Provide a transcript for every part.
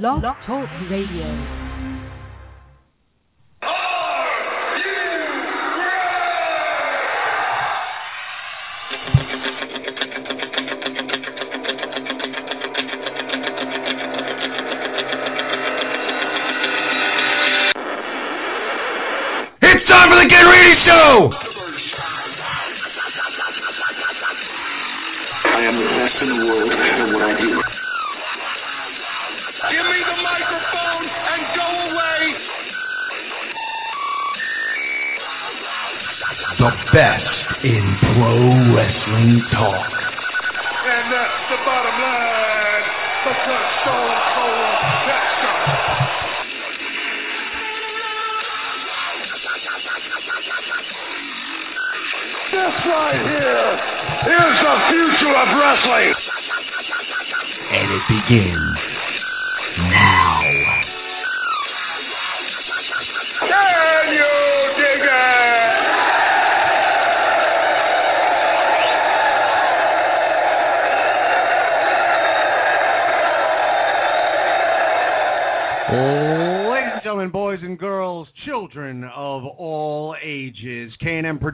Blog Talk Radio. It's time for the Show!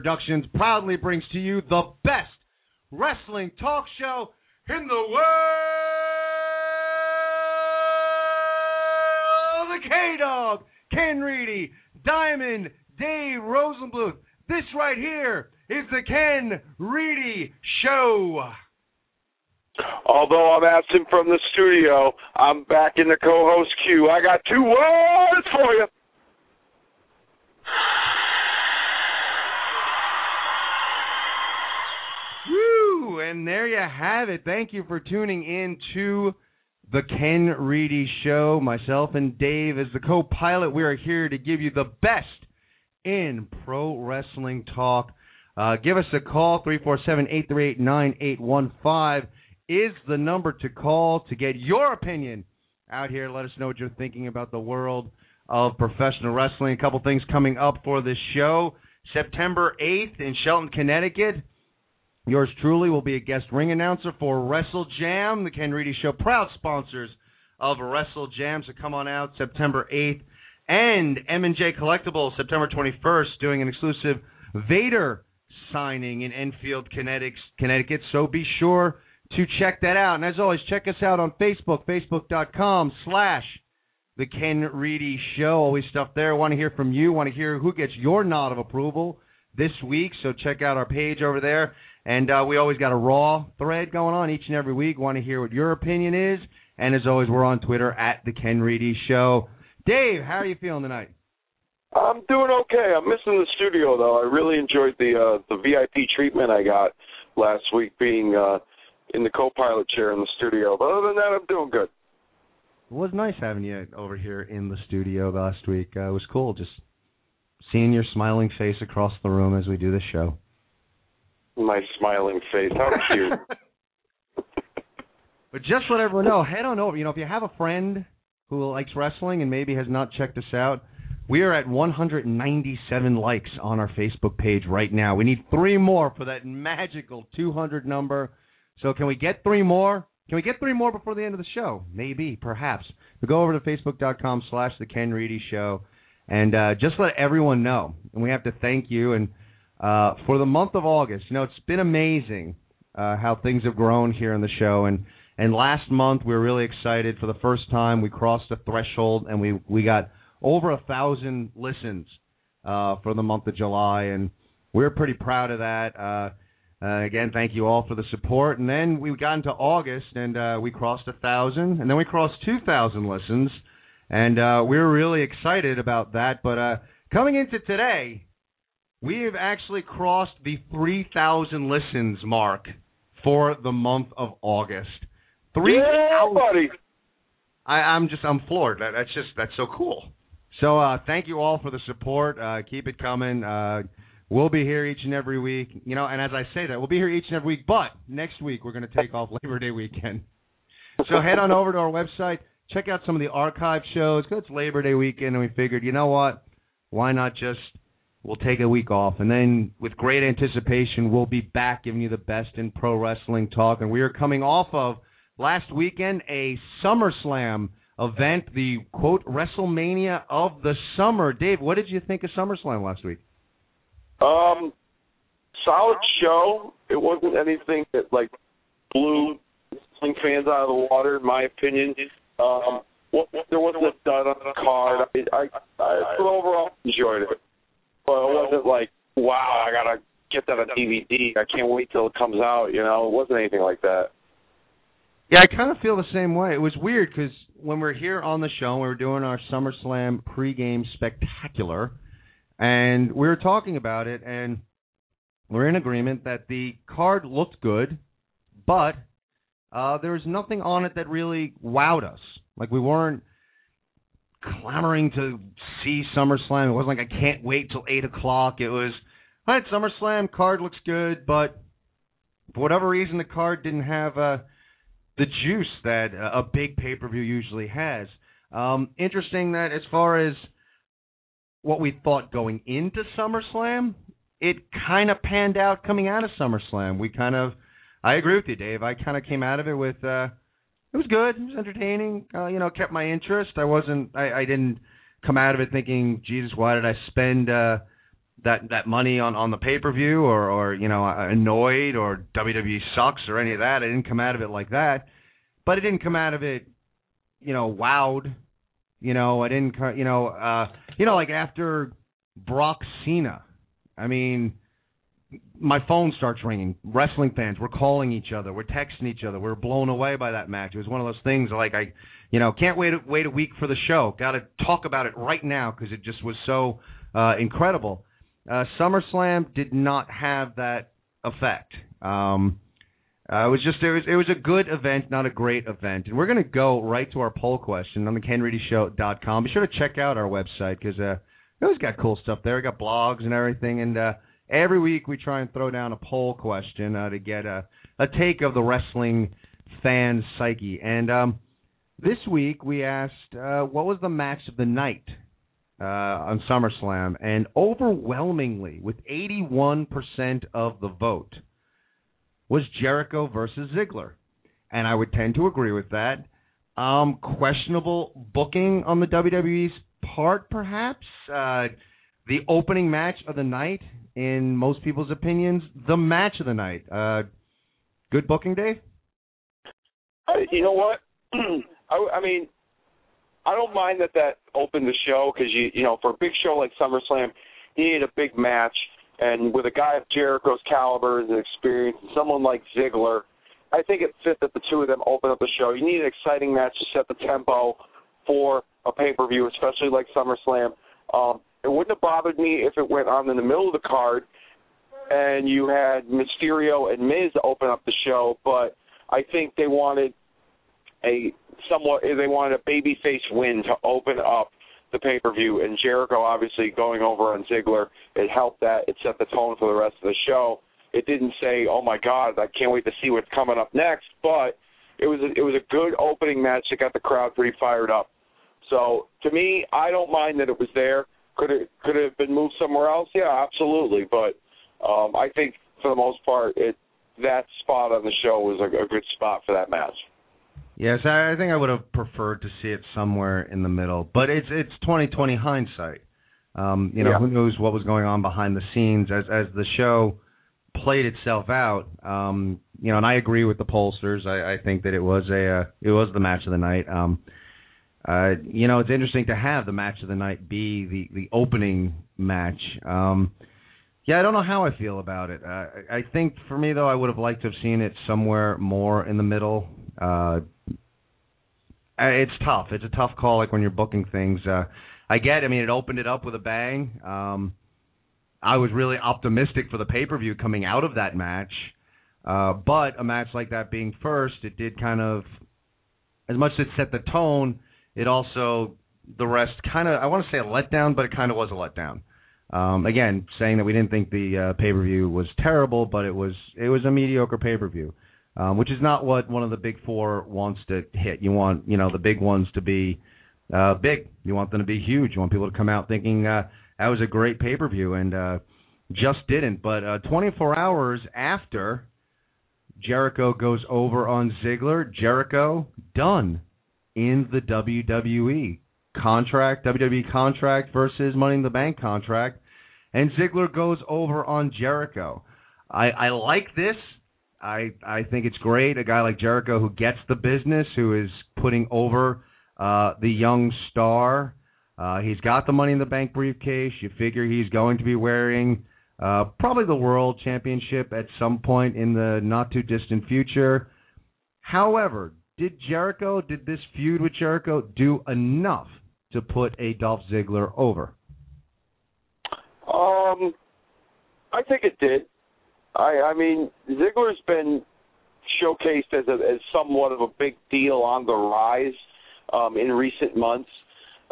Productions proudly brings to you the best wrestling talk show in the world. The K-Dog, Ken Reedy, Diamond, Dave Rosenbluth. This right here is the Ken Reedy Show. Although I'm absent from the studio, I'm back in the co-host queue. I got two words for you. Woo! And there you have it. Thank you for tuning in to the Ken Reedy Show. Myself and Dave, as the co pilot, we are here to give you the best in pro wrestling talk. Uh, give us a call, 347 838 9815 is the number to call to get your opinion out here. Let us know what you're thinking about the world of professional wrestling. A couple things coming up for this show. September 8th in Shelton, Connecticut. Yours truly will be a guest ring announcer for Wrestle Jam, the Ken Reedy Show, proud sponsors of Wrestle Jam. So come on out September 8th. And M&J Collectibles, September 21st, doing an exclusive Vader signing in Enfield, Connecticut. So be sure to check that out. And as always, check us out on Facebook, facebook.com slash the Ken Reedy Show. Always stuff there. Want to hear from you. Want to hear who gets your nod of approval this week. So check out our page over there. And uh, we always got a Raw thread going on each and every week. Want to hear what your opinion is. And as always, we're on Twitter at the Ken Reedy Show. Dave, how are you feeling tonight? I'm doing okay. I'm missing the studio though. I really enjoyed the uh, the VIP treatment I got last week, being uh, in the co-pilot chair in the studio. But other than that, I'm doing good. It was nice having you over here in the studio last week. Uh, it was cool just seeing your smiling face across the room as we do the show. My smiling face. How cute. But just let everyone know, head on over. You know, if you have a friend who likes wrestling and maybe has not checked us out, we are at 197 likes on our Facebook page right now. We need three more for that magical 200 number. So can we get three more? Can we get three more before the end of the show? Maybe, perhaps. Go over to facebook.com slash the Ken Reedy Show and uh, just let everyone know. And we have to thank you. And uh, for the month of August, you know, it's been amazing uh, how things have grown here on the show. And and last month we were really excited for the first time. We crossed a threshold and we we got over a thousand listens uh, for the month of July, and we're pretty proud of that. Uh, uh, again, thank you all for the support. And then we got into August, and uh, we crossed a thousand, and then we crossed two thousand listens, and uh, we were really excited about that. But uh, coming into today, we have actually crossed the three thousand listens mark for the month of August. Three yeah, buddy. I, I'm just I'm floored. That, that's just that's so cool. So uh, thank you all for the support. Uh, keep it coming. Uh, we'll be here each and every week. You know, and as I say that, we'll be here each and every week. But next week we're going to take off Labor Day weekend. So head on over to our website. Check out some of the archive shows. 'cause it's Labor Day weekend, and we figured, you know what? Why not just we'll take a week off, and then with great anticipation, we'll be back giving you the best in pro wrestling talk. And we are coming off of last weekend a SummerSlam event, the quote WrestleMania of the summer. Dave, what did you think of SummerSlam last week? Um, solid show. It wasn't anything that like blew wrestling fans out of the water, in my opinion. Um, what, what there wasn't a dud on the card. I, I, I overall enjoyed it, but it wasn't like, wow, I gotta get that on DVD. I can't wait till it comes out. You know, it wasn't anything like that. Yeah, I kind of feel the same way. It was weird because when we're here on the show, we were doing our SummerSlam pregame spectacular, and we were talking about it, and we're in agreement that the card looked good, but uh, there was nothing on it that really wowed us. Like we weren't clamoring to see SummerSlam. It wasn't like I can't wait till eight o'clock. It was all right. SummerSlam card looks good, but for whatever reason, the card didn't have uh, the juice that a big pay per view usually has. Um, interesting that as far as what we thought going into SummerSlam, it kind of panned out coming out of SummerSlam. We kind of, I agree with you, Dave. I kind of came out of it with, uh, it was good, it was entertaining. Uh, you know, kept my interest. I wasn't, I, I didn't come out of it thinking, Jesus, why did I spend uh, that that money on on the pay per view, or or you know, annoyed, or WWE sucks, or any of that. I didn't come out of it like that, but I didn't come out of it, you know, wowed. You know, I didn't, you know, uh, you know, like after Brock Cena I mean, my phone starts ringing. Wrestling fans, we're calling each other, we're texting each other. We're blown away by that match. It was one of those things like I, you know, can't wait wait a week for the show. Got to talk about it right now because it just was so uh, incredible. Uh, SummerSlam did not have that effect. Um, uh, it was just it was it was a good event, not a great event. And we're to go right to our poll question on the KenReedyShow.com. Be sure to check out our website because uh, always got cool stuff there. We got blogs and everything, and uh, every week we try and throw down a poll question uh, to get a a take of the wrestling fan psyche. And um, this week we asked, uh, what was the match of the night uh, on SummerSlam? And overwhelmingly, with 81% of the vote, was Jericho versus Ziggler. And I would tend to agree with that. Um, questionable booking on the WWE's part, perhaps. Uh, the opening match of the night, in most people's opinions, the match of the night. Uh, good booking, Dave. Uh, you know what? I, I mean, I don't mind that that opened the show because you you know for a big show like SummerSlam, you need a big match, and with a guy of Jericho's caliber and experience, and someone like Ziggler, I think it fit that the two of them open up the show. You need an exciting match to set the tempo for a pay per view, especially like SummerSlam. Um, it wouldn't have bothered me if it went on in the middle of the card and you had Mysterio and Miz open up the show, but I think they wanted a somewhat they wanted a babyface win to open up the pay per view, and Jericho obviously going over on Ziggler, it helped that. It set the tone for the rest of the show. It didn't say, "Oh my God, I can't wait to see what's coming up next," but it was a, it was a good opening match that got the crowd pretty fired up. So to me, I don't mind that it was there. Could it could it have been moved somewhere else? Yeah, absolutely. But um, I think for the most part, it that spot on the show was a, a good spot for that match. Yes, I, I think I would have preferred to see it somewhere in the middle, but it's it's 2020 hindsight. Um, you know, yeah. who knows what was going on behind the scenes as as the show played itself out. Um, you know, and I agree with the pollsters. I, I think that it was a uh, it was the match of the night. Um, uh, you know, it's interesting to have the match of the night be the the opening match. Um, yeah, I don't know how I feel about it. Uh, I think for me though, I would have liked to have seen it somewhere more in the middle. Uh, it's tough. It's a tough call, like when you're booking things. Uh, I get. I mean, it opened it up with a bang. Um, I was really optimistic for the pay per view coming out of that match. Uh, but a match like that being first, it did kind of, as much as it set the tone, it also the rest kind of I want to say a letdown, but it kind of was a letdown. Um, again, saying that we didn't think the uh, pay per view was terrible, but it was it was a mediocre pay per view, um, which is not what one of the big four wants to hit. You want you know the big ones to be uh, big. You want them to be huge. You want people to come out thinking uh, that was a great pay per view, and uh, just didn't. But uh, 24 hours after Jericho goes over on Ziggler, Jericho done in the WWE contract, WWE contract versus Money in the Bank contract, and Ziggler goes over on Jericho. I, I like this. I I think it's great. A guy like Jericho who gets the business, who is putting over uh, the young star. Uh, he's got the Money in the Bank briefcase. You figure he's going to be wearing uh, probably the World Championship at some point in the not too distant future. However, did Jericho, did this feud with Jericho do enough to put a Dolph Ziggler over? Um, I think it did. I I mean Ziggler's been showcased as a, as somewhat of a big deal on the rise um, in recent months,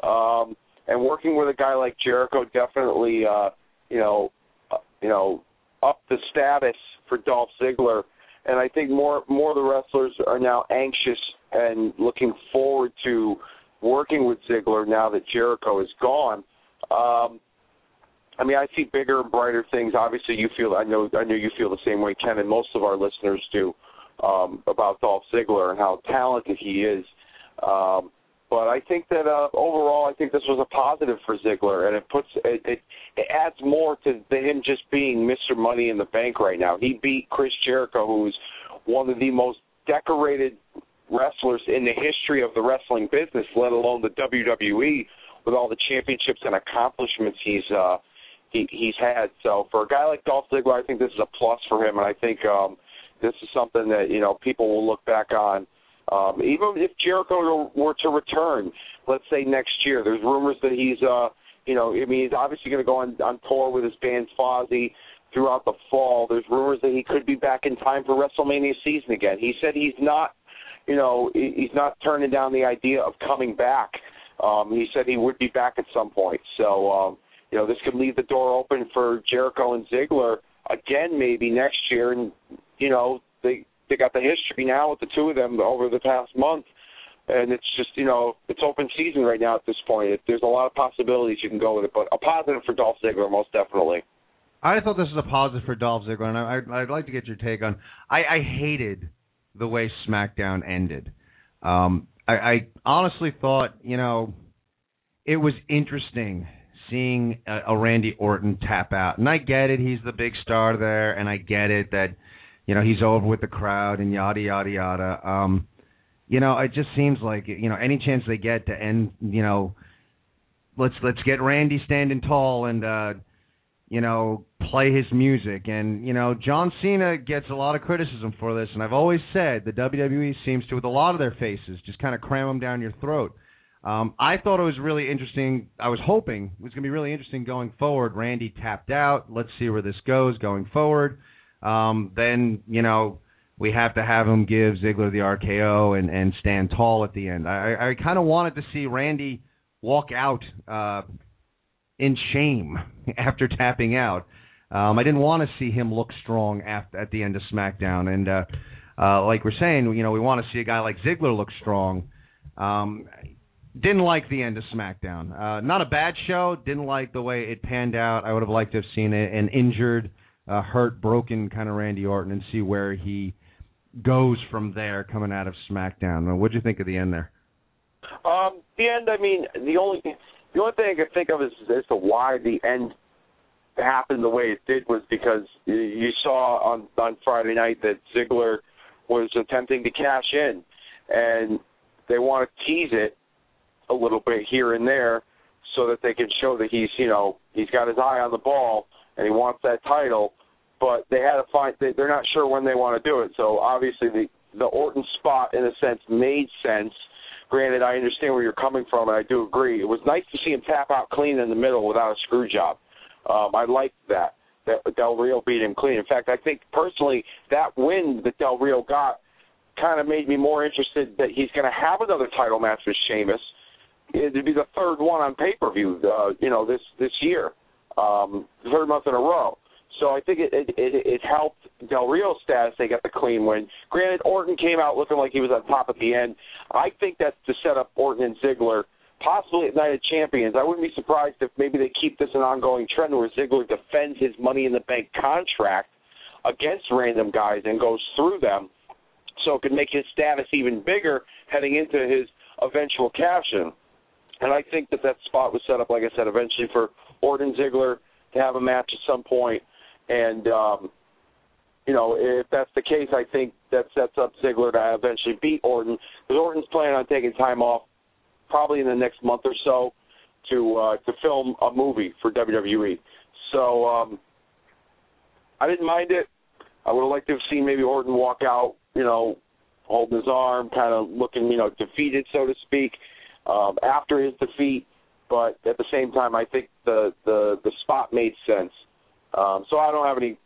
um, and working with a guy like Jericho definitely uh, you know uh, you know up the status for Dolph Ziggler. And I think more more of the wrestlers are now anxious and looking forward to working with Ziggler now that Jericho is gone. Um, I mean, I see bigger and brighter things. Obviously, you feel I know I know you feel the same way, Ken, and most of our listeners do um, about Dolph Ziggler and how talented he is. Um, but I think that uh, overall, I think this was a positive for Ziggler, and it puts it, it it adds more to him just being Mr. Money in the Bank right now. He beat Chris Jericho, who's one of the most decorated wrestlers in the history of the wrestling business, let alone the WWE, with all the championships and accomplishments he's uh, he, he's had. So for a guy like Dolph Ziggler, I think this is a plus for him, and I think um, this is something that you know people will look back on. Um, even if Jericho were to return, let's say next year, there's rumors that he's, uh, you know, I mean, he's obviously going to go on on tour with his band Fozzy throughout the fall. There's rumors that he could be back in time for WrestleMania season again. He said he's not, you know, he's not turning down the idea of coming back. Um, he said he would be back at some point. So, um, you know, this could leave the door open for Jericho and Ziggler again, maybe next year. And you know, they they got the history now with the two of them over the past month, and it's just you know it's open season right now at this point. It, there's a lot of possibilities you can go with it, but a positive for Dolph Ziggler most definitely. I thought this was a positive for Dolph Ziggler, and I, I'd like to get your take on. I, I hated the way SmackDown ended. Um, I, I honestly thought, you know, it was interesting seeing a, a Randy Orton tap out. And I get it, he's the big star there, and I get it that you know he's over with the crowd and yada yada yada. Um, you know, it just seems like you know any chance they get to end, you know, let's let's get Randy standing tall and uh, you know play his music. And you know, John Cena gets a lot of criticism for this, and I've always said the WWE seems to, with a lot of their faces, just kind of cram them down your throat. Um, I thought it was really interesting. I was hoping it was going to be really interesting going forward. Randy tapped out. Let's see where this goes going forward. Um, then you know we have to have him give Ziggler the RKO and and stand tall at the end. I I kind of wanted to see Randy walk out uh, in shame after tapping out. Um, I didn't want to see him look strong at at the end of SmackDown, and uh, uh, like we're saying, you know, we want to see a guy like Ziggler look strong. Um, didn't like the end of SmackDown. Uh, not a bad show. Didn't like the way it panned out. I would have liked to have seen it, an injured, uh, hurt, broken kind of Randy Orton and see where he goes from there coming out of SmackDown. What do you think of the end there? Um, the end. I mean, the only the only thing I could think of is as to why the end happened the way it did was because you saw on on Friday night that Ziggler was attempting to cash in, and they want to tease it a little bit here and there so that they can show that he's you know he's got his eye on the ball and he wants that title but they had to find they're not sure when they want to do it. So obviously the the Orton spot in a sense made sense. Granted I understand where you're coming from and I do agree. It was nice to see him tap out clean in the middle without a screw job. Um I liked that that Del Rio beat him clean. In fact I think personally that win that Del Rio got kind of made me more interested that he's going to have another title match with Sheamus. It'd be the third one on pay per view, uh, you know, this this year, um, third month in a row. So I think it it, it it helped Del Rio's status. They got the clean win. Granted, Orton came out looking like he was on top at the end. I think that's to set up Orton and Ziggler possibly at Night of Champions. I wouldn't be surprised if maybe they keep this an ongoing trend where Ziggler defends his Money in the Bank contract against random guys and goes through them, so it could make his status even bigger heading into his eventual cash in. And I think that that spot was set up, like I said, eventually for Orton Ziggler to have a match at some point. And um, you know, if that's the case, I think that sets up Ziggler to eventually beat Orton. Because Orton's planning on taking time off, probably in the next month or so, to uh, to film a movie for WWE. So um, I didn't mind it. I would have liked to have seen maybe Orton walk out, you know, holding his arm, kind of looking, you know, defeated, so to speak, um, after his defeat. But at the same time, I think the the the spot made sense. Um, so I don't have any,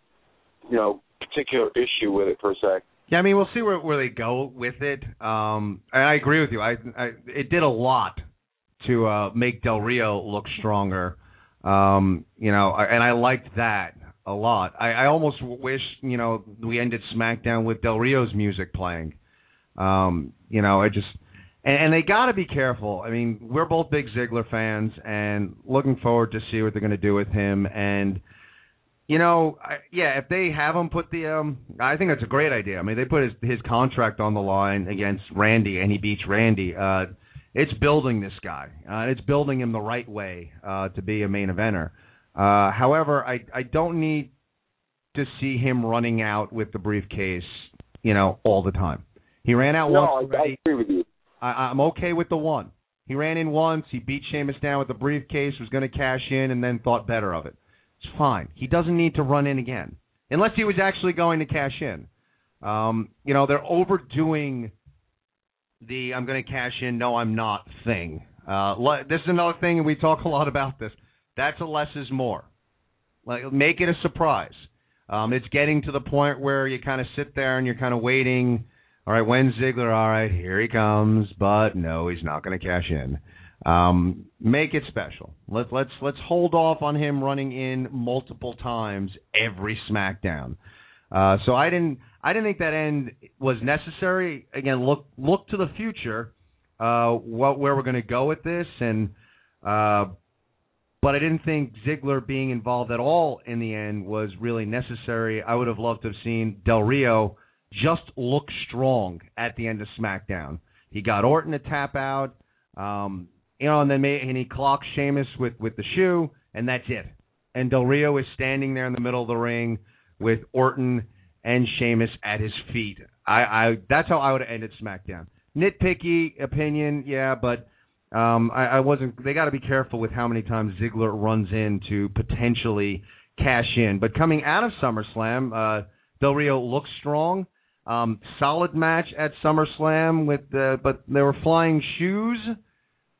you know, particular issue with it per se. Yeah, I mean, we'll see where where they go with it. Um, and I agree with you. I, I it did a lot to uh, make Del Rio look stronger. Um, you know, and I liked that a lot. I, I almost wish you know we ended SmackDown with Del Rio's music playing. Um, you know, I just and, and they got to be careful. I mean, we're both big Ziggler fans, and looking forward to see what they're going to do with him. And you know, I, yeah, if they have him put the, um, I think that's a great idea. I mean, they put his his contract on the line against Randy, and he beats Randy. Uh, it's building this guy. Uh, it's building him the right way uh, to be a main eventer. Uh, however, I I don't need to see him running out with the briefcase, you know, all the time. He ran out no, once I, already. I agree with you. I, I'm okay with the one. He ran in once. He beat Sheamus down with the briefcase. Was going to cash in, and then thought better of it. It's fine. He doesn't need to run in again, unless he was actually going to cash in. Um, you know, they're overdoing the "I'm going to cash in, no, I'm not" thing. Uh, this is another thing, and we talk a lot about this. That's a less is more. Like, make it a surprise. Um, it's getting to the point where you kind of sit there and you're kind of waiting. All right, when's Ziggler? All right, here he comes, but no, he's not going to cash in. Um, make it special. Let, let's let's hold off on him running in multiple times every SmackDown. Uh, so I didn't I didn't think that end was necessary. Again, look look to the future, uh, what where we're going to go with this, and uh, but I didn't think Ziggler being involved at all in the end was really necessary. I would have loved to have seen Del Rio just look strong at the end of SmackDown. He got Orton to tap out. Um, you know, and then and he clocks Sheamus with with the shoe, and that's it. And Del Rio is standing there in the middle of the ring with Orton and Sheamus at his feet. I, I that's how I would have ended SmackDown. Nitpicky opinion, yeah, but um, I, I wasn't. They got to be careful with how many times Ziggler runs in to potentially cash in. But coming out of SummerSlam, uh, Del Rio looks strong. Um, solid match at SummerSlam with, uh, but there were flying shoes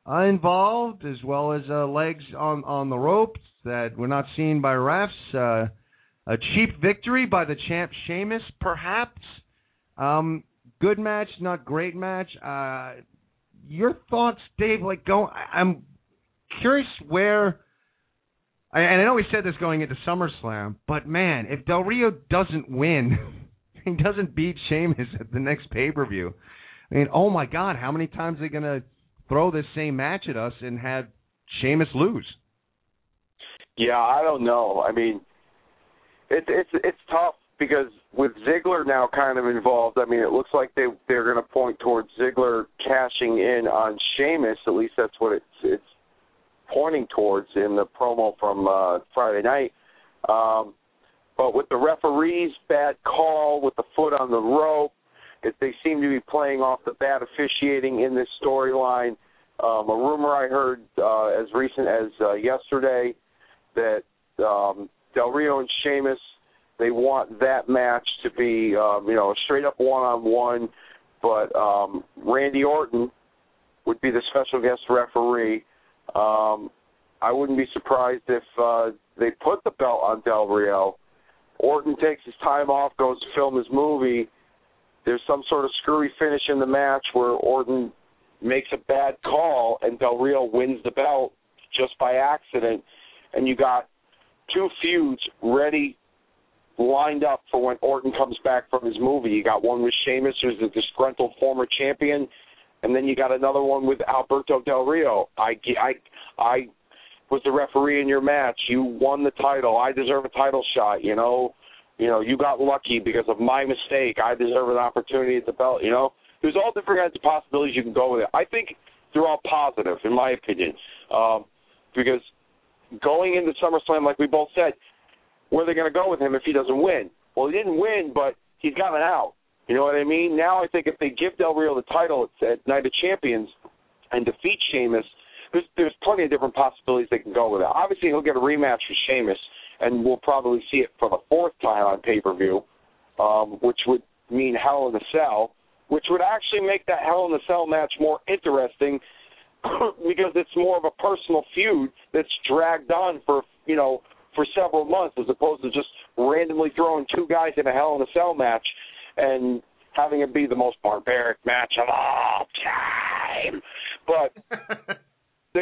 uh, involved, as well as uh, legs on on the ropes that were not seen by refs. Uh, a cheap victory by the champ Sheamus, perhaps. Um, good match, not great match. Uh, your thoughts, Dave? Like, go. I'm curious where. And I know we said this going into SummerSlam, but man, if Del Rio doesn't win, he doesn't beat Sheamus at the next pay per view. I mean, oh my God, how many times are they gonna throw this same match at us and have Sheamus lose. Yeah, I don't know. I mean, it's it's it's tough because with Ziggler now kind of involved. I mean, it looks like they they're going to point towards Ziggler cashing in on Sheamus. At least that's what it's it's pointing towards in the promo from uh, Friday night. Um, but with the referee's bad call with the foot on the rope, if they seem to be playing off the bad officiating in this storyline. Um, a rumor I heard uh, as recent as uh, yesterday that um, Del Rio and Sheamus they want that match to be um, you know a straight up one on one, but um, Randy Orton would be the special guest referee. Um, I wouldn't be surprised if uh, they put the belt on Del Rio. Orton takes his time off, goes to film his movie there's some sort of screwy finish in the match where Orton makes a bad call and Del Rio wins the belt just by accident, and you got two feuds ready, lined up for when Orton comes back from his movie. You got one with Sheamus, who's a disgruntled former champion, and then you got another one with Alberto Del Rio. I, I, I was the referee in your match. You won the title. I deserve a title shot. You know, you know, you got lucky because of my mistake. I deserve an opportunity at the belt. You know, there's all different kinds of possibilities you can go with it. I think they're all positive, in my opinion, um, because going into SummerSlam, like we both said, where are they going to go with him if he doesn't win? Well, he didn't win, but he's gotten out. You know what I mean? Now I think if they give Del Rio the title at, at Night of Champions and defeat Sheamus, there's there's plenty of different possibilities they can go with it. Obviously, he'll get a rematch with Sheamus, and we'll probably see it for the fourth time on pay per view, um, which would mean Hell in a Cell, which would actually make that Hell in a Cell match more interesting because it's more of a personal feud that's dragged on for you know for several months as opposed to just randomly throwing two guys in a Hell in a Cell match and having it be the most barbaric match of all time. But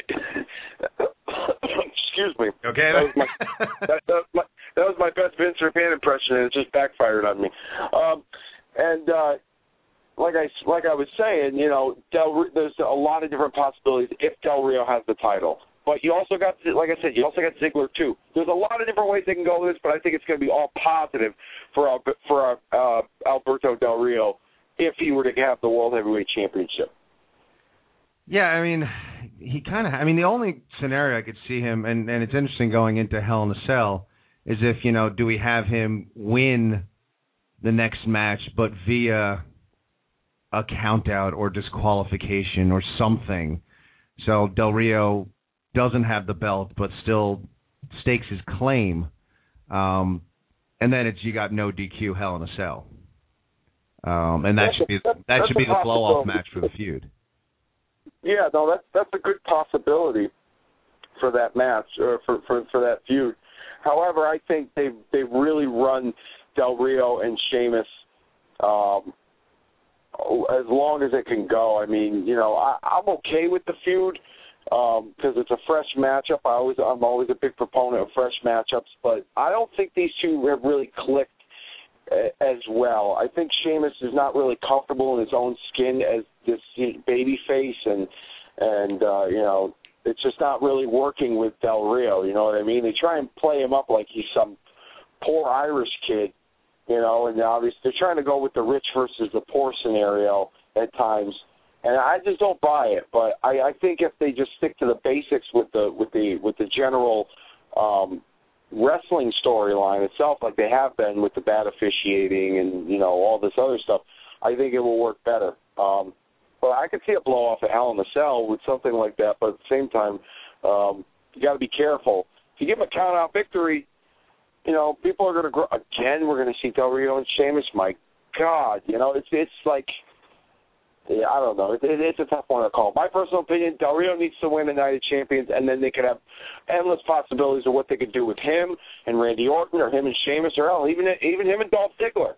excuse me. Okay. That was my that, that, was my, that was my best Vince McMahon impression, and it just backfired on me. Um, and uh, like I like I was saying, you know, Del, there's a lot of different possibilities if Del Rio has the title. But you also got, like I said, you also got Ziggler too. There's a lot of different ways they can go with this, but I think it's going to be all positive for for uh, Alberto Del Rio if he were to have the World Heavyweight Championship. Yeah, I mean, he kind of. I mean, the only scenario I could see him, and and it's interesting going into Hell in a Cell, is if you know, do we have him win the next match, but via a countout or disqualification or something. So Del Rio doesn't have the belt, but still stakes his claim. Um, and then it's you got no DQ Hell in a Cell. Um, and that That's should be that- that should be the blow off match for the feud. Yeah, no, that's that's a good possibility for that match or for for for that feud. However, I think they've they've really run Del Rio and Sheamus um, as long as it can go. I mean, you know, I, I'm okay with the feud because it's a fresh matchup. I always I'm always a big proponent of fresh matchups, but I don't think these two have really clicked as well. I think Sheamus is not really comfortable in his own skin as this baby face, and and uh, you know it's just not really working with Del Rio. You know what I mean? They try and play him up like he's some poor Irish kid, you know, and obviously they're trying to go with the rich versus the poor scenario at times. And I just don't buy it, but I, I think if they just stick to the basics with the with the with the general um, wrestling storyline itself, like they have been with the bad officiating and you know all this other stuff, I think it will work better. Um, but I could see a blow off at Hell in the Cell with something like that. But at the same time, um, you got to be careful. If you give him a count out victory, you know people are going to grow again. We're going to see Del Rio and Sheamus. My God, you know it's it's like. Yeah, I don't know. It, it, it's a tough one to call. My personal opinion: Del Rio needs to win the Night of Champions, and then they could have endless possibilities of what they could do with him and Randy Orton, or him and Sheamus, or hell, even even him and Dolph Ziggler.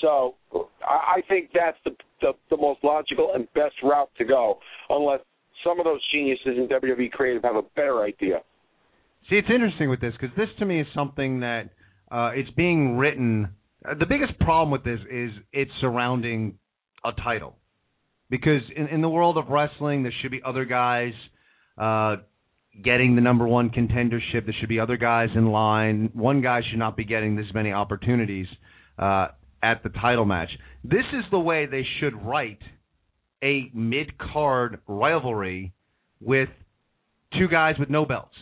So I, I think that's the, the the most logical and best route to go, unless some of those geniuses in WWE creative have a better idea. See, it's interesting with this because this to me is something that uh, it's being written. Uh, the biggest problem with this is it's surrounding a title, because in, in the world of wrestling, there should be other guys uh, getting the number one contendership. There should be other guys in line. One guy should not be getting this many opportunities uh, at the title match. This is the way they should write a mid card rivalry with two guys with no belts.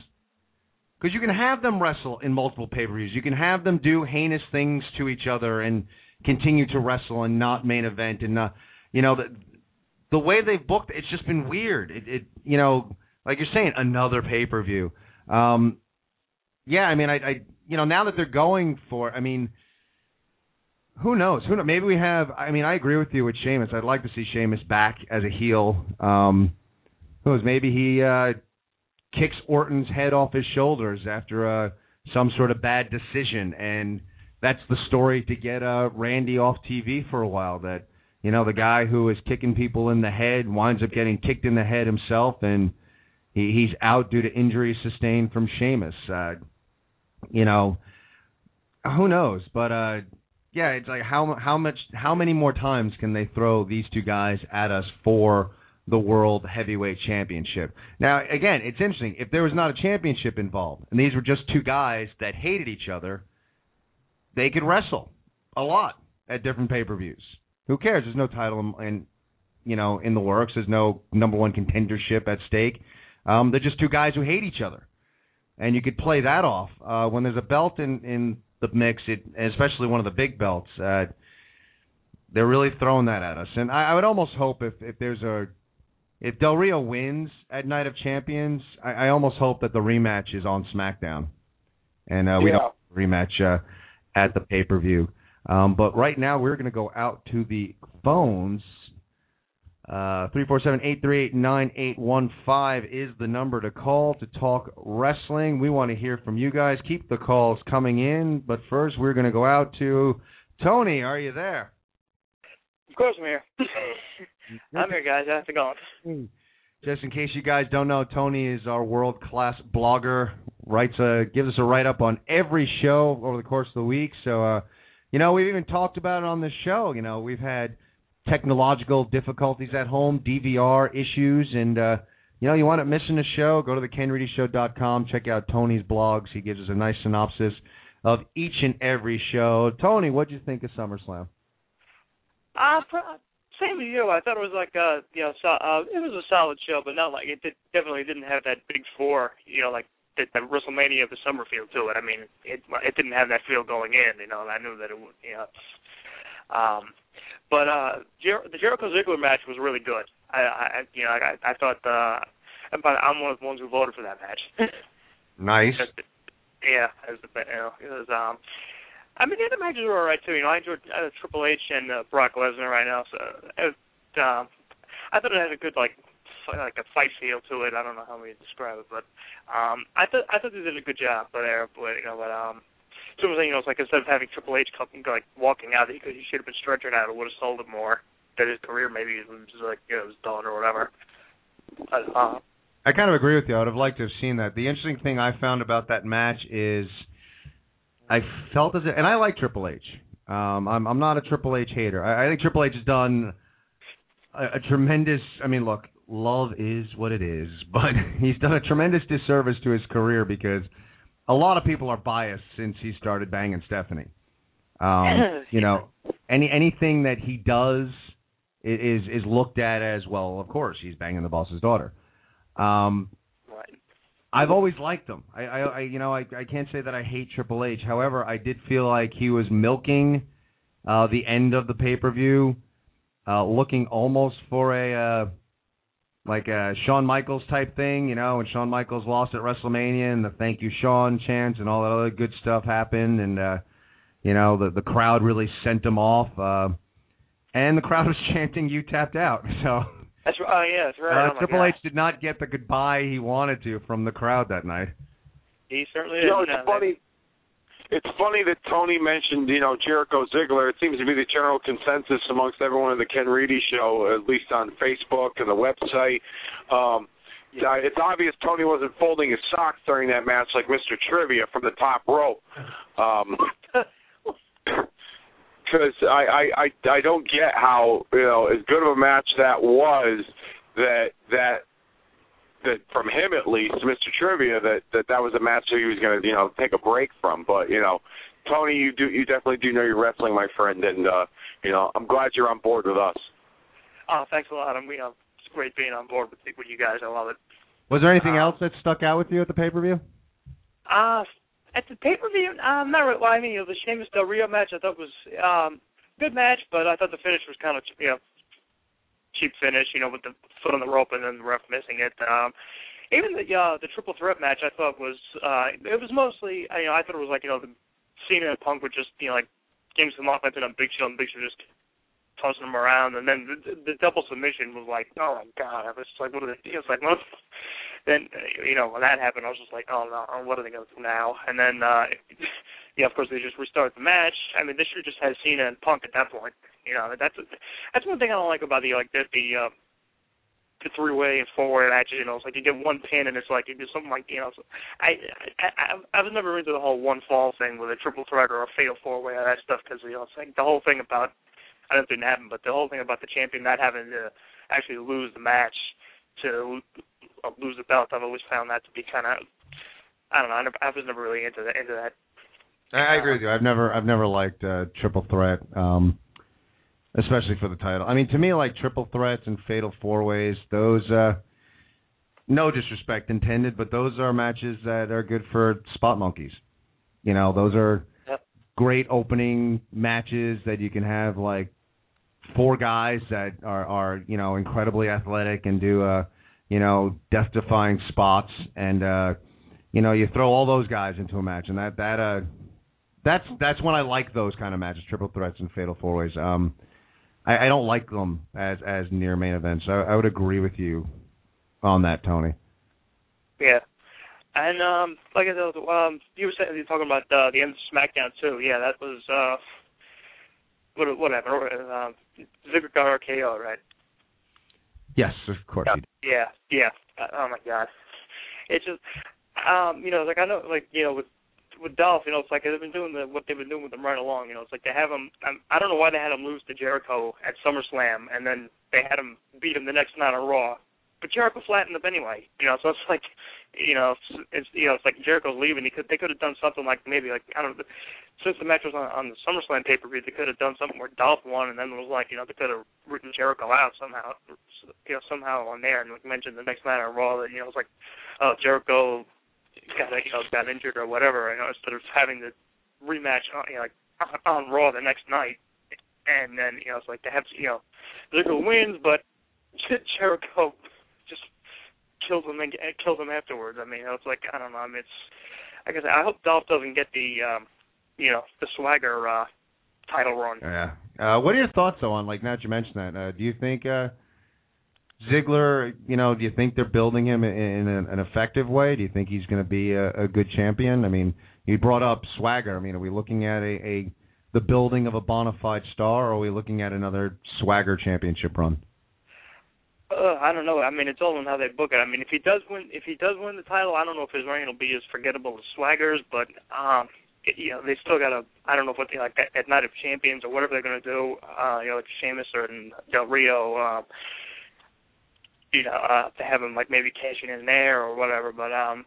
Because you can have them wrestle in multiple pay per views. You can have them do heinous things to each other and continue to wrestle and not main event and not, you know, the way they've booked it's just been weird. It, it you know, like you're saying, another pay per view. Um, yeah, I mean, I, I, you know, now that they're going for, I mean, who knows? Who knows? Maybe we have. I mean, I agree with you with Sheamus. I'd like to see Sheamus back as a heel. Um, who knows? Maybe he uh, kicks Orton's head off his shoulders after uh, some sort of bad decision, and that's the story to get uh, Randy off TV for a while. That you know, the guy who is kicking people in the head winds up getting kicked in the head himself, and he, he's out due to injuries sustained from Sheamus. Uh, you know, who knows? But uh, yeah, it's like how how much how many more times can they throw these two guys at us for the World Heavyweight Championship? Now, again, it's interesting. If there was not a championship involved, and these were just two guys that hated each other, they could wrestle a lot at different pay-per-views. Who cares? There's no title in, in you know, in the works. There's no number one contendership at stake. Um, they're just two guys who hate each other, and you could play that off uh, when there's a belt in in the mix, it, especially one of the big belts. Uh, they're really throwing that at us, and I, I would almost hope if if there's a if Del Rio wins at Night of Champions, I, I almost hope that the rematch is on SmackDown, and uh, we Yeah. don't rematch uh, at the pay per view. Um, but right now, we're going to go out to the phones. Uh, Three four seven eight three eight nine eight one five is the number to call to talk wrestling. We want to hear from you guys. Keep the calls coming in, but first we're going to go out to Tony. Are you there? Of course I'm here. I'm here, guys. How's it going? Just in case you guys don't know, Tony is our world class blogger. Writes a gives us a write up on every show over the course of the week. So uh you know, we've even talked about it on this show. You know, we've had technological difficulties at home, DVR issues, and uh you know, you want to missing a show, go to the kenreedyshow.com, check out Tony's blogs. He gives us a nice synopsis of each and every show. Tony, what'd you think of SummerSlam? Uh, same as you. I thought it was like uh, you know, so, uh, it was a solid show, but not like it did, definitely didn't have that big four, you know, like the, the WrestleMania of the summer feel to it. I mean, it it didn't have that feel going in, you know. And I knew that it would, you know. Um, but uh, Jer- the Jericho Ziggler match was really good. I, I you know, I, I thought uh, but I'm one of the ones who voted for that match. Nice. yeah, as the you know, it was um. I mean, the other matches were alright too. You know, I enjoyed uh, Triple H and uh, Brock Lesnar right now. So, it, um, I thought it had a good like like a fight feel to it. I don't know how we describe it, but um, I thought I thought they did a good job. But there, but you know, but um, so I'm you know, it's like instead of having Triple H come, like walking out, could he should have been stretching out. It would have sold it more. That his career maybe was like you know, was done or whatever. But, uh, I kind of agree with you. I would have liked to have seen that. The interesting thing I found about that match is I felt as if, and I like Triple H. Um, I'm I'm not a Triple H hater. I, I think Triple H has done a, a tremendous. I mean, look, love is what it is, but he's done a tremendous disservice to his career because a lot of people are biased since he started banging Stephanie. Um, you know, any anything that he does is is looked at as well. Of course, he's banging the boss's daughter. Um, right. I've always liked him. I, I, I you know, I, I can't say that I hate Triple H. However, I did feel like he was milking uh, the end of the pay per view, uh, looking almost for a uh, like a Shawn Michaels type thing. You know, when Shawn Michaels lost at WrestleMania and the "Thank You Shawn" chants and all that other good stuff happened, and uh, you know the the crowd really sent him off. Uh, and the crowd was chanting "You tapped out." So. That's right. Oh yeah, that's right. Uh, oh, Triple H did not get the goodbye he wanted to from the crowd that night. He certainly You know, did. it's funny. It's funny that Tony mentioned, you know, Jericho Ziggler. It seems to be the general consensus amongst everyone in the Ken Reedy show, at least on Facebook and the website. Um, uh, it's obvious Tony wasn't folding his socks during that match like Mr. Trivia from the top rope. Um, because I, I I I don't get how you know as good of a match that was that that that from him at least, Mr. Trivia, that that that was a match that he was going to you know take a break from. But you know, Tony, you do you definitely do know your wrestling, my friend, and uh, you know I'm glad you're on board with us. Oh, thanks a lot. I'm, you know, it's great being on board with with you guys. I love it. Was there anything Uh, else that stuck out with you at the pay per view? Uh at the pay per view, um, not really. Well, I mean, you know, the Sheamus Del Rio match I thought was um good match, but I thought the finish was kind of you know cheap finish. You know, with the foot on the rope and then the ref missing it. Um, even the uh, the triple threat match I thought was uh it was mostly you know I thought it was like you know the Cena and Punk were just you know like getting some offense and on Big Show and Big Show just tossing them around and then the, the double submission was like oh my god I was just like what are they it's like what then uh, you know when that happened I was just like oh no what are they gonna do now and then uh yeah of course they just restart the match I mean they should have just had Cena and Punk at that point you know that's that's one thing I don't like about the like the the uh the three way and four way matches, you know, it's like you get one pin and it's like you do something like you know. So I I I, I was never into the whole one fall thing with a triple threat or a fatal four way and that stuff because you know it's like the whole thing about I don't think it didn't but the whole thing about the champion not having to actually lose the match to uh, lose the belt, I've always found that to be kind of I don't know. I, never, I was never really into the, into that. I, I agree with you. I've never I've never liked uh, triple threat. Um, especially for the title. I mean, to me, like triple threats and fatal four ways, those. uh no disrespect intended, but those are matches that are good for spot monkeys. You know, those are Yep. great opening matches that you can have like four guys that are are you know incredibly athletic and do uh you know death defying spots and uh you know you throw all those guys into a match and that that uh that's that's when I like those kind of matches, triple threats and fatal four ways. Um, I, I don't like them as as near main events. I, I would agree with you on that, Tony. Yeah. And um, like I said, um, you were saying you were talking about uh, the end of SmackDown too. Yeah, that was uh, what what happened? Um, Ziggler got RKO, right? Yes, of course. Yeah, yeah, yeah. Uh, oh my god, it's just, um, you know, like I know, like you know, with with Dolph, you know, it's like they've been doing the what they've been doing with him right along. You know, it's like they have him. Um, I don't know why they had him lose to Jericho at SummerSlam, and then they had him beat him the next night on Raw. But Jericho flattened him anyway. You know, so it's like, you know, it's, it's you know, it's like Jericho's leaving. He could they could have done something like maybe like I don't know. Since the match was on, on the SummerSlam pay per view, they could have done something where Dolph won, and then it was like you know they could have written Jericho out somehow, you know, somehow on there, and like mentioned the next night on Raw that you know it was like, oh Jericho got you know got injured or whatever, you know, instead of having the rematch on you know like on, on Raw the next night, and then you know it's like they have you know Ziggler wins, but Jericho just kills him and kills him afterwards. I mean, it's like I don't know. I mean, it's like I said, I hope Dolph doesn't get the um, you know the Swagger uh, title run. Yeah. Uh, what are your thoughts though on like now that you mentioned that? Uh, do you think uh, Ziggler? You know, do you think they're building him in, in an, effective way? Do you think he's going to be a, a good champion? I mean, you brought up Swagger. I mean, are we looking at a, a the building of a bona fide star, or are we looking at another Swagger championship run? Uh, I don't know. I mean, it's all in how they book it. I mean, if he does win, if he does win the title, I don't know if his reign will be as forgettable as Swagger's, but um, it, you know, they still got to. I don't know what they like at, at Night of Champions or whatever they're going to do. Uh, you know, like Sheamus or Del Rio. Um, you know, uh, to have him like maybe cashing in there or whatever. But um,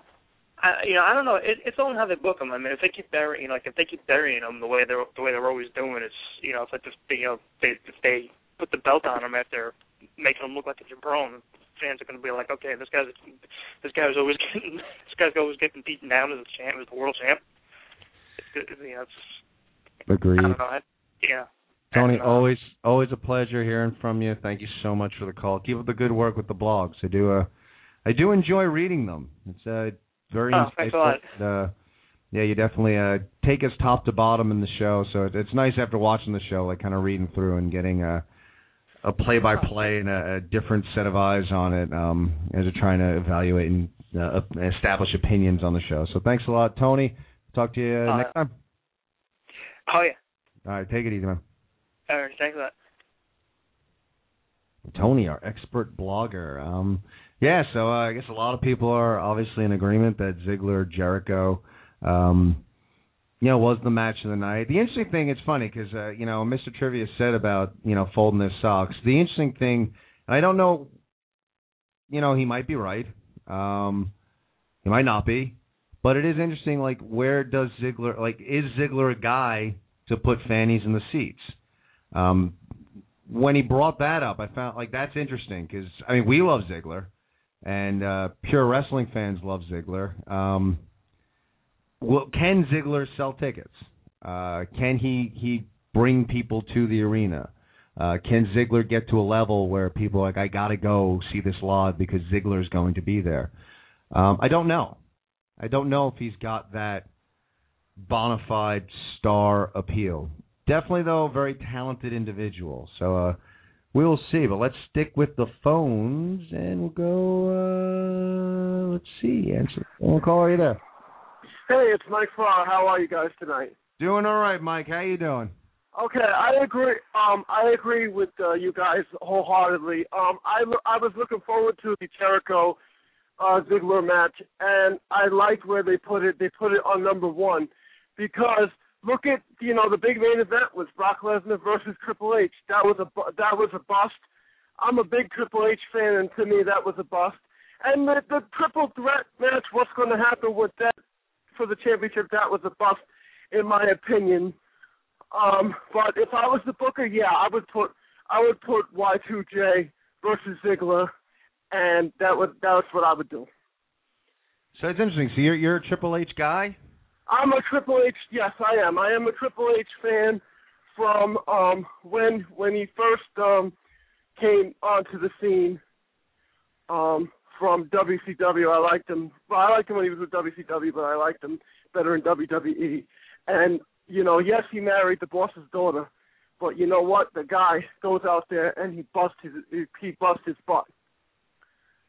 I, you know, I don't know. It, it's all how they book them. I mean, if they keep burying, you know, like if they keep burying them the way they're the way they're always doing, it's you know, it's like if they, you know, they if they put the belt on him after making him look like a jabron, fans are going to be like, okay, this guy's this guy's always getting this guy's always getting beaten down as a champ, as the world champ. It's, it, you know, it's Agreed. I don't know. I, yeah. Tony, And, uh, always always a pleasure hearing from you. Thank you so much for the call. Keep up the good work with the blogs. I do uh I do enjoy reading them. It's uh very Oh, thanks a lot. Uh, yeah, you definitely uh take us top to bottom in the show. So it, it's nice after watching the show, like kind of reading through and getting a a play by play and a, a different set of eyes on it um as you're trying to evaluate and uh, establish opinions on the show. So thanks a lot, Tony. Talk to you Uh, next time. Oh yeah. All right, take it easy, man. All right. Thanks a lot. Tony, our expert blogger. Um, yeah, so uh, I guess a lot of people are obviously in agreement that Ziggler Jericho, um, you know, was the match of the night. The interesting thing, it's funny because uh, you know Mr. Trivia said about you know folding his socks. The interesting thing, and I don't know, you know, he might be right. Um, he might not be, but it is interesting. Like, where does Ziggler like is Ziggler a guy to put fannies in the seats? Um, when he brought that up, I found like that's interesting because I mean we love Ziggler, and uh, pure wrestling fans love Ziggler. Um, well, can Ziggler sell tickets? Uh, can he he bring people to the arena? Uh, can Ziggler get to a level where people are like I gotta go see this live because Ziggler is going to be there? Um, I don't know. I don't know if he's got that bona fide star appeal. Definitely though, a very talented individual. So uh we'll see. But let's stick with the phones and we'll go uh let's see. Answer one call, you there? Hey, it's Mike Farr. How are you guys tonight? Doing all right, Mike. How you doing? Okay, I agree. Um, I agree with uh, you guys wholeheartedly. Um, I I was looking forward to the Jericho uh, Ziggler match, and I liked where they put it. They put it on number one because look at you know the big main event was Brock Lesnar versus Triple H. That was a that was a bust. I'm a big Triple H fan, and to me that was a bust. And the, the triple threat match, what's going to happen with that for the championship? That was a bust, in my opinion. Um, but if I was the booker, yeah, I would put I would put Y2J versus Ziggler, and that would that's what I would do. So it's interesting. So you're you're a Triple H guy. I'm a Triple H. Yes, I am. I am a Triple H fan from um when when he first um came onto the scene um from WCW. I liked him. Well, I liked him when he was with WCW, but I liked him better in WWE. And you know, yes, he married the boss's daughter, but you know what? The guy goes out there and he busts his he busts his butt.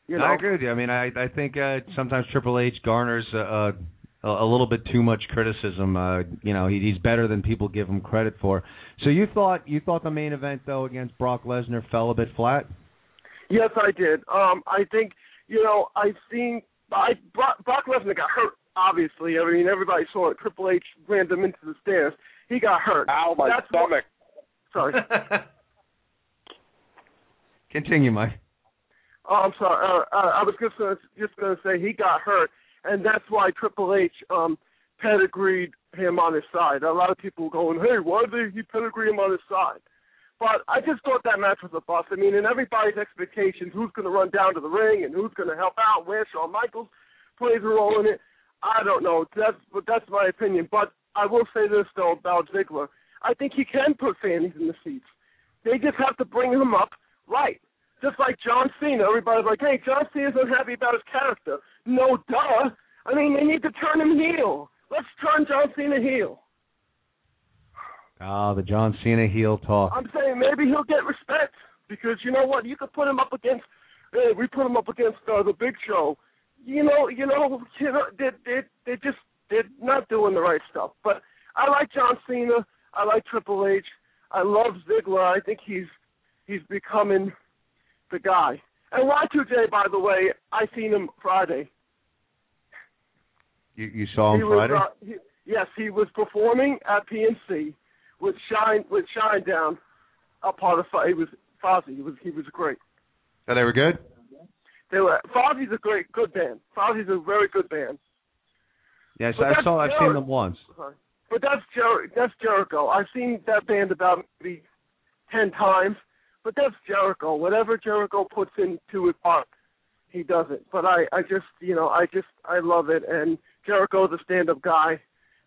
You know? I agree with you. I mean, I I think uh, sometimes Triple H garners a, a, a little bit too much criticism. Uh, you know, he, he's better than people give him credit for. So you thought you thought the main event though against Brock Lesnar fell a bit flat? Yes, I did. Um, I think you know I've seen I Brock, Brock Lesnar got hurt. Obviously, I mean everybody saw it. Triple H ran him into the stairs. He got hurt. Ow, my That's stomach. What, sorry. Continue, Mike. Oh, I'm sorry. Uh, uh, I was just gonna, just going to say he got hurt, and that's why Triple H um, pedigreed him on his side. A lot of people were going, "Hey, why did he pedigree him on his side?" But I just thought that match was a bust. I mean, in everybody's expectations, who's going to run down to the ring and who's going to help out, where Shawn Michaels plays a role in it. I don't know. That's that's my opinion. But I will say this though about Ziggler. I think he can put fans in the seats. They just have to bring him up right. Just like John Cena, everybody's like, "Hey, John Cena's unhappy about his character." No, duh. I mean, they need to turn him heel. Let's turn John Cena heel. Ah, the John Cena heel talk. I'm saying maybe he'll get respect because you know what? You could put him up against. Hey, we put him up against uh, the Big Show. You know, you know, you know, they they they just they're not doing the right stuff. But I like John Cena. I like Triple H. I love Ziggler. I think he's he's becoming the guy. And Y2J, by the way, I seen him Friday. You you saw him he Friday? Was, uh, he, yes, he was performing at PNC with Shine with Shinedown. A part of he was Fozzy. He was he was great. oh, they were good. They were Fozzy's a great good band. Fozzy's a very good band. Yes, But I saw. I've Jer- seen them once. But that's Jer- that's Jericho. I've seen that band about maybe ten times. But that's Jericho. Whatever Jericho puts into his art, he does it. But I I just you know I just I love it. And Jericho's a stand-up guy,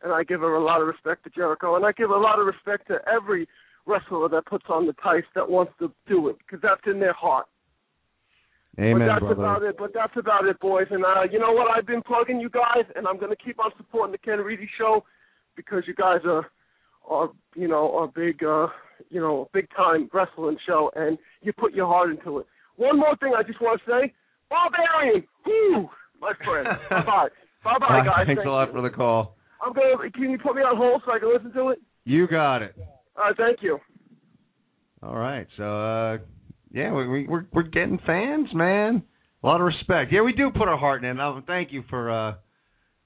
and I give a lot of respect to Jericho, and I give a lot of respect to every wrestler that puts on the tights that wants to do it because that's in their heart. Amen, but that's brother. about it. But that's about it, boys. And uh, you know what? I've been plugging you guys, and I'm going to keep on supporting the Ken Reedy Show because you guys are, are you know, are big, uh, you know, big time wrestling show, and you put your heart into it. One more thing I just want to say, Barbarian, whoo, my friend. bye bye, bye bye, guys. Thanks Thank a lot you. for the call. I'm gonna. Can you put me on hold so I can listen to it? You got it. All right, thank you. All right. So uh yeah, we, we we're we're getting fans, man. A lot of respect. Yeah, we do put our heart in. Um, thank you for uh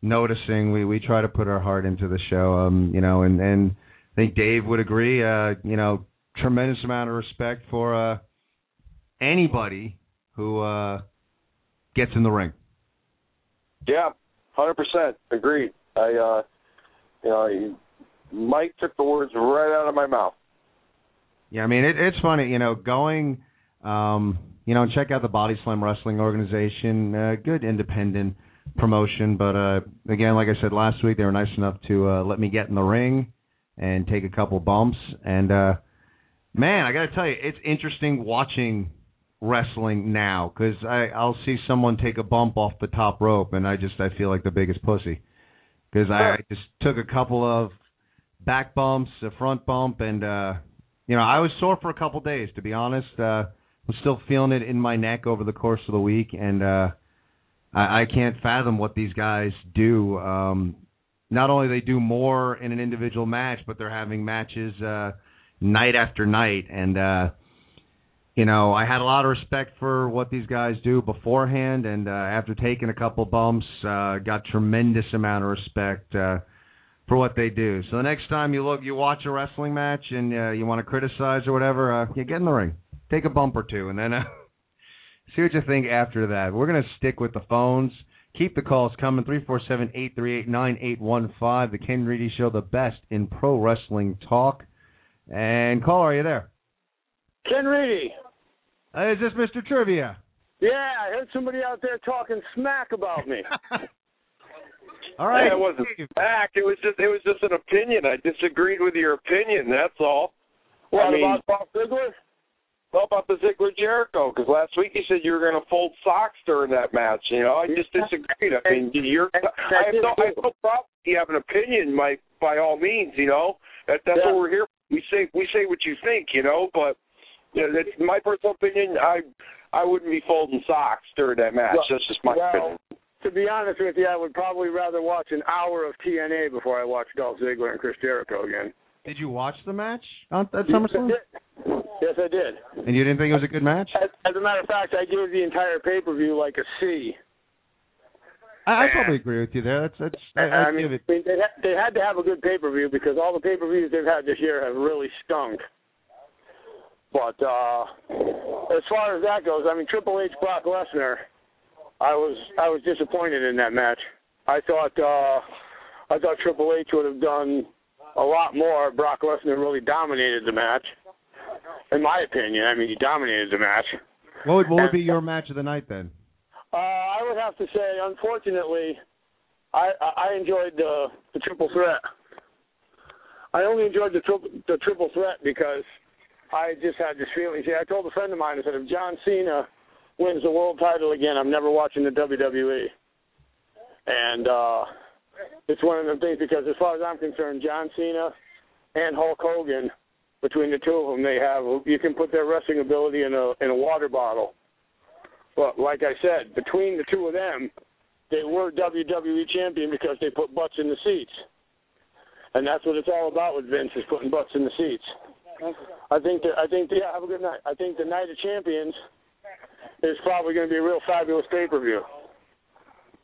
noticing. We we try to put our heart into the show. Um, you know, and and I think Dave would agree. Uh, you know, tremendous amount of respect for uh anybody who uh gets in the ring. Yeah, hundred percent agreed. I, uh, you know, Mike took the words right out of my mouth. Yeah, I mean it, it's funny, you know, going, um, you know, check out the Body Slam Wrestling Organization, uh, good independent promotion. But uh, again, like I said last week, they were nice enough to uh, let me get in the ring and take a couple bumps. And uh, man, I got to tell you, it's interesting watching wrestling now because I I'll see someone take a bump off the top rope, and I just I feel like the biggest pussy because I, I just took a couple of back bumps, a front bump, and uh you know, I was sore for a couple days to be honest. Uh I'm still feeling it in my neck over the course of the week and uh I, I can't fathom what these guys do. Um not only they do more in an individual match, but they're having matches uh night after night and uh you know, I had a lot of respect for what these guys do beforehand and uh after taking a couple bumps, uh got tremendous amount of respect uh for what they do. So the next time you look, you watch a wrestling match and uh, you want to criticize or whatever, uh, you get in the ring, take a bump or two, and then uh, see what you think after that. We're gonna stick with the phones. Keep the calls coming. Three four seven eight three eight nine eight one five. The Ken Reedy Show, the best in pro wrestling talk. And caller, are you there? Ken Reedy. Uh, is this Mr. Trivia? Yeah, I heard somebody out there talking smack about me. All right. It wasn't back. It was just it was just an opinion. I disagreed with your opinion. That's all. what I mean, about Bob Ziggler? How about the Ziggler Jericho? Because last week you said you were going to fold socks during that match. You know, I just disagreed. I mean, you're. I have no, I have no problem. if You have an opinion, by by all means. You know, that that's Yeah. what we're here. We say we say what you think. You know, but you know, that's my personal opinion. I I wouldn't be folding socks during that match. Well- that's just my well, opinion. To be honest with you, I would probably rather watch an hour of TNA before I watch Dolph Ziggler and Chris Jericho again. Did you watch the match on, at Yes, I SummerSlam? did. Yes, I did. And you didn't think it was a good match? As, as a matter of fact, I gave the entire pay per view like a C. I, I probably agree with you there. That's that's. I, I I'd mean, give it. I mean, they had, they had to have a good pay per view because all the pay per views they've had this year have really stunk. But uh as far as that goes, I mean Triple H Brock Lesnar, I was I was disappointed in that match. I thought uh I thought Triple H would have done a lot more. Brock Lesnar really dominated the match. In my opinion, I mean he dominated the match. What would, what would be your match of the night then? Uh, I would have to say, unfortunately, I I I enjoyed the the triple threat. I only enjoyed the triple the triple threat because I just had this feeling. See, I told a friend of mine I said if John Cena wins the world title again, I'm never watching the WWE. And uh it's one of them things because as far as I'm concerned, John Cena and Hulk Hogan, between the two of them, they have you can put their wrestling ability in a in a water bottle. But like I said, between the two of them, they were WWE champion because they put butts in the seats. And that's what it's all about with Vince is putting butts in the seats. I think that I think yeah, have a good night. I think the Night of Champions is probably going to be a real fabulous pay per view.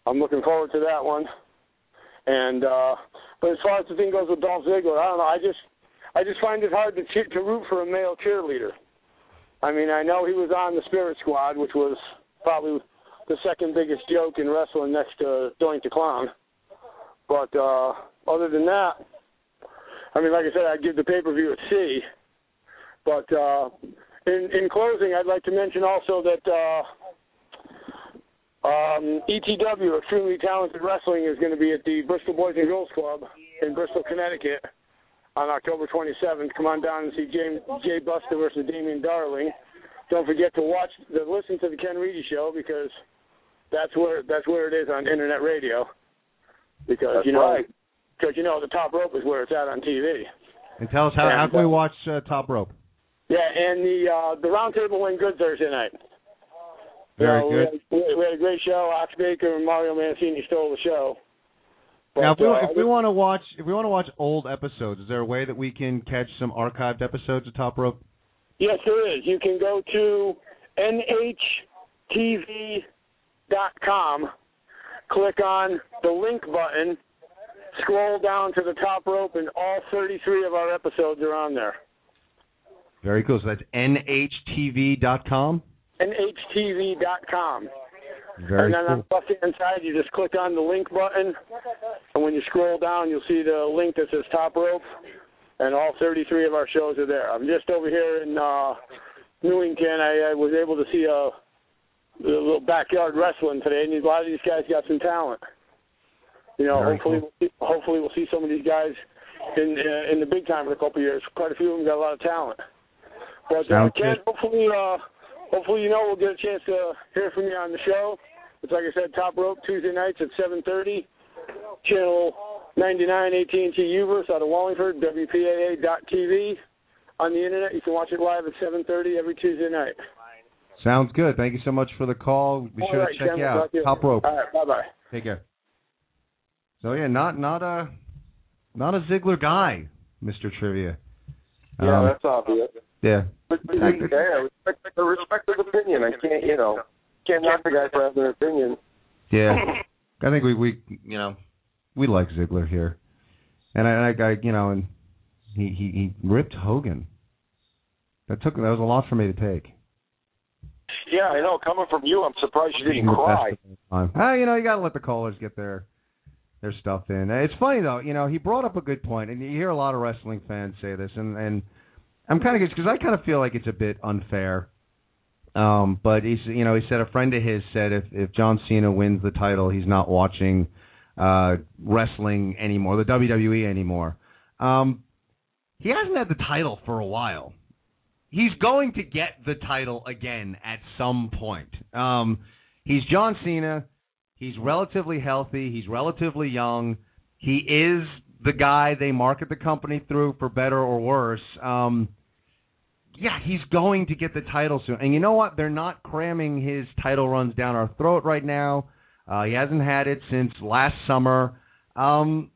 I'm looking forward to that one. And uh but as far as the thing goes with Dolph Ziggler, I don't know. I just I just find it hard to cheer, to root for a male cheerleader. I mean, I know he was on the Spirit Squad, which was probably the second biggest joke in wrestling next to Doink the Clown. But uh other than that, I mean, like I said, I'd give the pay per view a C. But uh, in in closing, I'd like to mention also that uh, um, ETW, Extremely Talented Wrestling, is going to be at the Bristol Boys and Girls Club in Bristol, Connecticut, on October 27th. Come on down and see Jay, Jay Buster versus Damian Darling. Don't forget to watch, the, listen to the Ken Reedy Show because that's where that's where it is on internet radio. Because That's you know, right. because you know the top rope is where it's at on TV. And tell us how, how And, can we uh, watch uh, Top Rope? Yeah, and the uh, the roundtable went good Thursday night. Very know, good. We had, we had a great show. Ox Baker and Mario Mancini stole the show. But, now, if we, uh, if we want to watch if we want to watch old episodes, is there a way that we can catch some archived episodes of Top Rope? yes, there is. You can go to nhtv.com, click on the link button, scroll down to the top rope, and all 33 of our episodes are on there. Very cool. So that's nhtv.com. nhtv.com. Very and then on the left hand side, you just click on the link button, and when you scroll down, you'll see the link that says Top Rope, and all 33 of our shows are there. I'm just over here in uh, Newington. I, I was able to see a, a little backyard wrestling today, and a lot of these guys got some talent. You know, Very hopefully, we'll see, hopefully we'll see some of these guys in uh, in the big time in a couple of years. Quite a few of them got a lot of talent. But uh, Ken, hopefully, uh, hopefully, you know, we'll get a chance to hear from you on the show. It's like I said, Top Rope Tuesday nights at 7:30, channel 99 AT&T Uverse out of Wallingford, WPAA.TV. On the internet, you can watch it live at 7:30 every Tuesday night. Sounds good. Thank you so much for the call. Be All sure right, to check Ken, you we'll out. you. Top Rope. All right, bye bye. Take care. So yeah, not not a not a Ziggler guy, Mr. Trivia. Yeah, Um, that's obvious. Yeah. But, but yeah, respect, I respect his opinion. I can't, you know, can't knock the guy for having an opinion. Yeah. I think we we you know we like Ziggler here, and I, I, I you know and he, he he ripped Hogan. That took that was a lot for me to take. Yeah, I know. Coming from you, I'm surprised you didn't cry. Ah, you know, you got to let the callers get their their stuff in. It's funny though, you know, he brought up a good point, and you hear a lot of wrestling fans say this, and and I'm kind of because I kind of feel like it's a bit unfair. Um, but he's, you know, he said a friend of his said if if John Cena wins the title, he's not watching uh wrestling anymore, the WWE anymore. Um, he hasn't had the title for a while. He's going to get the title again at some point. Um, he's John Cena. He's relatively healthy. He's relatively young. He is the guy they market the company through for better or worse. Um, yeah, he's going to get the title soon. And you know what? They're not cramming his title runs down our throat right now. Uh, he hasn't had it since last summer. Um,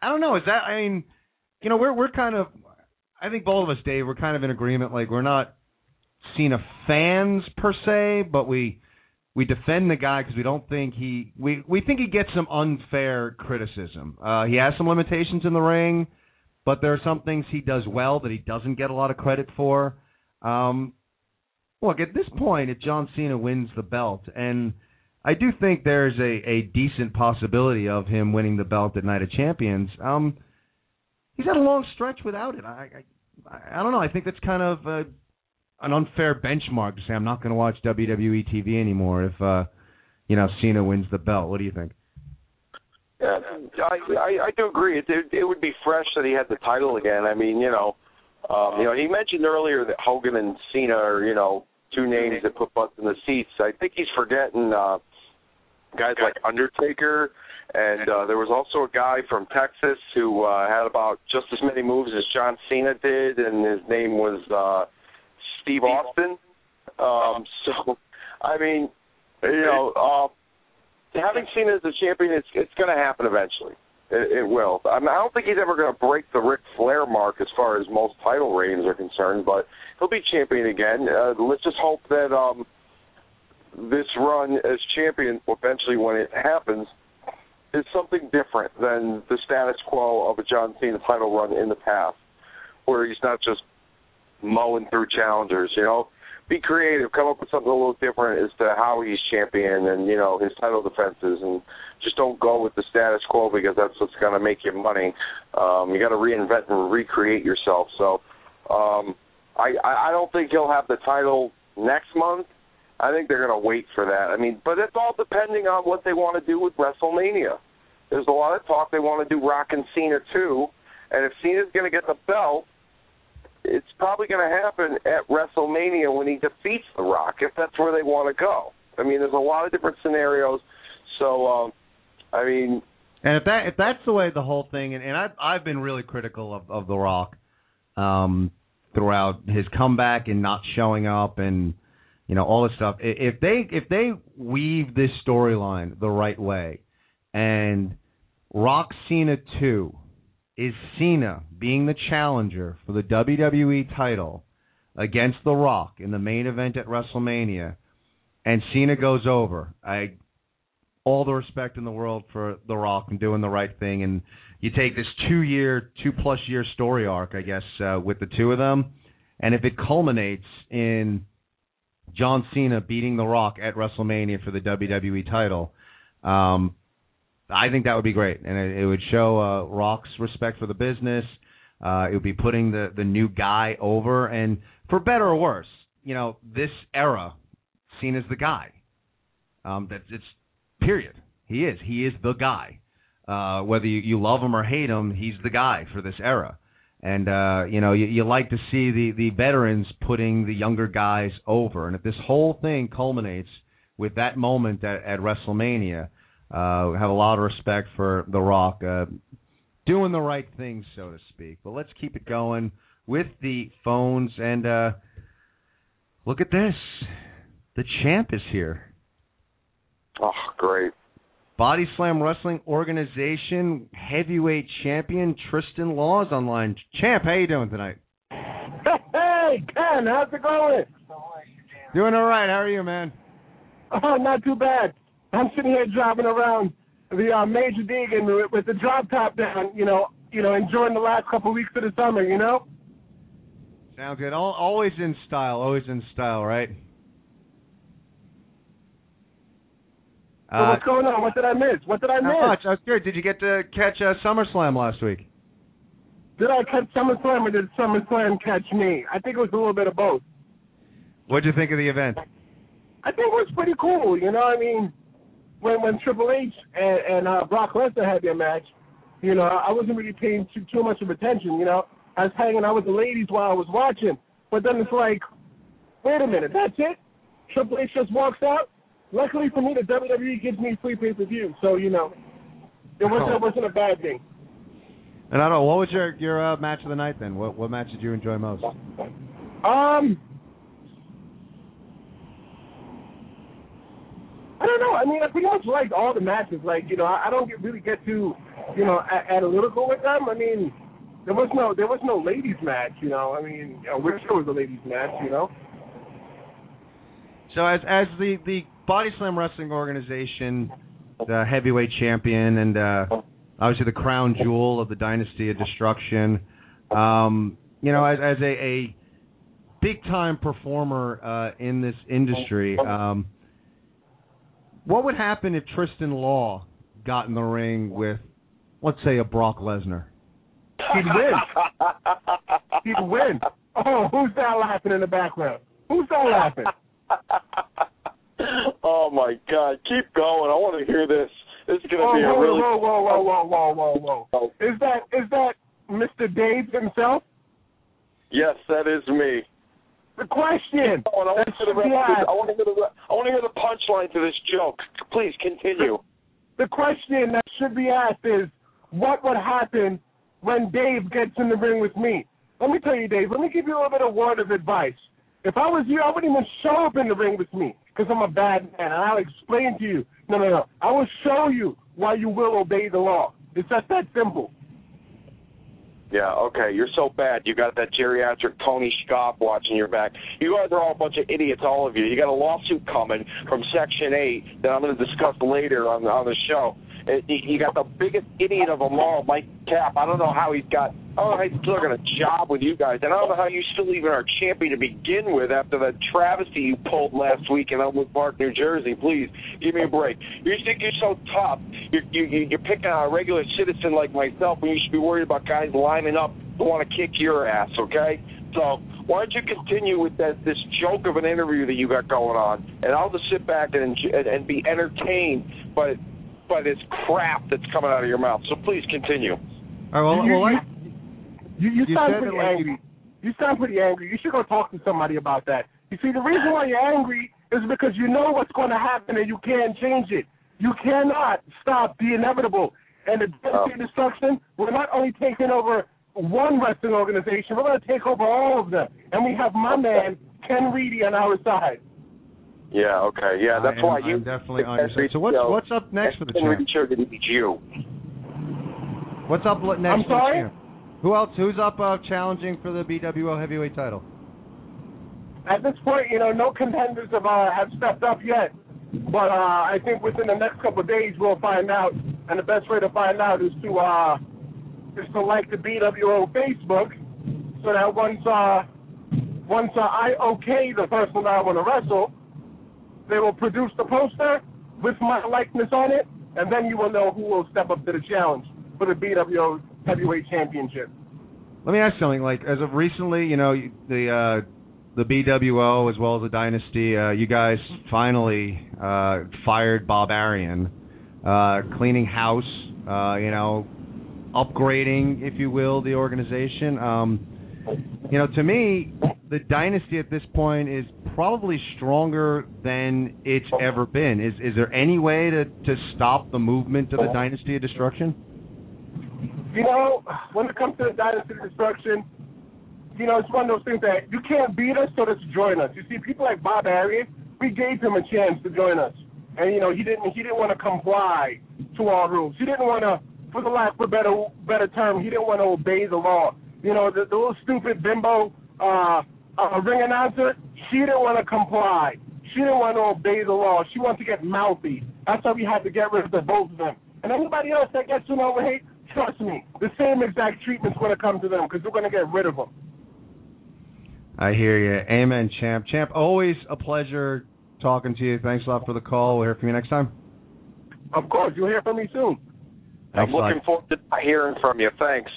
I don't know. Is that? I mean, you know, we're we're kind of. I think both of us, Dave, we're kind of in agreement. Like we're not Cena fans per se, but we we defend the guy because we don't think he we we think he gets some unfair criticism. Uh, he has some limitations in the ring. But there are some things he does well that he doesn't get a lot of credit for. Um, look, at this point, if John Cena wins the belt, and I do think there's a, a decent possibility of him winning the belt at Night of Champions. Um, he's had a long stretch without it. I, I, I don't know. I think that's kind of a, an unfair benchmark to say I'm not going to watch WWE TV anymore if uh, you know Cena wins the belt. What do you think? Yeah, I, I do agree. It, it it would be fresh that he had the title again. I mean, you know, um, you know, he mentioned earlier that Hogan and Cena are you know two names that put butts in the seats. I think he's forgetting uh, guys like Undertaker, and uh, there was also a guy from Texas who uh, had about just as many moves as John Cena did, and his name was uh, Steve Austin. Um, so, I mean, you know. Uh, having Cena as a champion, it's it's going to happen eventually. It, it will. I, mean, I don't think he's ever going to break the Ric Flair mark as far as most title reigns are concerned, but he'll be champion again. Uh, let's just hope that um, this run as champion, eventually when it happens, is something different than the status quo of a John Cena title run in the past, where he's not just mowing through challengers. You know, be creative, come up with something a little different as to how he's champion and you know his title defenses, and just don't go with the status quo because that's what's going to make you money. Um, you got to reinvent and recreate yourself. So um, I I don't think he'll have the title next month. I think they're going to wait for that. I mean, but it's all depending on what they want to do with WrestleMania. There's a lot of talk they want to do Rock and Cena too, and if Cena's going to get the belt it's probably going to happen at WrestleMania when he defeats The Rock, if that's where they want to go. I mean, there's a lot of different scenarios. So, um, I mean, and if that if that's the way the whole thing, and, and I've I've been really critical of of The Rock um, throughout his comeback and not showing up and you know all this stuff. If they if they weave this storyline the right way, and Rock Cena two is Cena being the challenger for the WWE title against The Rock in the main event at WrestleMania, and Cena goes over. I all the respect in the world for The Rock and doing the right thing, and you take this two year, two plus year story arc, I guess, uh, with the two of them, and if it culminates in John Cena beating The Rock at WrestleMania for the WWE title, um, I think that would be great, and it, it would show uh, Rock's respect for the business. Uh, it would be putting the the new guy over, and for better or worse, you know, this era, Cena's the guy. Um, that's it's period. He is. He is the guy. Uh, whether you, you love him or hate him, he's the guy for this era. And uh, you know, you, you like to see the the veterans putting the younger guys over. And if this whole thing culminates with that moment at, at WrestleMania, uh, have a lot of respect for The Rock uh, doing the right thing, so to speak. But let's keep it going with the phones and uh, look at this. The champ is here. Oh, great. Body Slam Wrestling Organization heavyweight champion Tristan Law's online. Champ, how you doing tonight? Hey, Ken, how's it going? Doing all right. How are you, man? Oh, not too bad. I'm sitting here driving around the uh, Major Deegan with, with the drop top down, you know, you know, enjoying the last couple of weeks of the summer, you know. Sounds good. Always in style. Always in style, right? So what's going on? What did I miss? What did I miss? much. I was curious. Did you get to catch uh, SummerSlam last week? Did I catch SummerSlam or did SummerSlam catch me? I think it was a little bit of both. What'd you think of the event? I think it was pretty cool. You know, I mean, when when Triple H and, and uh, Brock Lesnar had their match, you know, I wasn't really paying too too much of attention. You know, I was hanging out with the ladies while I was watching, but then it's like, wait a minute, that's it? Triple H just walks out. Luckily for me, the WWE gives me free pay per view, so you know, it wasn't it wasn't a bad thing. And I don't know. What was your your uh, match of the night then? What what match did you enjoy most? Um, I don't know. I mean, I pretty much liked all the matches. Like, you know, I, I don't get, really get too, you know, a- analytical with them. I mean, there was no there was no ladies match. You know, I mean, I wish there was a ladies match. You know. So as as the the Body Slam Wrestling Organization, the heavyweight champion, and uh, obviously the crown jewel of the Dynasty of Destruction, um, you know, as as a, a big time performer uh, in this industry, um, what would happen if Tristan Law got in the ring with, let's say, a Brock Lesnar? He'd win. He'd win. Oh, who's that laughing in the background? Who's that laughing? oh my God! Keep going. I want to hear this. This is going to Whoa, oh, be a whoa, really. whoa, whoa, whoa, whoa, whoa, whoa, whoa. Oh. Is that is that Mr. Dave himself? Yes, that is me. The question. Oh, I want that to hear the should be rest of this- asked. I want to hear the I want to hear the punchline to this joke. Please continue. the question that should be asked is, what would happen when Dave gets in the ring with me? Let me tell you, Dave. Let me give you a little bit of word of advice. If I was you, I wouldn't even show up in the ring with me because I'm a bad man, and I'll explain to you. No, no, no. I will show you why you will obey the law. It's just that simple. Yeah, okay. You're so bad. You got that geriatric Tony Scott watching your back. You guys are all a bunch of idiots, all of you. You got a lawsuit coming from Section 8 that I'm going to discuss later on on the show. Uh, you you got the biggest idiot of them all, Mike Cap. I don't know how he's got. Oh, I still got a job with you guys, and I don't know how you still even are champion to begin with after that travesty you pulled last week in Elmwood Park, New Jersey. Please give me a break. You think you're so tough? You're you, you- you're picking on a regular citizen like myself when you should be worried about guys lining up who want to kick your ass. Okay, so why don't you continue with that this joke of an interview that you got going on, and I'll just sit back and and, and be entertained by by this crap that's coming out of your mouth. So please continue. All right, well, You- well, you- I, You, you, You sound pretty like angry. You sound pretty angry. You should go talk to somebody about that. You see, the reason why you're angry is because you know what's going to happen and you can't change it. You cannot stop the inevitable. And the Dynasty Oh. Destruction, we're not only taking over one wrestling organization, we're going to take over all of them. And we have my man, Ken Reedy, on our side. Yeah, okay, yeah, that's I am- why you. I'm definitely on your side. So what's Yo, what's up next for the and champ? Really sure that it's you. What's up next I'm sorry? champ? Who else? Who's up uh, challenging for the BWO heavyweight title? At this point, you know, no contenders have uh, have stepped up yet. But uh, I think within the next couple of days we'll find out. And the best way to find out is to uh, is to like the BWO Facebook, so that once uh, once uh, I okay the person that I want to wrestle, they will produce the poster with my likeness on it, and then you will know who will step up to the challenge for the BWO Heavyweight Championship. Let me ask something. Like as of recently, you know, the uh, the BWO as well as the Dynasty, uh, you guys finally uh, fired Bob Arian, uh, cleaning house. Uh, you know, upgrading, if you will, the organization. Um, you know, to me, the Dynasty at this point is probably stronger than it's ever been. Is is there any way to to stop the movement of the Dynasty of Destruction? You know, when it comes to the Dynasty of Destruction, you know, it's one of those things that you can't beat us, so let's join us. You see, people like Bob Arian, we gave him a chance to join us, and you know, he didn't. He didn't want to comply to our rules. He didn't want to, for the lack of a better better term, he didn't want to obey the law. You know, the, the little stupid bimbo uh, uh, ring announcer, she didn't want to comply. She didn't want to obey the law. She wanted to get mouthy. That's why we had to get rid of the both of them. And anybody else that gets in over hate, trust me, the same exact treatment's going to come to them because we're going to get rid of them. I hear you. Amen, champ. Champ, always a pleasure talking to you. Thanks a lot for the call. We'll hear from you next time. Of course, you'll hear from me soon. I'm Thanks lot. looking forward to hearing from you. Thanks.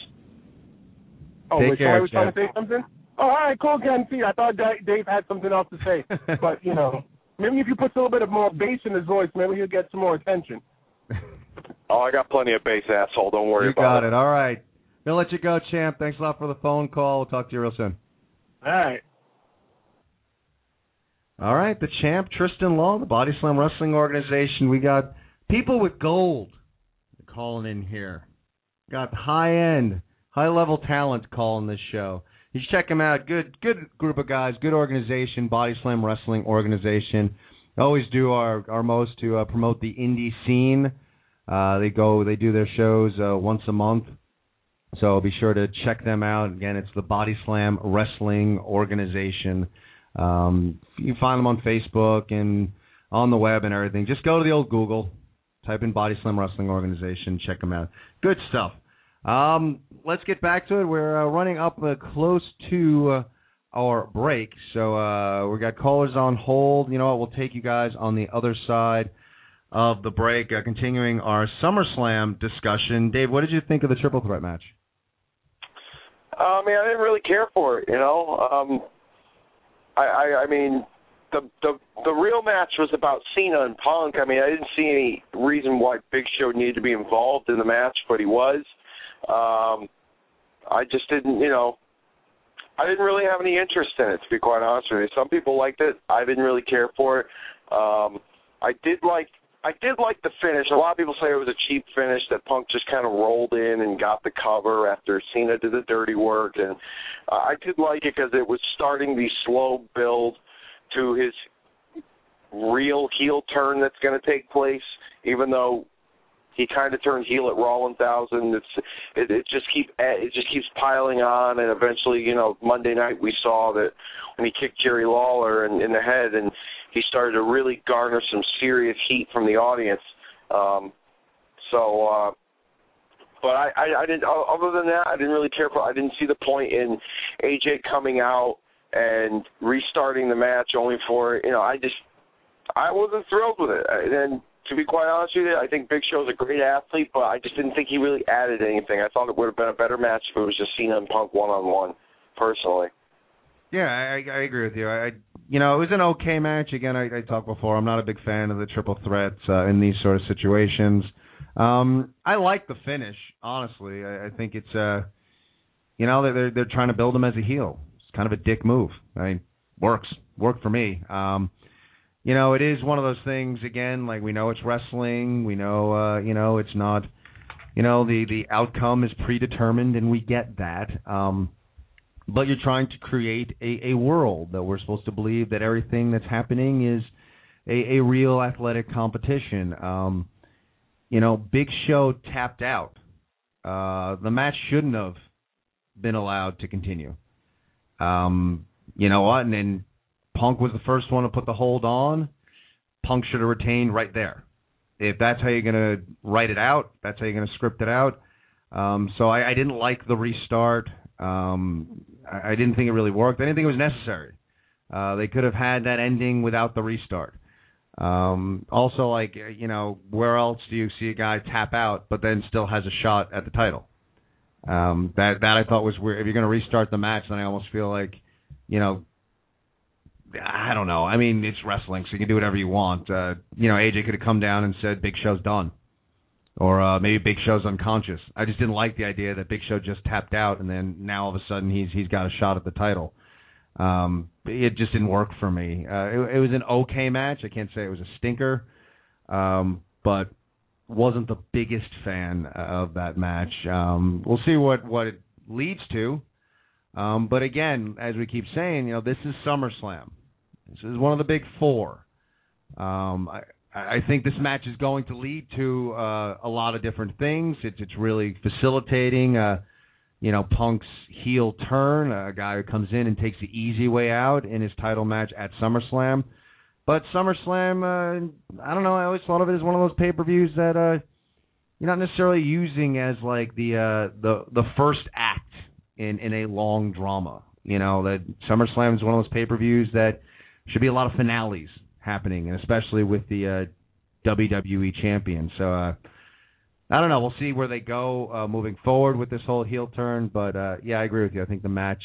Oh, Take wait, care, somebody was trying to say something? Oh, all right, cool, again. See, I thought Dave had something else to say. but, you know, maybe if you put a little bit of more bass in his voice, maybe he'll get some more attention. Oh, I got plenty of bass, asshole. Don't worry you about got it. All right. Gonna let you go, champ. Thanks a lot for the phone call. We'll talk to you real soon. All right. All right, the champ, Tristan Law, the Body Slam Wrestling Organization. We got people with gold calling in here. Got high end, high level talent calling this show. You should check them out. Good, good group of guys. Good organization, Body Slam Wrestling Organization. Always do our our most to uh, promote the indie scene. Uh, they go, they do their shows uh, once a month. So be sure to check them out. Again, it's the Body Slam Wrestling Organization. Um, you can find them on Facebook and on the web and everything. Just go to the old Google, type in Body Slam Wrestling Organization, check them out. Good stuff. Um, let's get back to it. We're uh, running up uh, close to uh, our break, so uh, we got callers on hold. You know what? We'll take you guys on the other side of the break, uh, continuing our SummerSlam discussion. Dave, what did you think of the triple threat match? I mean, I didn't really care for it. You know, um, I, I, I mean, the the the real match was about Cena and Punk. I mean, I didn't see any reason why Big Show needed to be involved in the match, but he was. Um, I just didn't, you know, I didn't really have any interest in it, to be quite honest with you. Some people liked it. I didn't really care for it. Um, I did like I did like the finish. A lot of people say it was a cheap finish that Punk just kind of rolled in and got the cover after Cena did the dirty work, and uh, I did like it because it was starting the slow build to his real heel turn that's going to take place. Even though he kind of turned heel at Raw 1000, it's it, it just keep it just keeps piling on, and eventually, you know, Monday night we saw that when he kicked Jerry Lawler in, in the head and he started to really garner some serious heat from the audience. Um, so, uh, but I, I, I didn't. Other than that, I didn't really care for. I didn't see the point in AJ coming out and restarting the match only for you know. I just I wasn't thrilled with it. And then, to be quite honest with you, I think Big Show's a great athlete, but I just didn't think he really added anything. I thought it would have been a better match if it was just Cena and Punk one on one. Personally. Yeah, I, I agree with you. I, you know, it was an okay match. Again, I, I talked before. I'm not a big fan of the triple threats uh, in these sort of situations. Um, I like the finish, honestly. I, I think it's, uh, you know, they're they're trying to build him as a heel. It's kind of a dick move. I mean, works, worked for me. Um, you know, it is one of those things. Again, like we know it's wrestling. We know, uh, you know, it's not. You know, the the outcome is predetermined, and we get that. Um, but you're trying to create a, a world that we're supposed to believe that everything that's happening is a, a real athletic competition. Um, you know, Big Show tapped out. Uh, the match shouldn't have been allowed to continue. Um, you know what? And then Punk was the first one to put the hold on. Punk should have retained right there. If that's how you're going to write it out, that's how you're going to script it out. Um, so I, I didn't like the restart. Um, I, I didn't think it really worked. I didn't think it was necessary. Uh, they could have had that ending without the restart. Um, also, like you know, where else do you see a guy tap out but then still has a shot at the title? Um, that that I thought was weird. If you're going to restart the match, then I almost feel like, you know, I don't know. I mean, it's wrestling, so you can do whatever you want. Uh, you know, AJ could have come down and said Big Show's done, or uh, maybe Big Show's unconscious. I just didn't like the idea that Big Show just tapped out and then now all of a sudden he's he's got a shot at the title. Um, it just didn't work for me. Uh, it, it was an okay match. I can't say it was a stinker, um, but wasn't the biggest fan of that match. Um, we'll see what what it leads to. Um, but again, as we keep saying, you know, this is SummerSlam. This is one of the big four. Um, I, I think this match is going to lead to uh, a lot of different things. It's it's really facilitating, uh, you know, Punk's heel turn, a guy who comes in and takes the easy way out in his title match at SummerSlam. But SummerSlam, uh, I don't know. I always thought of it as one of those pay-per-views that uh, you're not necessarily using as like the uh, the the first act in in a long drama. You know that SummerSlam is one of those pay-per-views that should be a lot of finales happening, and especially with the uh, WWE champion. So uh, I don't know. We'll see where they go uh, moving forward with this whole heel turn. But uh, yeah, I agree with you. I think the match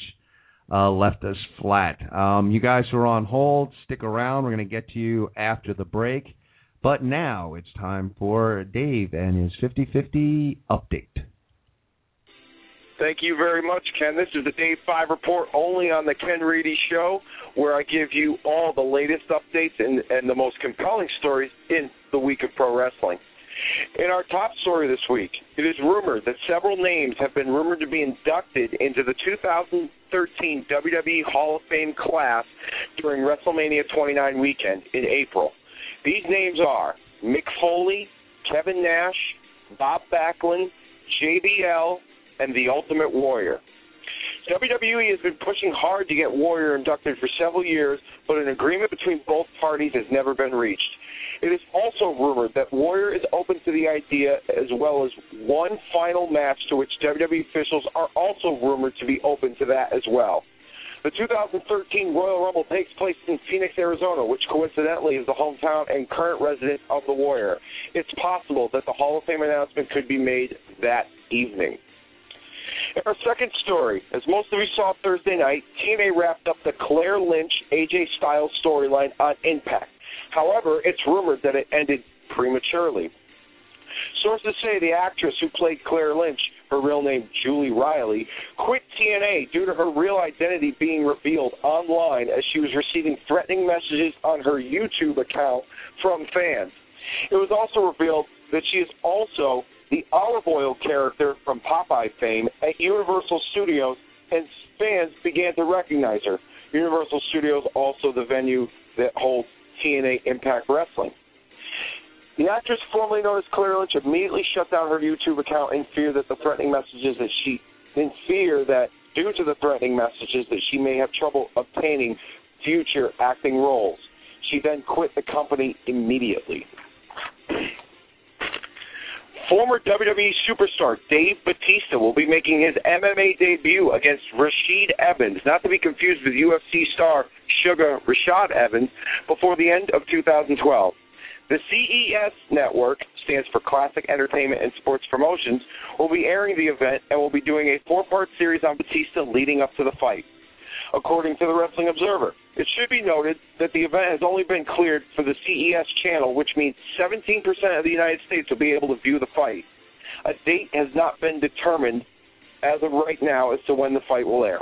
uh, left us flat. Um, you guys who are on hold, stick around. We're going to get to you after the break. But now it's time for Dave and his 50 50 update. Thank you very much, Ken. This is the Day 5 report only on the Ken Reedy Show, where I give you all the latest updates and, and the most compelling stories in the week of pro wrestling. In our top story this week, it is rumored that several names have been rumored to be inducted into the 2013 WWE Hall of Fame class during WrestleMania 29 weekend in April. These names are Mick Foley, Kevin Nash, Bob Backlund, JBL, and The Ultimate Warrior. WWE has been pushing hard to get Warrior inducted for several years, but an agreement between both parties has never been reached. It is also rumored that Warrior is open to the idea, as well as one final match to which WWE officials are also rumored to be open to that as well. The 2013 Royal Rumble takes place in Phoenix, Arizona, which coincidentally is the hometown and current residence of the Warrior. It's possible that the Hall of Fame announcement could be made that evening. Our second story, as most of you saw Thursday night, TNA wrapped up the Claire Lynch AJ Styles storyline on Impact. However, it's rumored that it ended prematurely. Sources say the actress who played Claire Lynch, her real name Julie Riley, quit TNA due to her real identity being revealed online as she was receiving threatening messages on her YouTube account from fans. It was also revealed that she is also the olive oil character from Popeye fame at Universal Studios, and fans began to recognize her. Universal Studios also the venue that holds TNA Impact Wrestling. The actress formerly known as Claire Lynch immediately shut down her YouTube account in fear that the threatening messages that she in fear that due to the threatening messages that she may have trouble obtaining future acting roles. She then quit the company immediately. Former WWE superstar Dave Batista will be making his MMA debut against Rashid Evans, not to be confused with UFC star Sugar Rashad Evans, before the end of 2012. The CES network stands for Classic Entertainment and Sports Promotions, will be airing the event and will be doing a four part series on Batista leading up to the fight according to the Wrestling Observer. It should be noted that the event has only been cleared for the CES channel, which means 17% of the United States will be able to view the fight. A date has not been determined as of right now as to when the fight will air.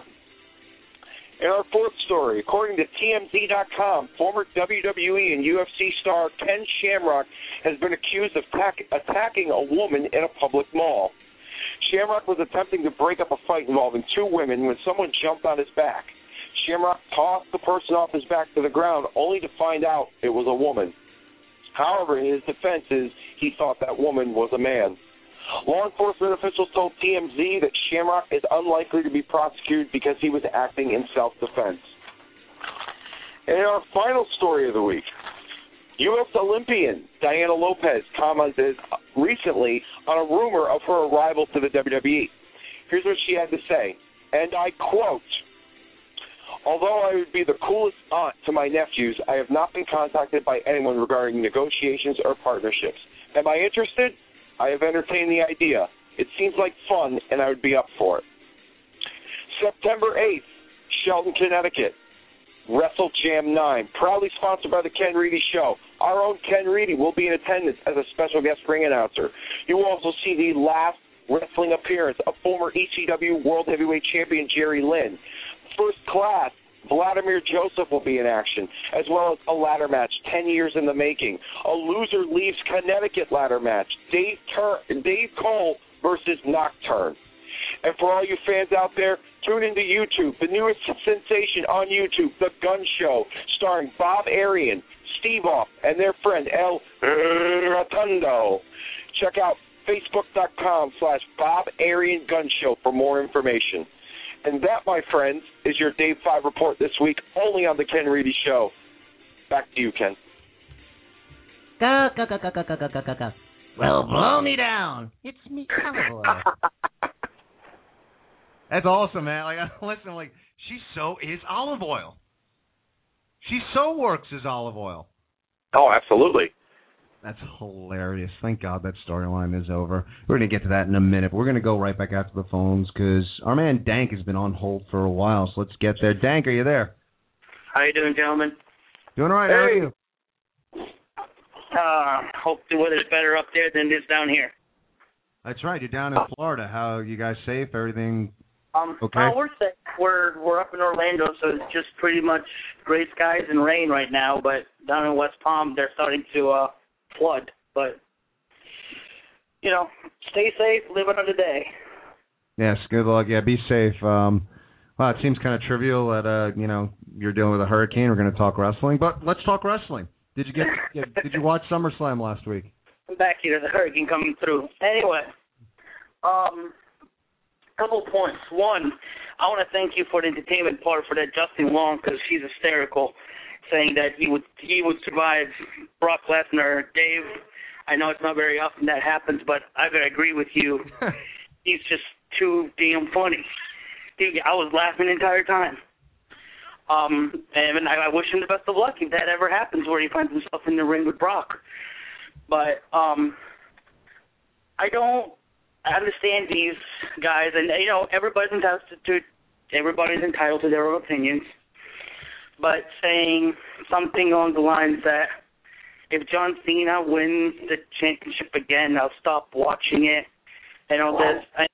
In our fourth story, according to TMZ.com, former WWE and UFC star Ken Shamrock has been accused of attack- attacking a woman in a public mall. Shamrock was attempting to break up a fight involving two women when someone jumped on his back. Shamrock tossed the person off his back to the ground, only to find out it was a woman. However, in his defense is he thought that woman was a man. Law enforcement officials told TMZ that Shamrock is unlikely to be prosecuted because he was acting in self defense. And our final story of the week, U.S. Olympian Diana Lopez commented recently on a rumor of her arrival to the WWE. Here's what she had to say, and I quote Although I would be the coolest aunt to my nephews, I have not been contacted by anyone regarding negotiations or partnerships. Am I interested? I have entertained the idea. It seems like fun, and I would be up for it. September 8th, Shelton, Connecticut. Wrestle Jam 9, proudly sponsored by the Ken Reedy Show. Our own Ken Reedy will be in attendance as a special guest ring announcer. You will also see the last wrestling appearance of former ECW World Heavyweight Champion Jerry Lynn. First class, Vladimir Joseph will be in action, as well as a ladder match 10 years in the making. A loser leaves Connecticut ladder match. Dave, Tur- Dave Cole versus Nocturne. And for all you fans out there, tune into YouTube, the newest sensation on YouTube, The Gun Show, starring Bob Arian, Steve Off, and their friend El Rotundo. Check out facebook.com slash Bob Arian Gun Show for more information. And that, my friends, is your Dave 5 report this week, only on The Ken Reedy Show. Back to you, Ken. Go, go, go, go, go, go, go, go, go, go. Well, blow me down. It's me, Olive Oil. That's awesome, man. Like, listen, like she so is olive oil. She so works as olive oil. Oh, absolutely. That's hilarious. Thank God that storyline is over. We're going to get to that in a minute. But we're going to go right back after the phones because our man Dank has been on hold for a while. So let's get there. Dank, are you there? How you doing, gentlemen? Doing all right. How are you? Uh, hope the weather's better up there than it is down here. That's right. You're down in Florida. How are you guys safe? Everything? Um, Okay. uh, we're. We're we're up in Orlando, so it's just pretty much gray skies and rain right now. But down in West Palm, they're starting to uh flood. But you know, stay safe, live another day. Yes. Good luck. Yeah. Be safe. Um. Well, it seems kind of trivial that uh, you know, you're dealing with a hurricane. We're going to talk wrestling, but let's talk wrestling. Did you get? did you watch SummerSlam last week? I'm back here. There's a hurricane coming through. Anyway, um, couple points. One, I want to thank you for the entertainment part for that Justin Long because she's hysterical, saying that he would he would survive Brock Lesnar. Dave, I know it's not very often that happens, but I gotta agree with you. He's just too damn funny. Dude, I was laughing the entire time. Um, and I, I wish him the best of luck if that ever happens, where he finds himself in the ring with Brock. But um, I don't understand these guys, and you know everybody's entitled to everybody's entitled to their own opinions. But saying something along the lines that if John Cena wins the championship again, I'll stop watching it, and all this. I,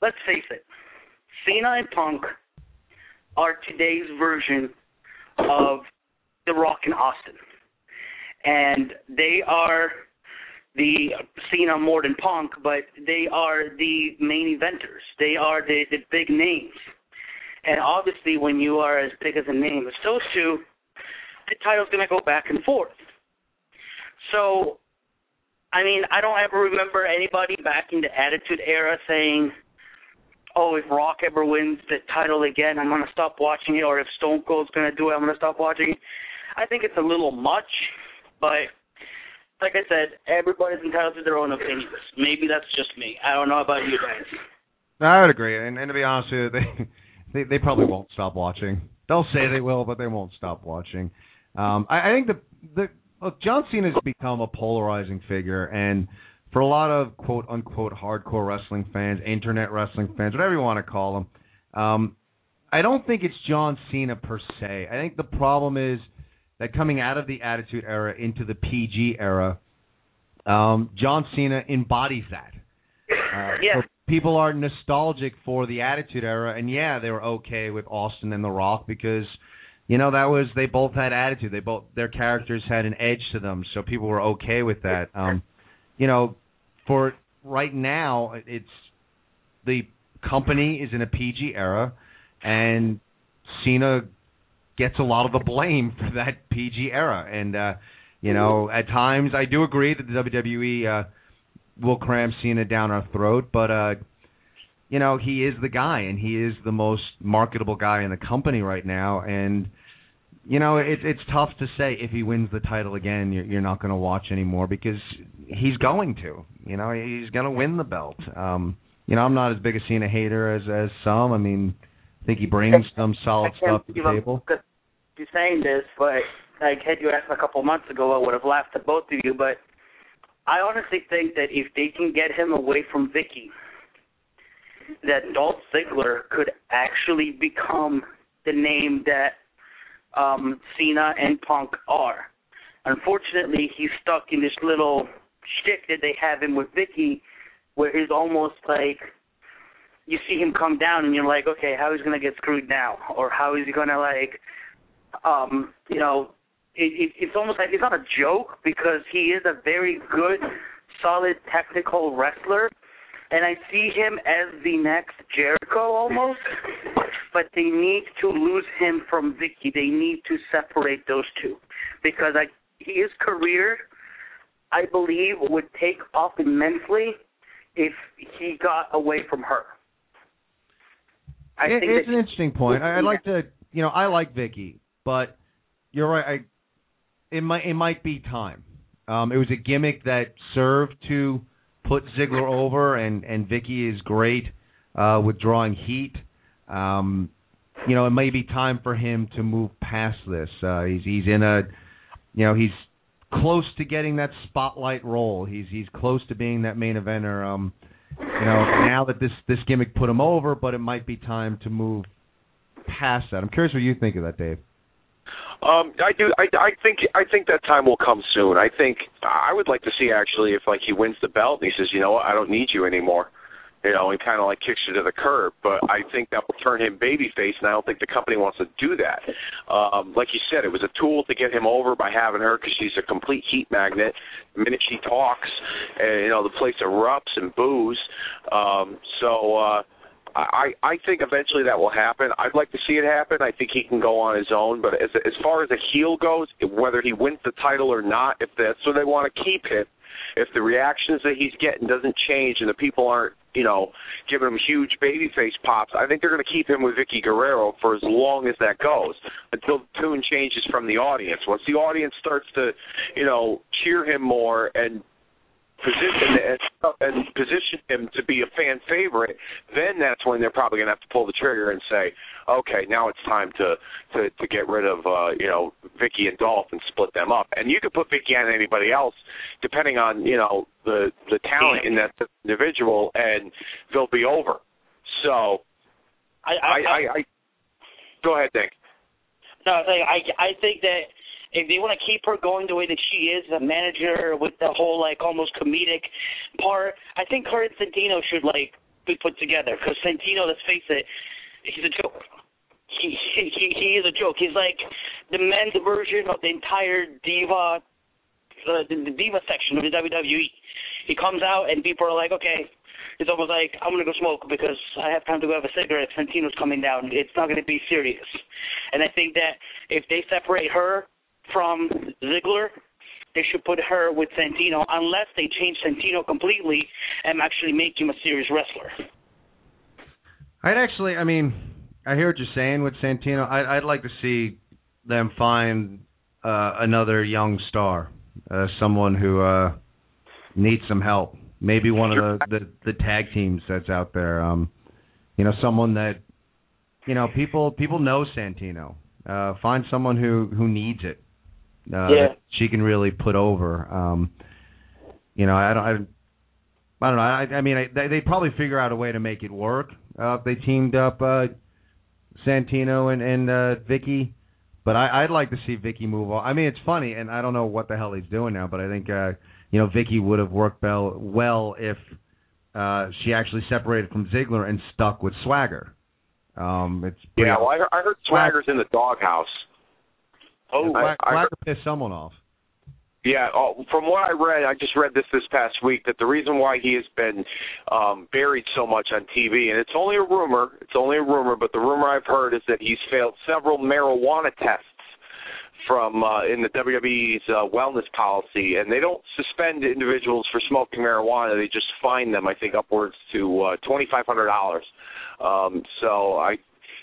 let's face it, Cena and Punk are today's version of The Rock and Austin. And they are the Cena more than Punk, but they are the main eventers. They are the, the big names. And obviously, when you are as big as a name as those two, the title's going to go back and forth. So, I mean, I don't ever remember anybody back in the Attitude Era saying, oh, if Rock ever wins the title again, I'm going to stop watching it, or if Stone Cold's going to do it, I'm going to stop watching it. I think it's a little much, but like I said, everybody's entitled to their own opinions. Maybe that's just me. I don't know about you guys. I would agree, and, and to be honest with you, they, they they probably won't stop watching. They'll say they will, but they won't stop watching. Um, I, I think the the look, John Cena's become a polarizing figure, and for a lot of quote unquote hardcore wrestling fans, internet wrestling fans, whatever you want to call them, um, I don't think it's John Cena per se. I think the problem is that coming out of the Attitude Era into the PG era, um, John Cena embodies that. Uh, Yeah. so people are nostalgic for the Attitude Era, and yeah, they were okay with Austin and The Rock because, you know, that was they both had attitude. They both their characters had an edge to them, so people were okay with that. Um, you know, for right now, it's the company is in a PG era, and Cena gets a lot of the blame for that PG era. And uh, you know, at times I do agree that the WWE uh, will cram Cena down our throat, but uh, you know, he is the guy, and he is the most marketable guy in the company right now, and. You know, it's it's tough to say if he wins the title again, you're, you're not going to watch anymore because he's going to. You know, he's going to win the belt. Um, you know, I'm not as big a Cena hater as as some. I mean, I think he brings some solid stuff to the table. good- you saying this, but like had you asked a couple months ago, I would have laughed at both of you. But I honestly think that if they can get him away from Vickie, that Dolph Ziggler could actually become the name that um Cena and Punk are. Unfortunately, he's stuck in this little shtick that they have him with Vickie, where he's almost like you see him come down and you're like, okay, how is he gonna get screwed now, or how is he gonna like, um, you know, it, it, it's almost like it's not a joke because he is a very good, solid technical wrestler, and I see him as the next Jericho almost. But they need to lose him from Vickie. They need to separate those two because I his career, I believe, would take off immensely if he got away from her. I It- think it's an interesting point. I, I'd like to, you know, I like Vickie, but you're right. I, it might it might be time. Um, it was a gimmick that served to put Ziggler over, and and Vickie is great uh, with drawing heat. Um, you know, it may be time for him to move past this. Uh, he's he's in a, you know, he's close to getting that spotlight role. He's he's close to being that main eventer. Um, you know, now that this this gimmick put him over, but it might be time to move past that. I'm curious what you think of that, Dave. Um, I do. I, I think. I think that time will come soon. I think. I would like to see actually if like he wins the belt and he says, you know what, I don't need you anymore. You know, he kind of like kicks you to the curb. But I think that will turn him babyface, and I don't think the company wants to do that. Um, like you said, it was a tool to get him over by having her because she's a complete heat magnet. The minute she talks, and you know, the place erupts and boos. Um, so. uh I I think eventually that will happen. I'd like to see it happen. I think he can go on his own, but as as far as a heel goes, whether he wins the title or not, if that's where they want to keep him, if the reactions that he's getting doesn't change and the people aren't, you know, giving him huge babyface pops, I think they're going to keep him with Vickie Guerrero for as long as that goes until the tune changes from the audience. Once the audience starts to, you know, cheer him more and position and, and position him to be a fan favorite, then that's when they're probably going to have to pull the trigger and say, okay, now it's time to to to get rid of uh, you know Vickie and Dolph and split them up. And you could put Vickie on anybody else, depending on you know the the talent in that individual, and they'll be over. So, I I, I, I, I go ahead, Nick. No, I I think that if they want to keep her going the way that she is, a manager with the whole like almost comedic part, I think her and Santino should like be put together. Because Santino, let's face it, he's a joke. He, he he is a joke. He's like the men's version of the entire diva, uh, the, the diva section of the WWE. He comes out and people are like, okay, it's almost like I'm gonna go smoke because I have time to go have a cigarette. Santino's coming down. It's not gonna be serious. And I think that if they separate her from Ziggler, they should put her with Santino unless they change Santino completely and actually make him a serious wrestler. I'd actually, I mean, I hear what you're saying with Santino. I'd, I'd like to see them find uh, another young star, uh, someone who uh, needs some help. Maybe one of the, the the tag teams that's out there. Um, you know, someone that you know people people know Santino. Uh, find someone who who needs it uh, Yeah. she can really put over. Um, you know, I don't, I, I don't know. I, I mean, I, they they probably figure out a way to make it work. Uh, if they teamed up uh, Santino and and uh, Vickie, but I, I'd like to see Vickie move on. I mean, it's funny, and I don't know what the hell he's doing now, but I think uh, you know Vickie would have worked well well if uh, she actually separated from Ziggler and stuck with Swagger. Um, it's pretty, Yeah, well, I, heard- I heard Swagger's in the doghouse. Oh, I- I Swagger pissed someone off. Yeah, oh, from what I read, I just read this this past week that the reason why he has been um buried so much on TV, and it's only a rumor, it's only a rumor, but the rumor I've heard is that he's failed several marijuana tests from uh, in the WWE's uh, wellness policy, and they don't suspend individuals for smoking marijuana; they just fine them. I think upwards to uh, twenty five hundred dollars. Um, so I,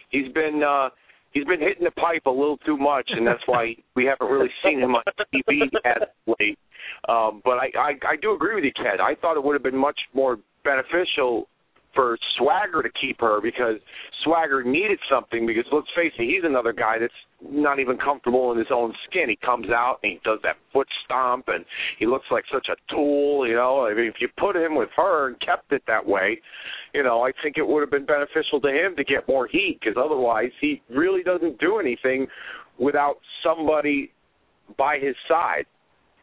he's been. uh he's been hitting the pipe a little too much, and that's why we haven't really seen him on TV as late. Um, but I, I, I do agree with you, Ken. I thought it would have been much more beneficial for Swagger to keep her because Swagger needed something. Because let's face it, he's another guy that's not even comfortable in his own skin. He comes out and he does that foot stomp, and he looks like such a tool. You know, I mean, if you put him with her and kept it that way, you know, I think it would have been beneficial to him to get more heat because otherwise he really doesn't do anything without somebody by his side.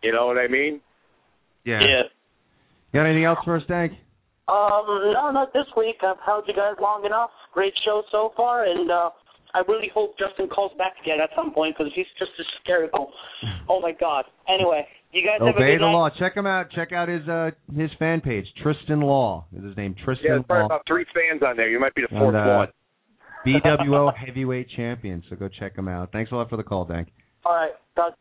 You know what I mean? Yeah. Yeah. You got anything else for us, Dank? Um, no, not this week. I've held you guys long enough. Great show so far, and uh, I really hope Justin calls back again at some point because he's just hysterical. Oh my God. Anyway, you guys have a Obey good the night. law. Check him out. Check out his uh his fan page. Tristan Law is his name. Yeah, Tristan there's probably Law. about three fans on there. You might be the And, fourth uh, one. BWO heavyweight champion. So go check him out. Thanks a lot for the call, Dank. All right. Talk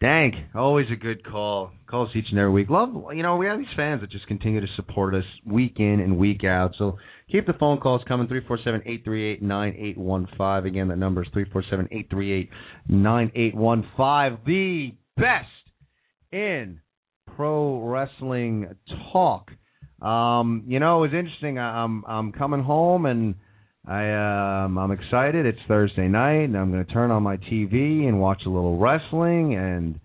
Dank, always a good call. Calls each and every week. Love, you know, we have these fans that just continue to support us week in and week out. So keep the phone calls coming. Three four seven eight three eight nine eight one five. Again, that number is three four seven eight three eight nine eight one five. The best in pro wrestling talk. Um, you know, it was interesting. I, I'm I'm coming home and I um I'm excited. It's Thursday night and I'm going to turn on my TV and watch a little wrestling and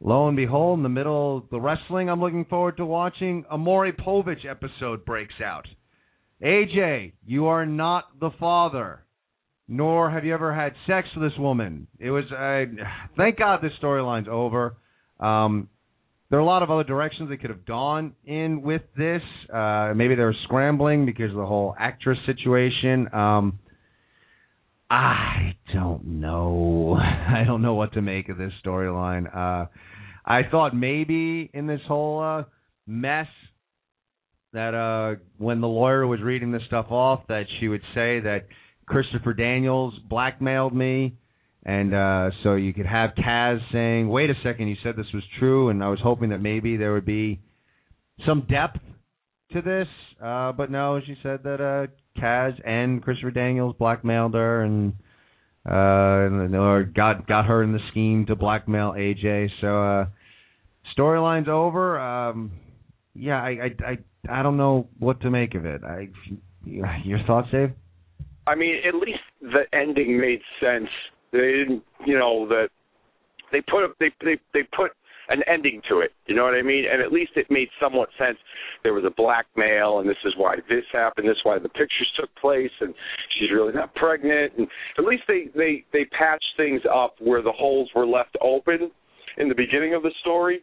lo and behold, in the middle of the wrestling I'm looking forward to watching, a Maury Povich episode breaks out. AJ, you are not the father, nor have you ever had sex with this woman. It was, uh, thank God this storyline's over. Um, there are a lot of other directions they could have gone in with this. Uh, maybe they were scrambling because of the whole actress situation. Um, I don't know. I don't know what to make of this storyline. Uh, I thought maybe in this whole uh, mess that uh, when the lawyer was reading this stuff off, that she would say that Christopher Daniels blackmailed me, and uh, so you could have Kaz saying, "Wait a second, you said this was true," and I was hoping that maybe there would be some depth to this, uh, but no, she said that uh, Kaz and Christopher Daniels blackmailed her and uh, or got got her in the scheme to blackmail AJ. So uh, storyline's over. Um, yeah, I, I I I don't know what to make of it. I your thoughts, Dave? I mean, at least the ending made sense. They didn't, you know, that they put a, they they they put an ending to it. You know what I mean? And at least it made somewhat sense. There was a blackmail, and this is why this happened. This is why the pictures took place, and she's really not pregnant. And at least they they they patched things up where the holes were left open in the beginning of the story.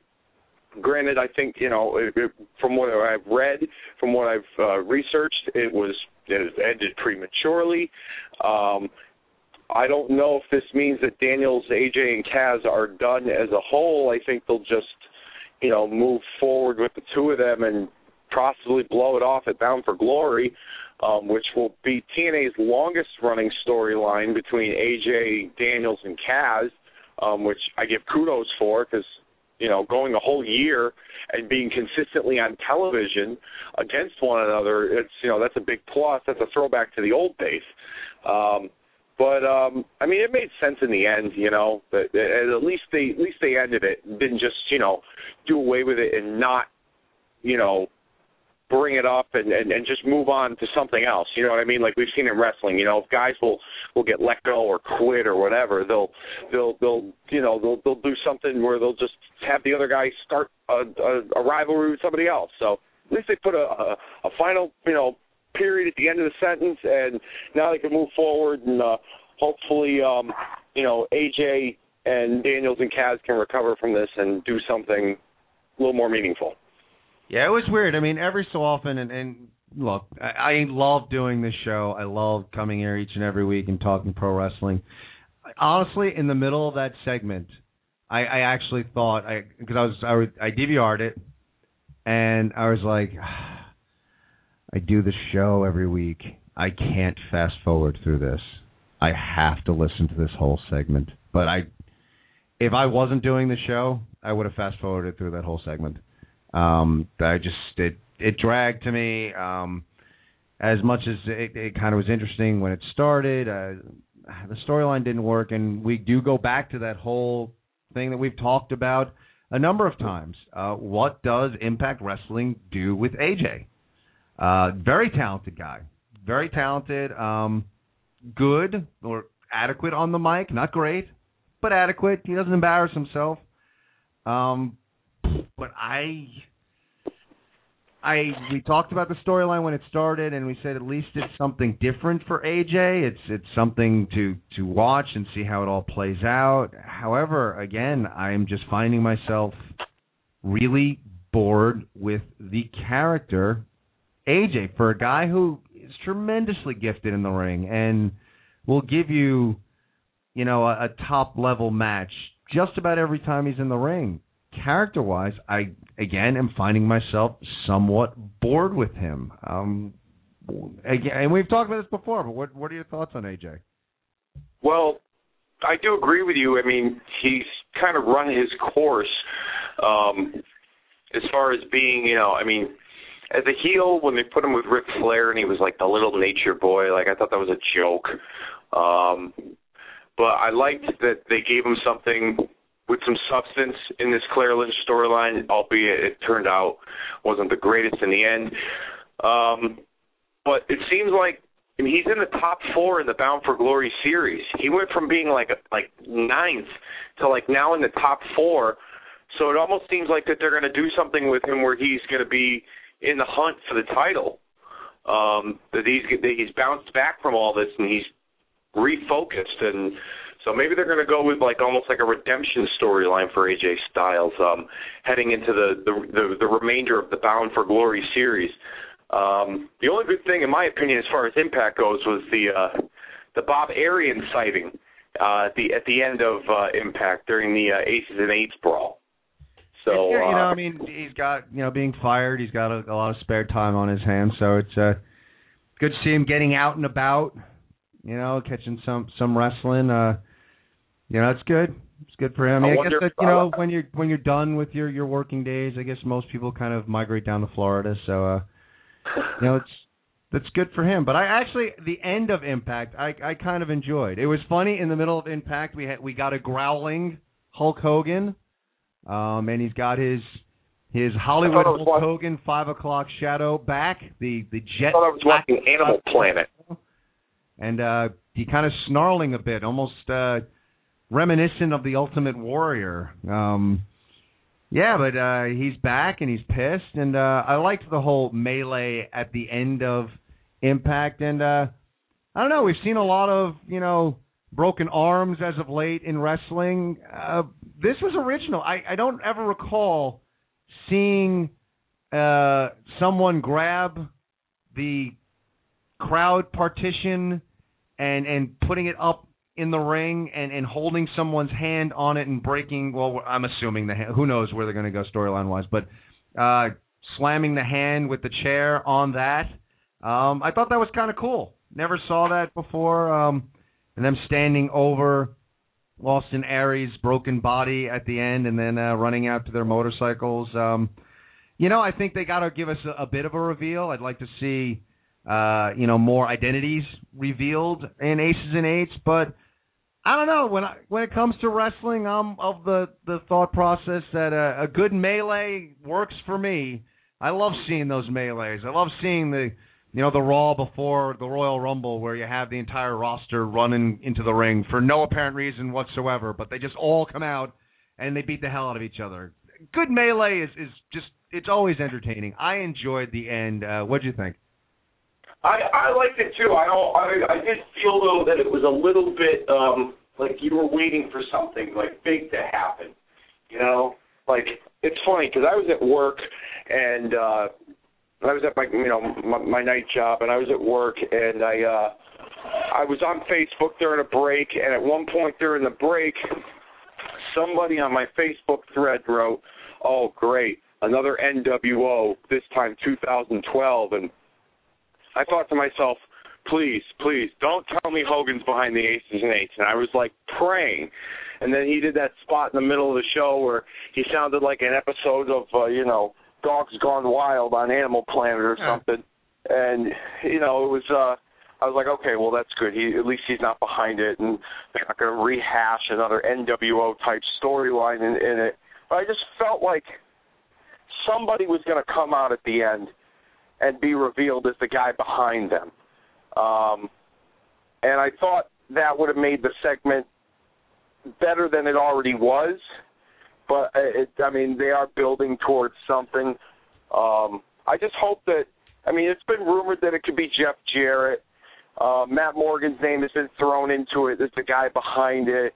Granted, I think you know it, it, from what I've read, from what I've uh, researched, it was it ended prematurely. Um, I don't know if this means that Daniels, AJ, and Kaz are done as a whole. I think they'll just, you know, move forward with the two of them and possibly blow it off at Bound for Glory, um, which will be TNA's longest running storyline between AJ, Daniels, and Kaz, um, which I give kudos for because you know, going a whole year and being consistently on television against one another, it's you know that's a big plus. That's a throwback to the old days. Um, but um I mean, it made sense in the end, you know. But at least they at least they ended it, didn't just you know do away with it and not you know bring it up and, and and just move on to something else. You know what I mean? Like we've seen in wrestling. You know, if guys will will get let go or quit or whatever, they'll they'll they'll you know they'll they'll do something where they'll just have the other guy start a, a, a rivalry with somebody else. So at least they put a, a a final you know period at the end of the sentence, and now they can move forward and uh, hopefully, um, you know, AJ and Daniels and Kaz can recover from this and do something a little more meaningful. Yeah, it was weird. I mean, every so often, and, and look, I, I love doing this show. I love coming here each and every week and talking pro wrestling. Honestly, in the middle of that segment, I, I actually thought I because I was I, was, I DVR'd it, and I was like. I do the show every week. I can't fast forward through this. I have to listen to this whole segment. But I, if I wasn't doing the show, I would have fast forwarded through that whole segment. Um, I just it it dragged to me. Um, as much as it, it kind of was interesting when it started, uh, the storyline didn't work, and we do go back to that whole thing that we've talked about a number of times. Uh, what does Impact Wrestling do with AJ? Uh, very talented guy, very talented. Um, good or adequate on the mic, not great, but adequate. He doesn't embarrass himself. Um, but I, I we talked about the storyline when it started, and we said at least it's something different for AJ. It's it's something to to watch and see how it all plays out. However, again, I am just finding myself really bored with the character AJ for a guy who is tremendously gifted in the ring and will give you, you know, a, a top level match just about every time he's in the ring. Character wise, I again am finding myself somewhat bored with him. Um, again, and we've talked about this before, but what what are your thoughts on AJ? Well, I do agree with you. I mean, he's kind of run his course um, as far as being, you know, I mean, as a heel when they put him with Ric Flair and he was like the little nature boy, like I thought that was a joke. Um but I liked that they gave him something with some substance in this Claire Lynch storyline, albeit it turned out wasn't the greatest in the end. Um but it seems like mean, he's in the top four in the Bound for Glory series. He went from being like like ninth to like now in the top four. So it almost seems like that they're going to do something with him where he's going to be in the hunt for the title. Um, that he's that he's bounced back from all this and he's refocused, and so maybe they're going to go with like almost like a redemption storyline for AJ Styles, um, heading into the, the the the remainder of the Bound for Glory series. Um, the only good thing, in my opinion, as far as Impact goes, was the uh, the Bob Arian sighting uh, at the at the end of uh, Impact during the uh, Aces and Eights brawl. So yeah, you know, uh, I mean, he's got you know being fired. He's got a, a lot of spare time on his hands, so it's uh, good to see him getting out and about. You know, catching some some wrestling. Uh, you know, it's good. It's good for him. I, I mean, I wonder guess that you know when you're when you're done with your your working days, I guess most people kind of migrate down to Florida. So, uh, you know, it's that's good for him. But I actually the end of Impact, I I kind of enjoyed. It was funny in the middle of Impact. We had we got a growling Hulk Hogan, um, and he's got his his Hollywood I thought it was Hulk watch- Hogan five o'clock shadow back. The the jet. I thought I was watching Animal Planet. and uh he kind of snarling a bit, almost uh reminiscent of the Ultimate Warrior. Um yeah, but uh he's back and he's pissed and uh I liked the whole melee at the end of Impact and uh I don't know, we've seen a lot of, you know, broken arms as of late in wrestling. Uh this was original. I I don't ever recall seeing uh someone grab the crowd partition and and putting it up in the ring and and holding someone's hand on it and breaking well I'm assuming the hand, who knows where they're going to go storyline wise but uh slamming the hand with the chair on that um I thought that was kind of cool never saw that before um and them standing over Austin Aries broken body at the end and then uh running out to their motorcycles um you know I think they got to give us a, a bit of a reveal I'd like to see uh, you know, more identities revealed in Aces and Eights, but I don't know when I, when it comes to wrestling, I'm of the the thought process that a, a good melee works for me. I love seeing those melees. I love seeing the you know the Raw before the Royal Rumble where you have the entire roster running into the ring for no apparent reason whatsoever, but they just all come out and they beat the hell out of each other. Good melee is is just it's always entertaining. I enjoyed the end. Uh, what'd you think? I I liked it too. I don't. I I did feel though that it was a little bit um like you were waiting for something like big to happen. You know, like it's funny because I was at work and uh I was at my you know my, my night job and I was at work and I uh I was on Facebook during a break and at one point during the break somebody on my Facebook thread wrote, "Oh great, another NWO this time 2012 and I thought to myself, please, please, don't tell me Hogan's behind the aces and eights. And I was like praying. And then he did that spot in the middle of the show where he sounded like an episode of, uh, you know, Dogs Gone Wild on Animal Planet or Yeah. something. And, you know, it was, uh, I was like, okay, well, that's good. He At least he's not behind it. And they're not going to rehash another NWO type storyline in, in it. But I just felt like somebody was going to come out at the end and be revealed as the guy behind them. Um, and I thought that would have made the segment better than it already was. But uh, it, I mean, they are building towards something. Um, I just hope that. I mean, it's been rumored that it could be Jeff Jarrett. Uh, Matt Morgan's name has been thrown into it as the guy behind it.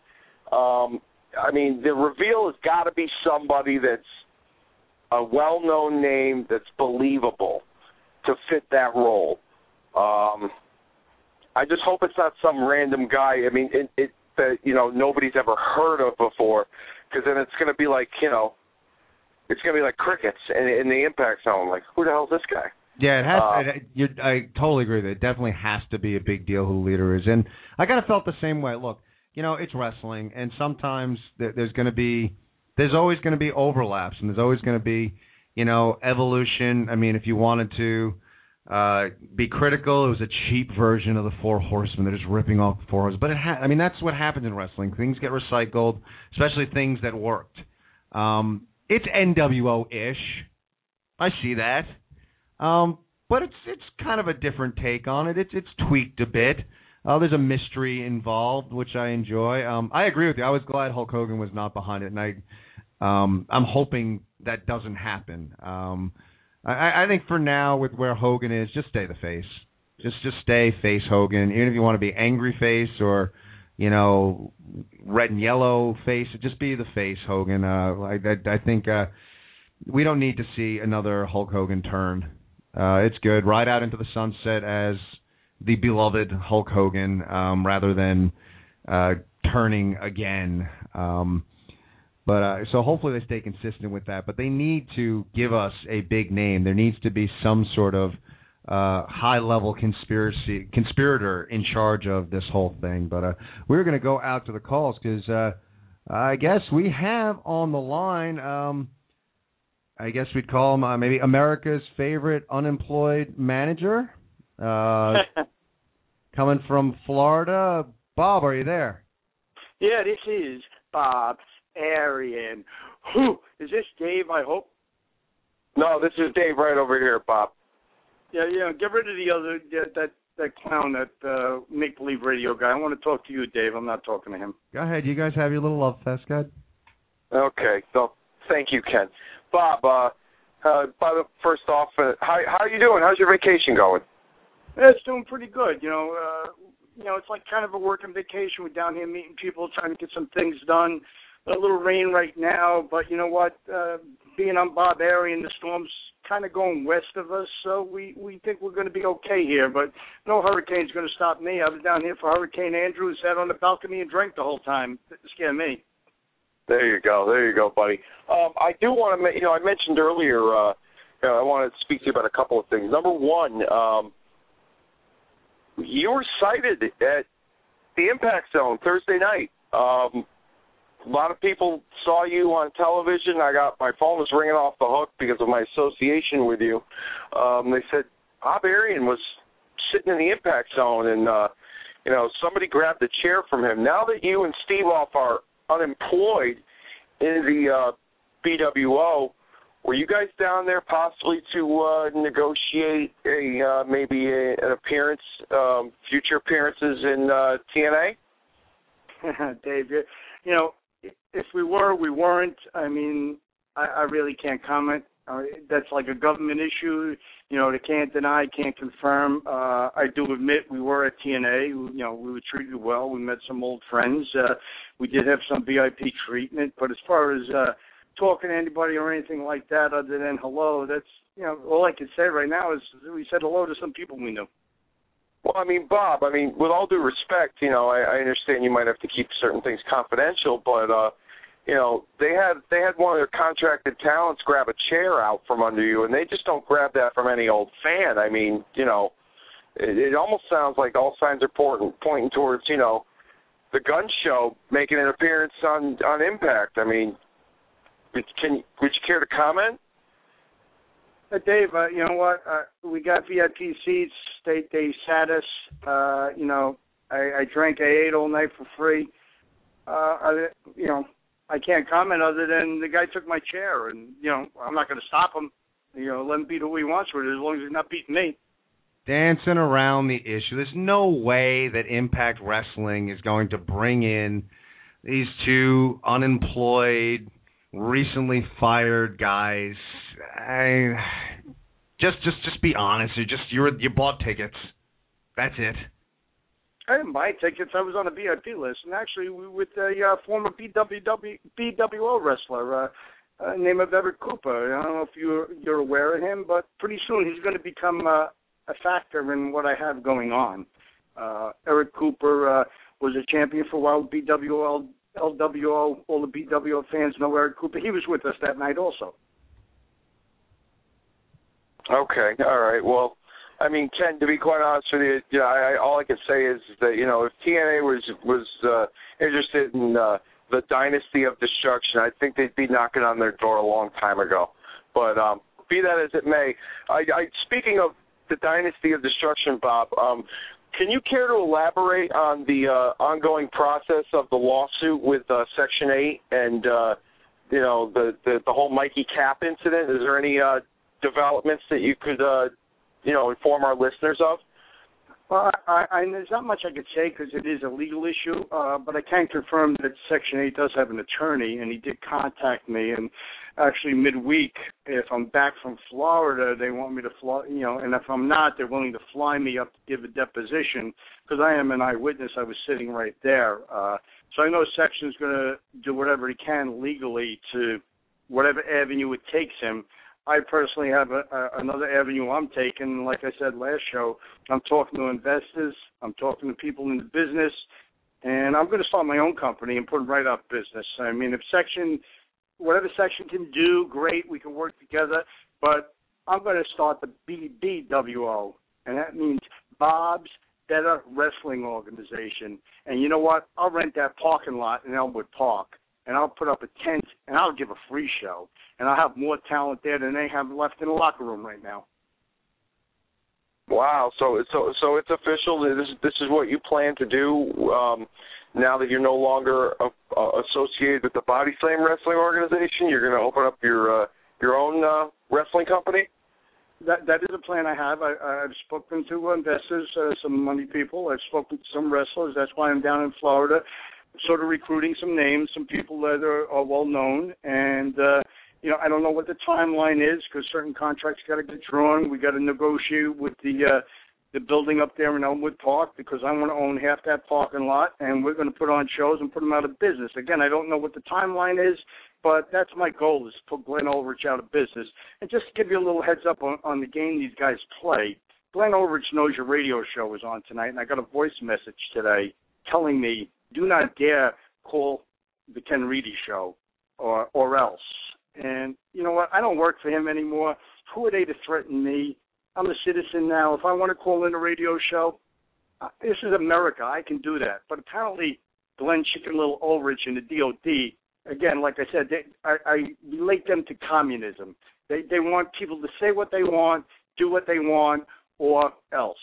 Um, I mean, the reveal has got to be somebody that's a well-known name that's believable to fit that role. Um, I just hope it's not some random guy. I mean, it, it that you know nobody's ever heard of before, because then it's going to be like you know, it's going to be like crickets in, in the impact zone. Like, who the hell's this guy? Yeah, it has. Uh, it, you I totally agree that it definitely has to be a big deal who the leader is, and I kind of felt the same way. Look, you know, it's wrestling, and sometimes there, there's going to be, there's always going to be overlaps, and there's always going to be, you know, evolution. I mean, if you wanted to uh be critical, it was a cheap version of the Four Horsemen. They're just ripping off the Four Horsemen, but it ha- I mean, that's what happens in wrestling. Things get recycled, especially things that worked. Um, it's NWO ish. I see that. Um, but it's it's kind of a different take on it. It's it's tweaked a bit. Uh, there's a mystery involved, which I enjoy. Um, I agree with you. I was glad Hulk Hogan was not behind it, and I Um, I'm hoping that doesn't happen. Um, I, I think for now, with where Hogan is, just stay the face. Just just stay face Hogan. Even if you want to be angry face or you know red and yellow face, just be the face Hogan. Uh, I, I, I think uh, we don't need to see another Hulk Hogan turn. Uh, it's good. Ride out into the sunset as the beloved Hulk Hogan, um, rather than uh, turning again. Um, but uh, so hopefully they stay consistent with that. But they need to give us a big name. There needs to be some sort of uh, high level conspiracy conspirator in charge of this whole thing. But uh, we're going to go out to the calls because uh, I guess we have on the line. Um, I guess we'd call him uh, maybe America's favorite unemployed manager. Uh, coming from Florida, Bob, are you there? Yeah, this is Bob Arian. Who is this, Dave? I hope. No, this is Dave right over here, Bob. Yeah, yeah. Get rid of the other that that, that clown, that uh, make believe radio guy. I want to talk to you, Dave. I'm not talking to him. Go ahead. You guys have your little love fest, God. Okay. So thank you, Ken. Bob. Uh, uh, by the first off, uh, how how are you doing? How's your vacation going? Yeah, it's doing pretty good. You know, uh, you know, it's like kind of a working vacation. We're down here meeting people, trying to get some things done. A little rain right now, but you know what? Uh, being on Bob Arian, the storm's kind of going west of us, so we we think we're going to be okay here. But no hurricane's going to stop me. I was down here for Hurricane Andrew, sat on the balcony and drank the whole time. It scared me. There you go. There you go, buddy. Um, I do want to, you know, I mentioned earlier. Uh, you know, I want to speak to you about a couple of things. Number one, um, you were cited at the Impact Zone Thursday night. Um, a lot of people saw you on television. I got my phone was ringing off the hook because of my association with you. Um, they said Bob Arian was sitting in the Impact Zone, and uh, you know somebody grabbed the chair from him. Now that you and Steve off are unemployed in the uh, BWO, were you guys down there possibly to uh, negotiate a uh, maybe a, an appearance, um, future appearances in uh, TNA? Dave, you know, if we were, we weren't. I mean, I, I really can't comment. Uh, that's like a government issue. You know, they can't deny, can't confirm. Uh, I do admit we were at TNA. You know, we were treated well. We met some old friends. Uh, we did have some VIP treatment. But as far as uh, talking to anybody or anything like that, other than hello, that's you know all I can say right now is we said hello to some people we knew. Well, I mean, Bob. I mean, with all due respect, you know, I, I understand you might have to keep certain things confidential, but uh, you know, they had they had one of their contracted talents grab a chair out from under you, and they just don't grab that from any old fan. I mean, you know, it, it almost sounds like all signs are pointing pointing towards you know the gun show making an appearance on on Impact. I mean, can would you care to comment? Uh, Dave, uh, you know what? Uh, we got VIP seats. They they sat us. Uh, you know, I, I drank. I ate all night for free. Uh, I, you know, I can't comment other than the guy took my chair, and you know, I'm not going to stop him. You know, let him beat who he wants with it as long as he's not beating me. Dancing around the issue. There's no way that Impact Wrestling is going to bring in these two unemployed recently fired guys. I just just just be honest. You just you you bought tickets. That's it. I didn't buy tickets. I was on a VIP list, and actually with a uh, former BWW, BWO wrestler, uh, uh, name of Everett Cooper. I don't know if you're you're aware of him, but pretty soon he's going to become uh, a factor in what I have going on. Uh, Eric Cooper uh, was a champion for a while, BWO LWO, all the BWO fans know Eric Cooper. He was with us that night also. Okay, all right. Well, I mean, Ken, to be quite honest with you, you know, I, I, all I can say is that you know, if TNA was was uh, interested in uh, the Dynasty of Destruction, I think they'd be knocking on their door a long time ago. But um, be that as it may, I, I speaking of the Dynasty of Destruction, Bob, um, can you care to elaborate on the uh, ongoing process of the lawsuit with uh, Section 8 and uh, you know the, the the whole Mikey Cap incident? Is there any uh, developments that you could uh, you know inform our listeners of? Well, I, I, there's not much I could say because it is a legal issue, uh, but I can confirm that Section 8 does have an attorney, and he did contact me. And actually, midweek, if I'm back from Florida, they want me to fly, you know, and if I'm not, they're willing to fly me up to give a deposition because I am an eyewitness. I was sitting right there. Uh, so I know Section's going to do whatever he can legally to whatever avenue it takes him I personally have a, a, another avenue I'm taking. Like I said last show, I'm talking to investors, I'm talking to people in the business, and I'm going to start my own company and put right up business. I mean, if section, whatever section can do, great, we can work together. But I'm going to start the BBWO, and that means Bob's Better Wrestling Organization. And you know what? I'll rent that parking lot in Elmwood Park and I'll put up a tent and I'll give a free show and I'll have more talent there than they have left in the locker room right now. Wow, so so so it's official. This this is what you plan to do um, now that you're no longer uh, uh, associated with the Body Slam Wrestling Organization. You're going to open up your uh, your own uh, wrestling company. That that is a plan I have. I, I've spoken to investors, uh, some money people. I've spoken to some wrestlers. That's why I'm down in Florida sort of recruiting some names, some people that are, are well known, and uh, you know I don't know what the timeline is because certain contracts got to get drawn. We got to negotiate with the uh, the building up there in Elmwood Park because I want to own half that parking lot, and we're going to put on shows and put them out of business. Again, I don't know what the timeline is, but that's my goal is to put Glenn Ulrich out of business. And just to give you a little heads up on, on the game these guys play. Glenn Ulrich knows your radio show is on tonight, and I got a voice message today telling me do not dare call the Ken Reedy show or or else. And you know what? I don't work for him anymore. Who are they to threaten me? I'm a citizen now. If I want to call in a radio show, uh, this is America. I can do that. But apparently, Glenn Chicken Little Ulrich and the DOD, again, like I said, they, I, I relate them to communism. They they want people to say what they want, do what they want, or else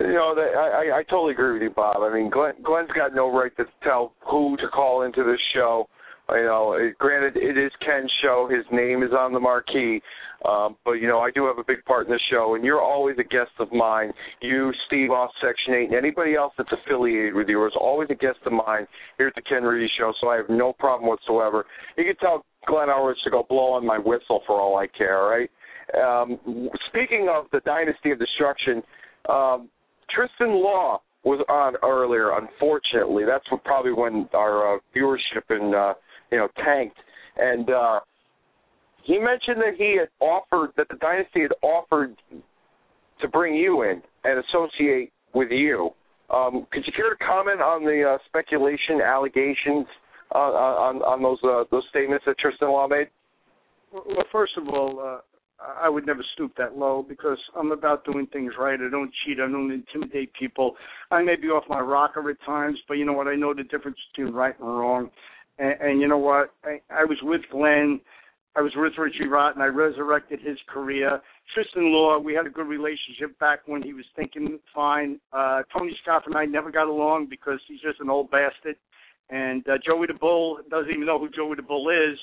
you know, I, I I totally agree with you, Bob. I mean, Glenn, Glenn's got no right to tell who to call into this show. You know, granted, it is Ken's show. His name is on the marquee. Um, but, you know, I do have a big part in the show, and you're always a guest of mine. You, Steve off Section 8, and anybody else that's affiliated with you is always a guest of mine here at the Ken Reedy Show, so I have no problem whatsoever. You can tell Glenn Howard to go blow on my whistle for all I care, right? Um, speaking of the Dynasty of Destruction, um, Tristan Law was on earlier. Unfortunately, that's what probably when our uh, viewership and uh, you know tanked. And uh, he mentioned that he had offered that the dynasty had offered to bring you in and associate with you. Um, could you care to comment on the uh, speculation, allegations uh, on on those uh, those statements that Tristan Law made? Well, first of all, uh, I would never stoop that low because I'm about doing things right. I don't cheat. I don't intimidate people. I may be off my rocker at times, but you know what? I know the difference between right and wrong. And, and you know what? I, I was with Glenn. I was with Richie Rotten. I resurrected his career. Tristan Law, we had a good relationship back when he was thinking fine. Uh, Tony Scott and I never got along because he's just an old bastard. And uh, Joey the Bull doesn't even know who Joey the Bull is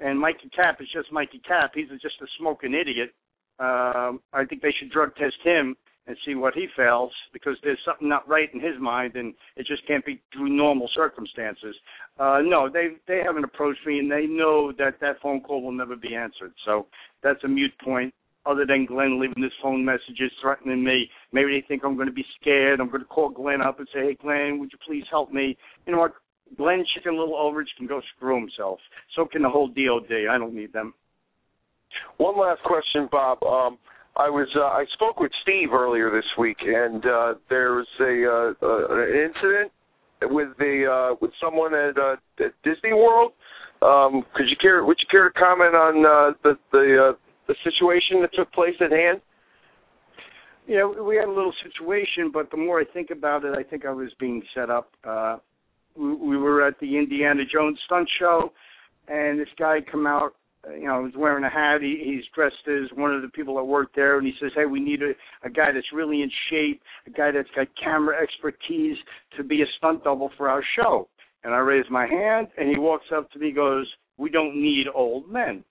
and Mikey Cap is just Mikey Cap. He's just a smoking idiot. Um, I think they should drug test him and see what he fails because there's something not right in his mind, and it just can't be through normal circumstances. Uh, no, they they haven't approached me, and they know that that phone call will never be answered. So that's a mute point. Other than Glenn leaving his phone messages threatening me, maybe they think I'm going to be scared. I'm going to call Glenn up and say, "Hey, Glenn, would you please help me?" You know what? Glenn Chicken Little Ulrich can go screw himself. So can the whole DOD. I don't need them. One last question, Bob. Um, I was uh, I spoke with Steve earlier this week, and uh, there was a uh, uh, an incident with the uh, with someone at, uh, at Disney World. Um, could you care? Would you care to comment on uh, the the uh, the situation that took place at hand? Yeah, we had a little situation, but the more I think about it, I think I was being set up. We, we were at the Indiana Jones stunt show, and this guy come out. You know, he's wearing a hat. He, he's dressed as one of the people that work there, and he says, "Hey, we need a, a guy that's really in shape, a guy that's got camera expertise to be a stunt double for our show." And I raise my hand, and he walks up to me, goes, "We don't need old men."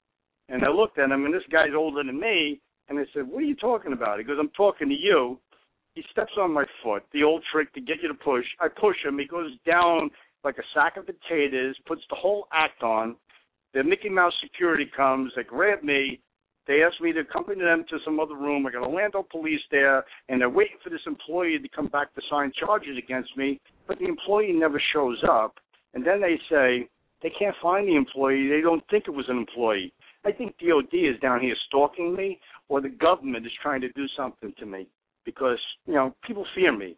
And I looked at him, and this guy's older than me, and I said, "What are you talking about?" He goes, "I'm talking to you." He steps on my foot. The old trick to get you to push. I push him. He goes down like a sack of potatoes. Puts the whole act on. The Mickey Mouse security comes. They grab me. They ask me to accompany them to some other room. I got Orlando police there, and they're waiting for this employee to come back to sign charges against me. But the employee never shows up. And then they say they can't find the employee. They don't think it was an employee. I think DOD is down here stalking me, or the government is trying to do something to me because you know people fear me,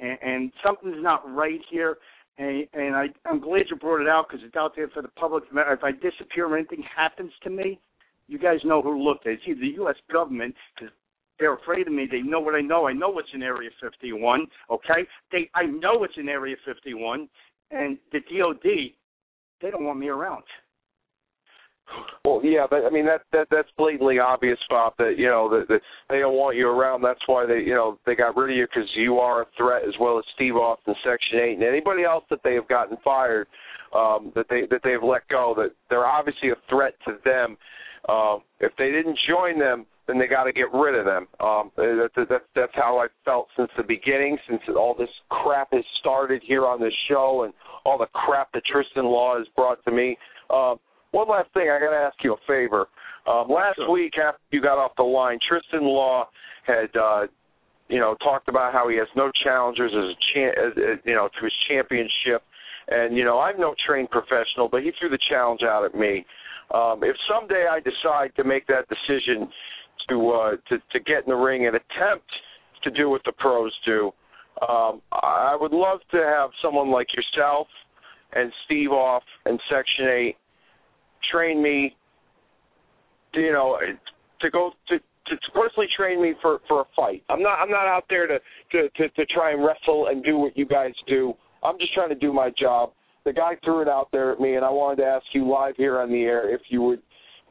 and, and something's not right here. And, and I, I'm glad you brought it out because it's out there for the public. If I disappear or anything happens to me, you guys know who looked at it. Either the U.S. government because they're afraid of me. They know what I know. I know what's in Area 51. Okay, they I know it's in Area 51, and the DOD they don't want me around. Well, yeah, but I mean that that that's blatantly obvious, Bob. That you know that, that they don't want you around. That's why they you know they got rid of you because you are a threat, as well as Steve Austin, Section Eight, and anybody else that they have gotten fired, um, that they that they've let go. That they're obviously a threat to them. Um, if they didn't join them, then they got to get rid of them. Um, that, that, that, that's how I felt since the beginning, since all this crap has started here on this show, and all the crap that Tristan Law has brought to me. Um, one last thing, I got to ask you a favor. Um, last Sure. week after you got off the line, Tristan Law had, uh, you know, talked about how he has no challengers as a cha- you know to his championship, and you know I'm no trained professional, but he threw the challenge out at me. Um, if someday I decide to make that decision to uh, to to get in the ring and attempt to do what the pros do, um, I would love to have someone like yourself and Steve off and Section Eight train me to, you know to go to to, personally train me for for a fight. I'm not I'm not out there to, to to to try and wrestle and do what you guys do. I'm just trying to do my job. The guy threw it out there at me, and I wanted to ask you live here on the air if you would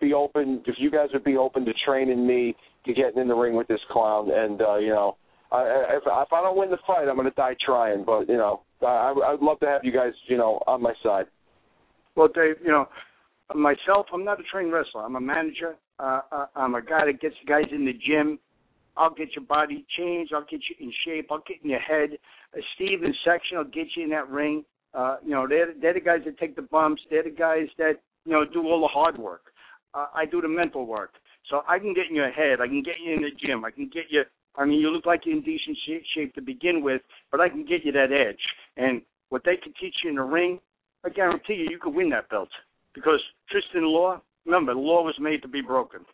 be open, if you guys would be open to training me to getting in the ring with this clown. And uh, you know, I- if if I don't win the fight, I'm going to die trying. But you know, I I would love to have you guys, you know, on my side. Well, Dave, you know, myself, I'm not a trained wrestler. I'm a manager. Uh, uh, I'm a guy that gets guys in the gym. I'll get your body changed. I'll get you in shape. I'll get in your head. Uh, Steve and Section will get you in that ring. Uh, you know, they're they're the guys that take the bumps. They're the guys that you know do all the hard work. Uh, I do the mental work. So I can get in your head. I can get you in the gym. I can get you. I mean, you look like you're in decent shape to begin with, but I can get you that edge. And what they can teach you in the ring, I guarantee you, you could win that belt because Tristan Law. Remember, the law was made to be broken.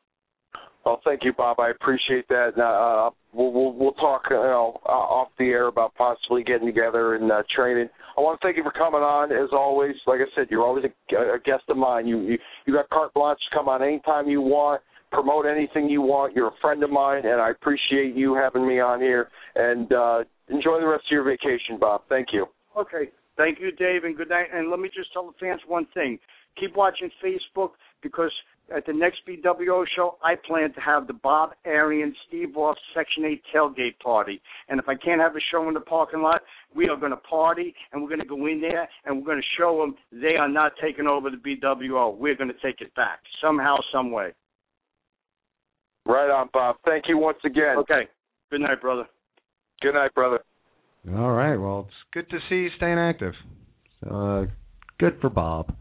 Well, thank you, Bob. I appreciate that. Uh, we'll, we'll we'll talk, you know, uh, off the air about possibly getting together and uh, training. I want to thank you for coming on. As always, like I said, you're always a, a guest of mine. You you you got carte blanche to come on anytime you want. Promote anything you want. You're a friend of mine, and I appreciate you having me on here. And uh, enjoy the rest of your vacation, Bob. Thank you. Okay. Thank you, Dave, and good night. And let me just tell the fans one thing. Keep watching Facebook because at the next BWO show, I plan to have the Bob Arian Steve Off Section 8 tailgate party. And if I can't have a show in the parking lot, we are going to party and we're going to go in there and we're going to show them they are not taking over the BWO. We're going to take it back somehow, some way. Right on, Bob. Thank you once again. Okay. Good night, brother. Good night, brother. All right. Well, it's good to see you staying active. Uh, good for Bob.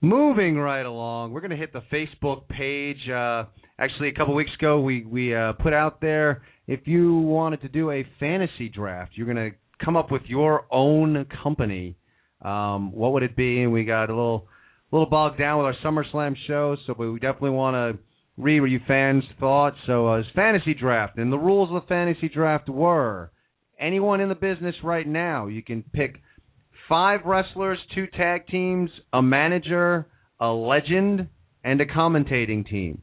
Moving right along, we're going to hit the Facebook page. Uh, actually, a couple weeks ago, we we uh, put out there if you wanted to do a fantasy draft, you're going to come up with your own company. Um, what would it be? And we got a little little bogged down with our SummerSlam show, so we definitely want to read what you fans thought. So, uh, it's fantasy draft, and the rules of the fantasy draft were anyone in the business right now, you can pick five wrestlers, two tag teams, a manager, a legend, and a commentating team.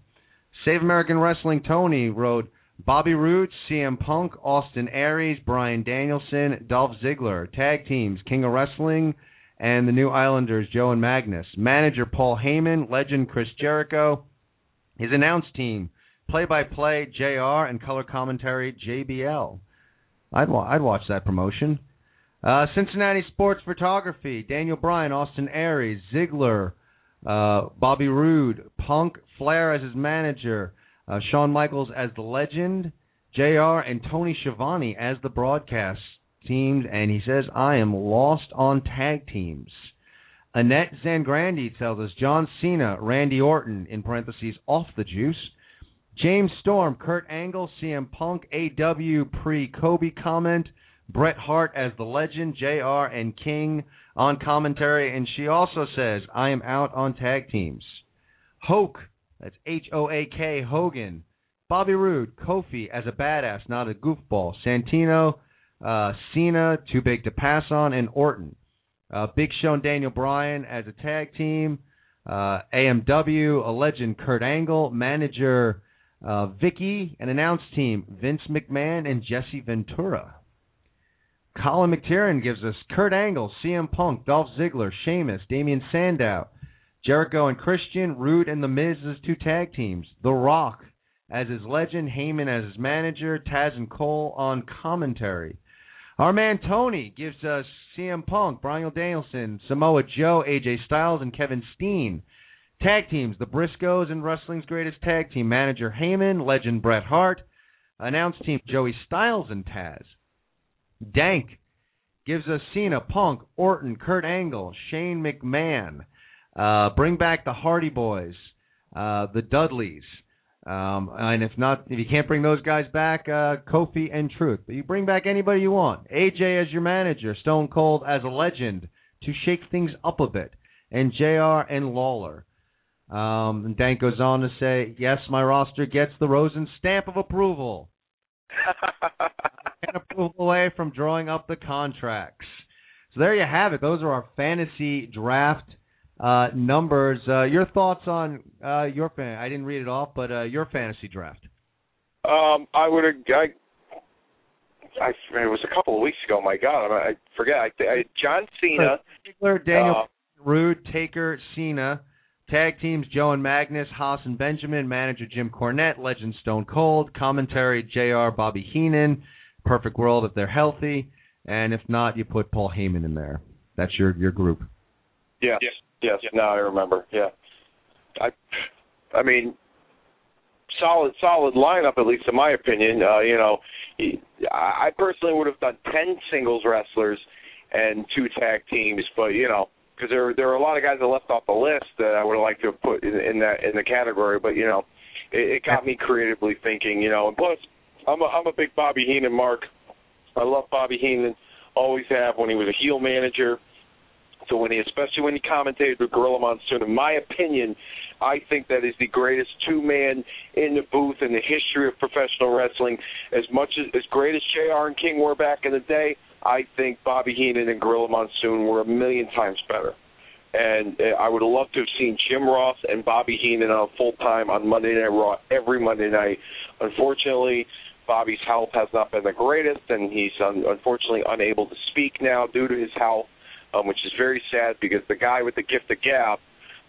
Save American Wrestling Tony wrote Bobby Roode, CM Punk, Austin Aries, Bryan Danielson, Dolph Ziggler. Tag teams King of Wrestling and the New Islanders, Joe and Magnus. Manager Paul Heyman, legend Chris Jericho. His announce team, play by play JR and color commentary JBL. I'd wa- I'd watch that promotion. Uh, Cincinnati Sports Photography, Daniel Bryan, Austin Aries, Ziggler, uh, Bobby Roode, Punk, Flair as his manager, uh, Shawn Michaels as the legend, JR and Tony Schiavone as the broadcast teams, and he says, I am lost on tag teams. Annette Zangrandi tells us John Cena, Randy Orton, in parentheses, off the juice. James Storm, Kurt Angle, CM Punk, AW pre Kobe comment, Bret Hart as the legend, JR and King on commentary, and she also says, I am out on tag teams. Hoke, that's H O A K, Hogan, Bobby Roode, Kofi as a badass, not a goofball, Santino, uh, Cena, too big to pass on, and Orton. Uh, Big Show and Daniel Bryan as a tag team. Uh, AMW, a legend, Kurt Angle, manager uh, Vickie, an announce team, Vince McMahon and Jesse Ventura. Colin McTiernan gives us Kurt Angle, CM Punk, Dolph Ziggler, Sheamus, Damien Sandow, Jericho and Christian, Roode and The Miz as two tag teams, The Rock as his legend, Heyman as his manager, Taz and Cole on commentary. Our man Tony gives us CM Punk, Bryan Danielson, Samoa Joe, AJ Styles, and Kevin Steen. Tag teams, the Briscoes and wrestling's greatest tag team, manager Heyman, legend Bret Hart, announce team Joey Styles and Taz. Dank gives us Cena, Punk, Orton, Kurt Angle, Shane McMahon. Uh, bring back the Hardy Boys, uh, the Dudleys. Um, and if not, if you can't bring those guys back, uh, Kofi and Truth. But you bring back anybody you want. AJ as your manager, Stone Cold as a legend to shake things up a bit, and JR and Lawler. Um, and Dank goes on to say, yes, my roster gets the Rosen stamp of approval. approval away from drawing up the contracts. So there you have it. Those are our fantasy draft uh, numbers. Uh, your thoughts on uh, your fan? I didn't read it off, but uh, your fantasy draft. Um, I would have. I, I it was a couple of weeks ago. My God, I, I forget. I, I John Cena, Ziggler, Daniel uh, Roode, Taker, Cena. Tag teams: Joe and Magnus, Haas and Benjamin. Manager Jim Cornette, Legend Stone Cold. Commentary: Jr. Bobby Heenan. Perfect World if they're healthy, and if not, you put Paul Heyman in there. That's your your group. Yes, yes. Now I remember. Yeah. I, I mean, solid, solid lineup at least in my opinion. Uh, you know, I personally would have done ten singles wrestlers and two tag teams, but you know, because there there are a lot of guys that left off the list that I would have liked to have put in, in that in the category, but you know, it, it got me creatively thinking. You know, and plus, I'm a I'm a big Bobby Heenan mark. I love Bobby Heenan, always have when he was a heel manager. So when he, especially when he commentated with Gorilla Monsoon, in my opinion, I think that is the greatest two man in the booth in the history of professional wrestling. As much as as great as Jr. and King were back in the day, I think Bobby Heenan and Gorilla Monsoon were a million times better. And uh, I would loved to have seen Jim Ross and Bobby Heenan on full time on Monday Night Raw every Monday night. Unfortunately, Bobby's health has not been the greatest, and he's un- unfortunately unable to speak now due to his health, um, which is very sad because the guy with the gift of gab,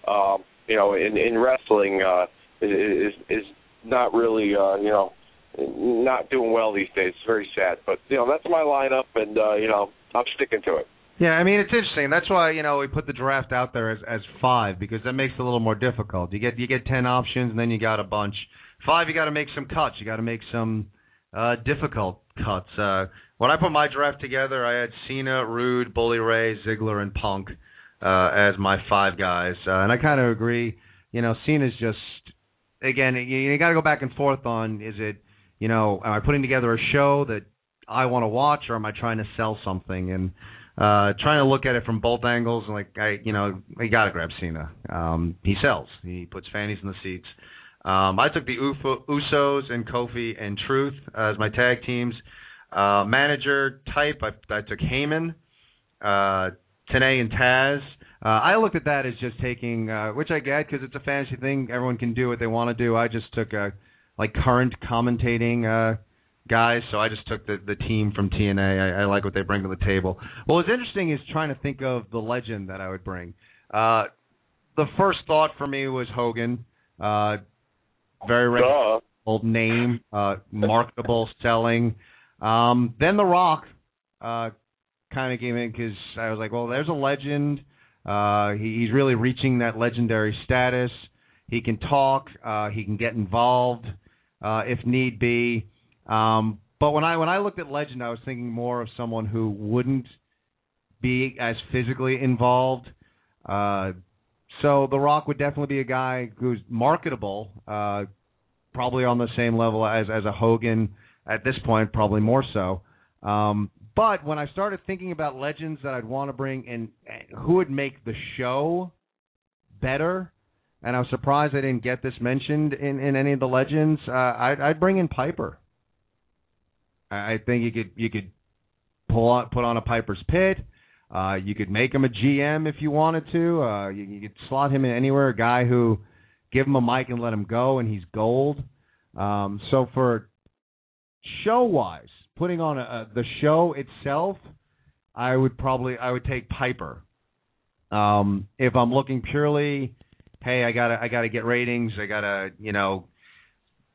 um, you know, in in wrestling, uh, is is not really, uh, you know, not doing well these days. It's very sad, but you know, that's my lineup, and uh, you know, I'm sticking to it. Yeah, I mean it's interesting. That's why you know we put the draft out there as as five because that makes it a little more difficult. You get you get ten options and then you got a bunch. Five, you got to make some cuts. You got to make some uh, difficult cuts. Uh, when I put my draft together, I had Cena, Roode, Bully Ray, Ziggler, and Punk uh, as my five guys, uh, and I kind of agree. You know, Cena's just again, you, you got to go back and forth on is it, you know, am I putting together a show that I want to watch, or am I trying to sell something? And uh trying to look at it from both angles and like I you know you gotta grab Cena. Um he sells. He puts fannies in the seats. Um I took the Ufo, Usos and Kofi and Truth as my tag teams. Uh manager type I I took Heyman, uh and Taz. Uh I looked at that as just taking uh which I get cuz it's a fantasy thing everyone can do what they want to do. I just took a like current commentating uh guys, so I just took the the team from TNA. I, I like what they bring to the table. What was interesting is trying to think of the legend that I would bring. Uh, the first thought for me was Hogan. Uh, very reputable name, uh, marketable, selling. Um, then The Rock uh, kind of came in because I was like, well, there's a legend. Uh, he, he's really reaching that legendary status. He can talk. Uh, he can get involved uh, if need be. Um, but when I when I looked at Legend, I was thinking more of someone who wouldn't be as physically involved. Uh, so The Rock would definitely be a guy who's marketable, uh, probably on the same level as as a Hogan at this point, probably more so. Um, but when I started thinking about legends that I'd want to bring and who would make the show better, and I was surprised I didn't get this mentioned in in any of the legends. Uh, I'd, I'd bring in Piper. I I think you could you could pull on put on a Piper's Pit. Uh, you could make him a GM if you wanted to. Uh, you, you could slot him in anywhere. A guy who give him a mic and let him go, and he's gold. Um, so for show wise, putting on a, a, the show itself, I would probably I would take Piper. Um, if I'm looking purely, hey, I gotta I gotta get ratings, I gotta you know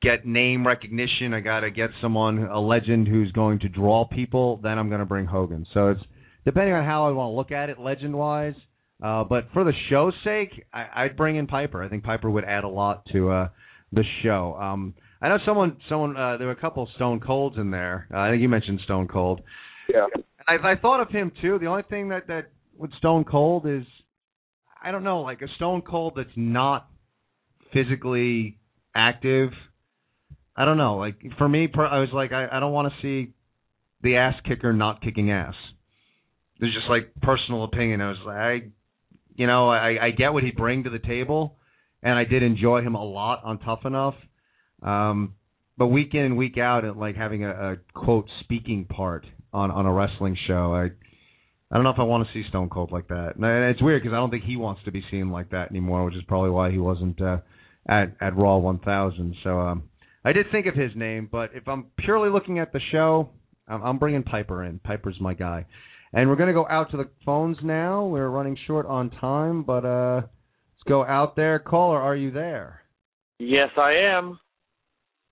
get name recognition, I gotta get someone a legend who's going to draw people, then I'm gonna bring Hogan. So it's depending on how I want to look at it, legend wise. Uh, but for the show's sake, I, I'd bring in Piper. I think Piper would add a lot to uh, the show. Um, I know someone, someone, uh, there were a couple Stone Colds in there. Uh, I think you mentioned Stone Cold. Yeah. I, I thought of him too. The only thing that that with Stone Cold is, I don't know, like a Stone Cold that's not physically active. I don't know. Like for me, I was like, I, I don't want to see the ass kicker not kicking ass. There's just like personal opinion. I was like, I, you know, I, I get what he bring to the table, and I did enjoy him a lot on Tough Enough. Um, but week in and week out, at like having a, a quote speaking part on on a wrestling show, I I don't know if I want to see Stone Cold like that. And it's weird because I don't think he wants to be seen like that anymore, which is probably why he wasn't uh, at at Raw 1000. So um, I did think of his name, but if I'm purely looking at the show, I'm, I'm bringing Piper in. Piper's my guy. And we're going to go out to the phones now. We're running short on time, but uh, let's go out there. Caller, are you there? Yes, I am.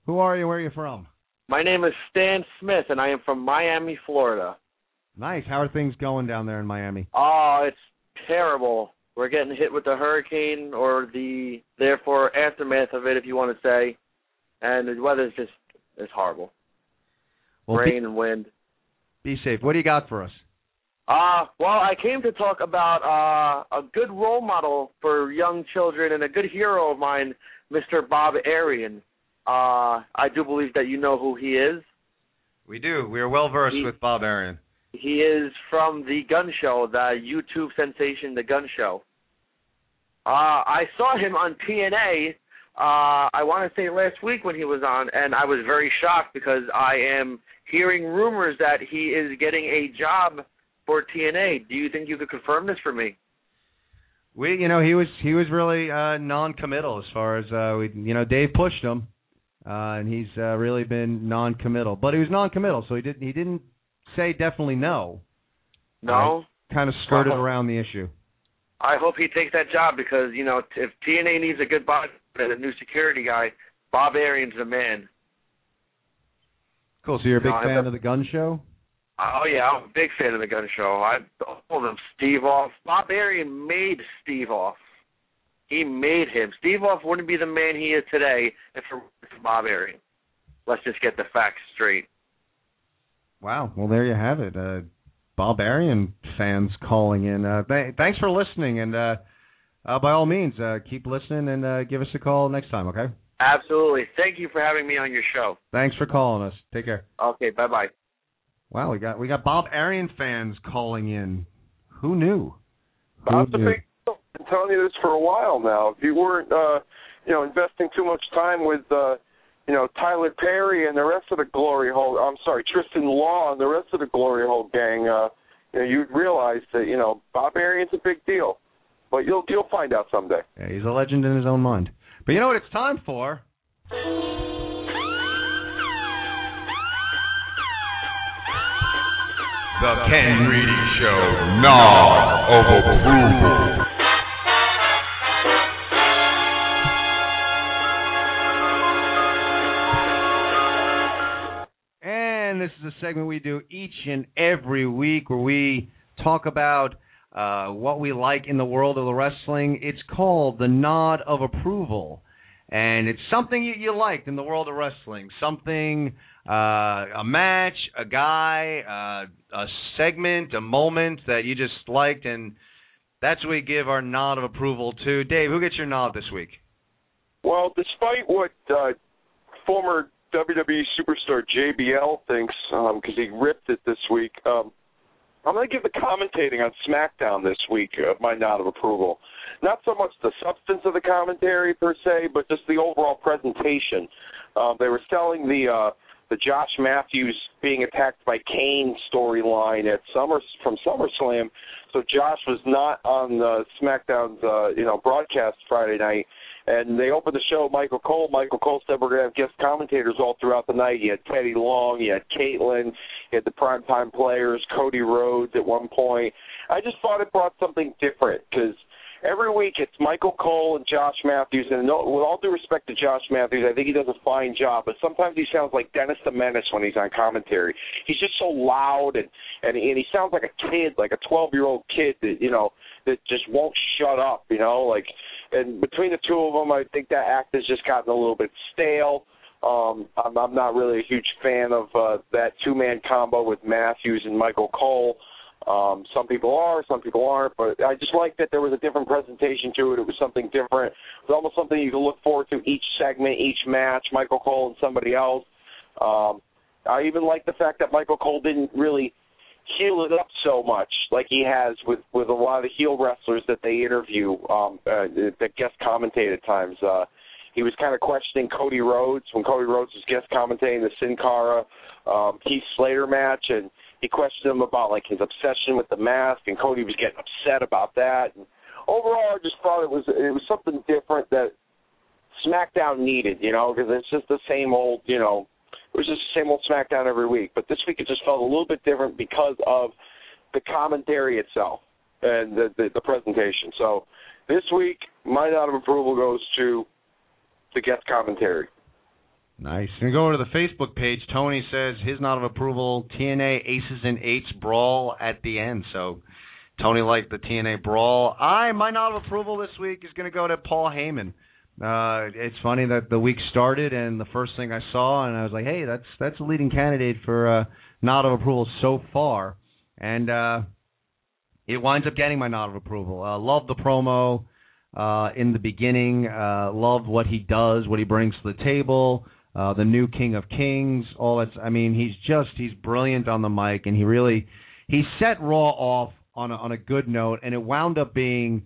Who are you? Where are you from? My name is Stan Smith, and I am from Miami, Florida. Nice. How are things going down there in Miami? Oh, it's terrible. We're getting hit with the hurricane or the therefore aftermath of it, if you want to say. And the weather's just it's horrible. Well, Rain and wind. Be safe. What do you got for us? Uh, well, I came to talk about uh, a good role model for young children and a good hero of mine, Mr. Bob Arian. Uh, I do believe that you know who he is. We do. We are well versed with Bob Arian. He is from the Gun Show, the YouTube sensation, The Gun Show. Uh, I saw him on TNA. Uh, I want to say last week when he was on, and I was very shocked because I am hearing rumors that he is getting a job for TNA. Do you think you could confirm this for me? We, you know, he was he was really uh, non-committal as far as uh, we, you know, Dave pushed him, uh, and he's uh, really been non-committal. But he was non-committal, so he didn't he didn't say definitely no. No. Kind of skirted around the issue. I hope he takes that job because you know if TNA needs a good body and a new security guy, Bob Arian's the man. Cool. So you're a big No, fan have- of the Gun Show? Oh yeah, I'm a big fan of the Gun Show. I told him Steve Off. Bob Arian made Steve Off. He made him. Steve Off wouldn't be the man he is today if it weren't for Bob Arian. Let's just get the facts straight. Wow. Well, there you have it. Uh, Bob Arian fans calling in. Uh, th- thanks for listening, and uh, uh, by all means, uh, keep listening and uh, give us a call next time. Okay. Absolutely. Thank you for having me on your show. Thanks for calling us. Take care. Okay, bye bye. Wow, we got we got Bob Arian fans calling in. Who knew? Who Bob's a big deal. I've been telling you this for a while now. If you weren't, uh, you know, investing too much time with, uh, you know, Tyler Perry and the rest of the Glory Hole, I'm sorry, Tristan Law and the rest of the Glory Hole gang, uh, you know, you'd realize that, you know, Bob Arian's a big deal. But you'll you'll find out someday. Yeah, he's a legend in his own mind. But you know what it's time for? The Ken Reedy Show. Nod of approval. And this is a segment we do each and every week where we talk about uh, what we like in the world of the wrestling. It's called the Nod of Approval. And it's something you, you liked in the world of wrestling, something uh, a match, a guy, uh, a segment, a moment that you just liked, and that's what we give our nod of approval to. Dave, who gets your nod this week? Well, despite what uh, former WWE superstar JBL thinks, because um, he ripped it this week, um, I'm going to give the commentating on SmackDown this week uh, my nod of approval. Not so much the substance of the commentary per se, but just the overall presentation. Um, they were selling the uh, the Josh Matthews being attacked by Kane storyline at Summer from SummerSlam. So Josh was not on the SmackDown's uh, you know broadcast Friday night, and they opened the show. Michael Cole. Michael Cole said we're going to have guest commentators all throughout the night. You had Teddy Long, you had Kaitlyn, you had the primetime players, Cody Rhodes at one point. I just thought it brought something different because every week it's Michael Cole and Josh Matthews, and no, with all due respect to Josh Matthews, I think he does a fine job. But sometimes he sounds like Dennis the Menace when he's on commentary. He's just so loud, and and and he sounds like a kid, like a twelve year old kid that you know that just won't shut up. You know, like and between the two of them, I think that act has just gotten a little bit stale. Um, I'm, I'm not really a huge fan of uh, that two man combo with Matthews and Michael Cole. Um, some people are, some people aren't, but I just like that there was a different presentation to it. It was something different. It was almost something you could look forward to each segment, each match, Michael Cole and somebody else. Um, I even like the fact that Michael Cole didn't really heel it up so much like he has with with a lot of the heel wrestlers that they interview um uh, that guest commentate at times uh he was kind of questioning Cody Rhodes when Cody Rhodes was guest commentating the Sin Cara um Heath Slater match and he questioned him about like his obsession with the mask, and Cody was getting upset about that. And overall, I just thought it was it was something different that SmackDown needed, you know, because it's just the same old, you know, it was just the same old SmackDown every week. But this week it just felt a little bit different because of the commentary itself and the the, the presentation. So this week, my nod of approval goes to the guest commentary. Nice. And go over to the Facebook page. Tony says his nod of approval: TNA Aces and Eights brawl at the end. So Tony liked the TNA brawl. I my nod of approval this week is going to go to Paul Heyman. Uh, it's funny that the week started and the first thing I saw and I was like, hey, that's that's a leading candidate for uh, nod of approval so far, and uh, it winds up getting my nod of approval. Uh, love the promo uh, in the beginning. Uh, love what he does, what he brings to the table uh, the new King of Kings. All that's. I mean, he's just he's brilliant on the mic, and he really he set Raw off on a, on a good note, and it wound up being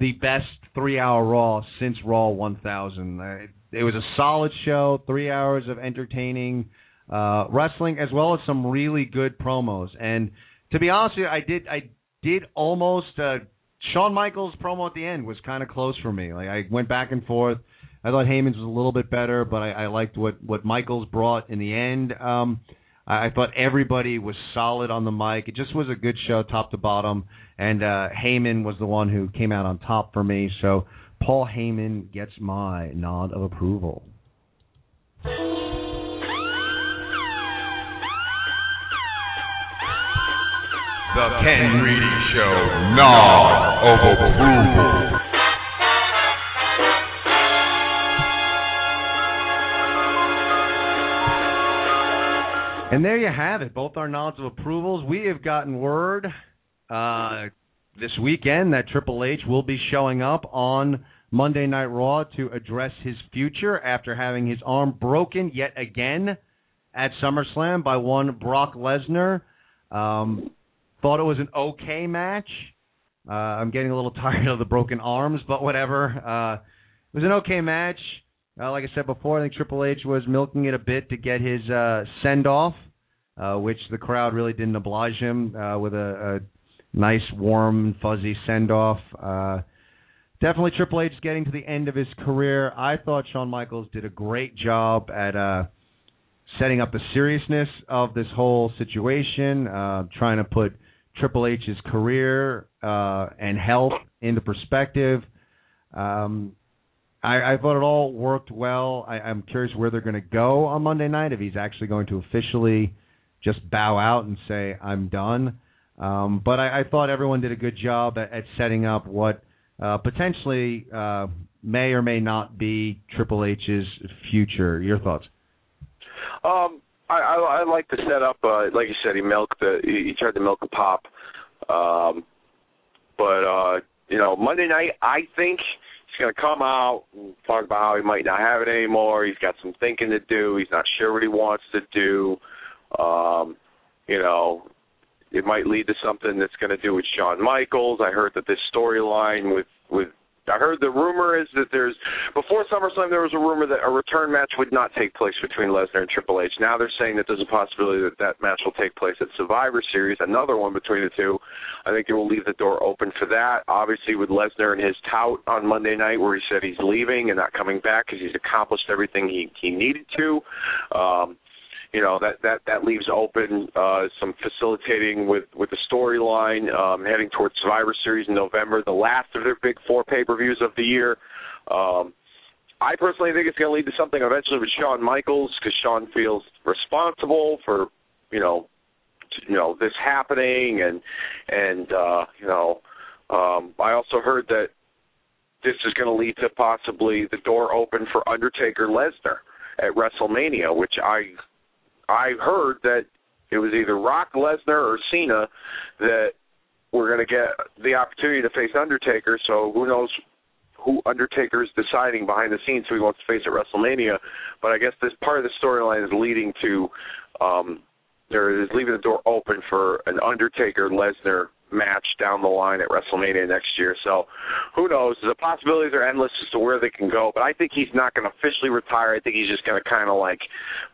the best three-hour Raw since Raw 1000. Uh, it was a solid show, three hours of entertaining uh, wrestling, as well as some really good promos. And to be honest with you, I did I did almost. Uh, Shawn Michaels promo at the end was kind of close for me. Like I went back and forth. I thought Heyman's was a little bit better, but I, I liked what what Michaels brought in the end. Um, I, I thought everybody was solid on the mic. It just was a good show, top to bottom. And uh, Heyman was the one who came out on top for me. So Paul Heyman gets my nod of approval. The Ken Reedy Show, nod of approval. And there you have it, both our nods of approvals. We have gotten word uh, this weekend that Triple H will be showing up on Monday Night Raw to address his future after having his arm broken yet again at SummerSlam by one Brock Lesnar. Um, thought it was an okay match. Uh, I'm getting a little tired of the broken arms, but whatever. Uh, it was an okay match. Uh, like I said before, I think Triple H was milking it a bit to get his uh, send off, uh, which the crowd really didn't oblige him uh, with a, a nice, warm, fuzzy send off. Uh, definitely Triple H is getting to the end of his career. I thought Shawn Michaels did a great job at uh, setting up the seriousness of this whole situation, uh, trying to put Triple H's career uh, and health into perspective. Um, I, I thought it all worked well. I, I'm curious where they're going to go on Monday night. If he's actually going to officially just bow out and say I'm done. Um, but I, I thought everyone did a good job at, at setting up what uh, potentially uh, may or may not be Triple H's future. Your thoughts? Um, I, I I like the setup. Uh, like you said, he milked the he, tried to milk the pop. Um, but uh, you know, Monday night, I think he's going to come out and talk about how he might not have it anymore. He's got some thinking to do. He's not sure what he wants to do. Um, you know, it might lead to something that's going to do with Shawn Michaels. I heard that this storyline with with I heard the rumor is that there's before SummerSlam there was a rumor that a return match would not take place between Lesnar and Triple H. Now they're saying that there's a possibility that that match will take place at Survivor Series, another one between the two. I think it will leave the door open for that. Obviously, with Lesnar and his tout on Monday night, where he said he's leaving and not coming back because he's accomplished everything he he needed to. Um, you know that that that leaves open uh, some facilitating with with the storyline um, heading towards Survivor Series in November, the last of their big four pay per views of the year. Um, I personally think it's going to lead to something eventually with Shawn Michaels because Shawn feels responsible for you know you know this happening and and uh, you know um, I also heard that this is going to lead to possibly the door open for Undertaker Lesnar at WrestleMania, which I I heard that it was either Rock, Lesnar, or Cena that were going to get the opportunity to face Undertaker. So who knows who Undertaker is deciding behind the scenes who he wants to face at WrestleMania. But I guess this part of the storyline is leading to um there is leaving the door open for an Undertaker Lesnar match down the line at WrestleMania next year. So who knows? The possibilities are endless as to where they can go. But I think he's not going to officially retire. I think he's just going to kind of like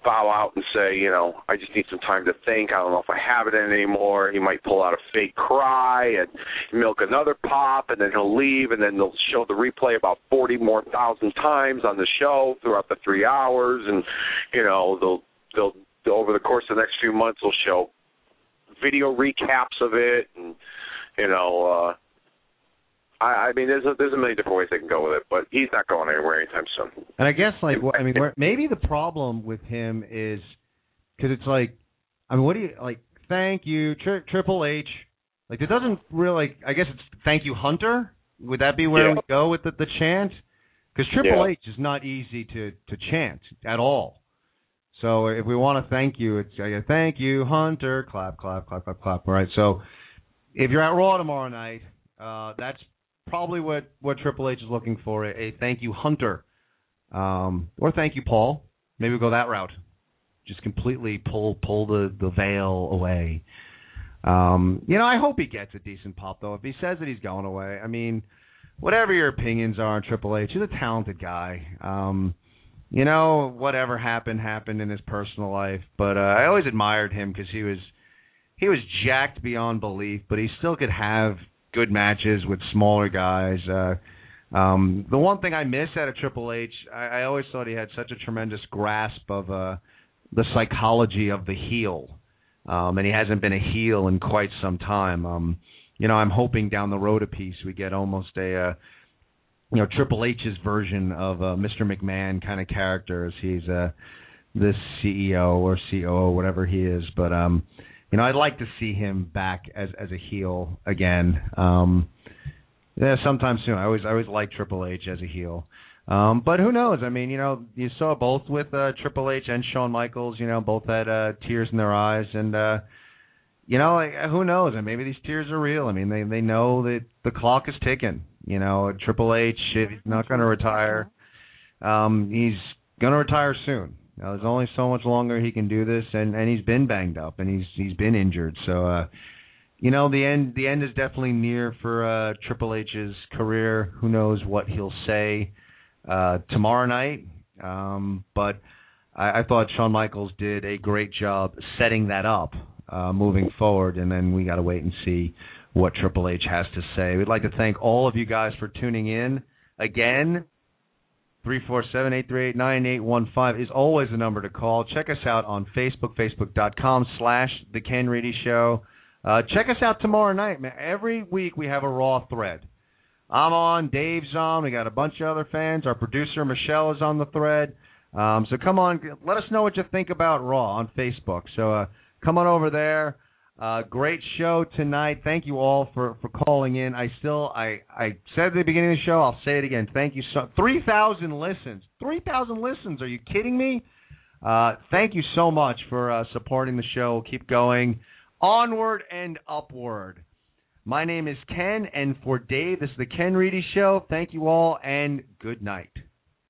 bow out and say, you know, I just need some time to think. I don't know if I have it anymore. He might pull out a fake cry and milk another pop, and then he'll leave, and then they'll show the replay about forty more thousand times on the show throughout the three hours, and you know they'll they'll over the course of the next few months they'll show video recaps of it, and you know, uh, I, I mean, there's a, there's a million different ways they can go with it, but he's not going anywhere anytime soon. And I guess like what I mean, where, maybe the problem with him is because it's like, I mean, what do you like? Thank you, tri- Triple H. Like it doesn't really. I guess it's thank you, Hunter. Would that be where Yeah. we go with the, the chant? Because Triple Yeah. H is not easy to to chant at all. So if we want to thank you, it's uh, thank you, Hunter. Clap, clap, clap, clap, clap. All right. So if you're at Raw tomorrow night, uh, that's probably what what Triple H is looking for a, a thank you, Hunter, um, or thank you, Paul. Maybe we'll go that route. Just completely pull pull the the veil away. Um, you know, I hope he gets a decent pop though. If he says that he's going away, I mean, whatever your opinions are on Triple H, he's a talented guy. Um, you know, whatever happened happened in his personal life, but uh, I always admired him because he was he was jacked beyond belief, but he still could have good matches with smaller guys. Uh, um, the one thing I miss out of Triple H, I, I always thought he had such a tremendous grasp of uh, the psychology of the heel, um, and he hasn't been a heel in quite some time. Um, you know, I'm hoping down the road a piece we get almost a uh, you know Triple H's version of uh, Mr. McMahon kind of character as he's uh, the CEO or COO, whatever he is. But um, you know, I'd like to see him back as as a heel again. Um, yeah, sometime soon. I always I always like Triple H as a heel. Um, but who knows? I mean, you know, you saw both with uh, Triple H and Shawn Michaels. You know, both had uh, tears in their eyes, and uh, you know, who knows? And maybe these tears are real. I mean, they they know that the clock is ticking. You know, Triple H, if he's not going to retire, um, he's going to retire soon. Now, there's only so much longer he can do this, and and he's been banged up, and he's he's been injured. So, uh, you know, the end the end is definitely near for uh, Triple H's career. Who knows what he'll say uh, tomorrow night? Um, but I, I thought Shawn Michaels did a great job setting that up uh, moving forward, and then we got to wait and see what Triple H has to say. We'd like to thank all of you guys for tuning in again. Three four seven eight three eight nine eight one five is always the number to call. Check us out on Facebook, facebook.com slash The Ken Reedy Show. Uh, check us out tomorrow night, man. Every week we have a Raw thread. I'm on, Dave's on, we got a bunch of other fans. Our producer, Michelle, is on the thread. Um, so come on, let us know what you think about Raw on Facebook. So uh, come on over there. Uh, great show tonight. Thank you all for, for calling in. I still I I said at the beginning of the show. I'll say it again. Thank you so three thousand listens. Three thousand listens. Are you kidding me? Uh, thank you so much for uh, supporting the show. Keep going onward and upward. My name is Ken, and for Dave, this is the Ken Reedy Show. Thank you all, and good night.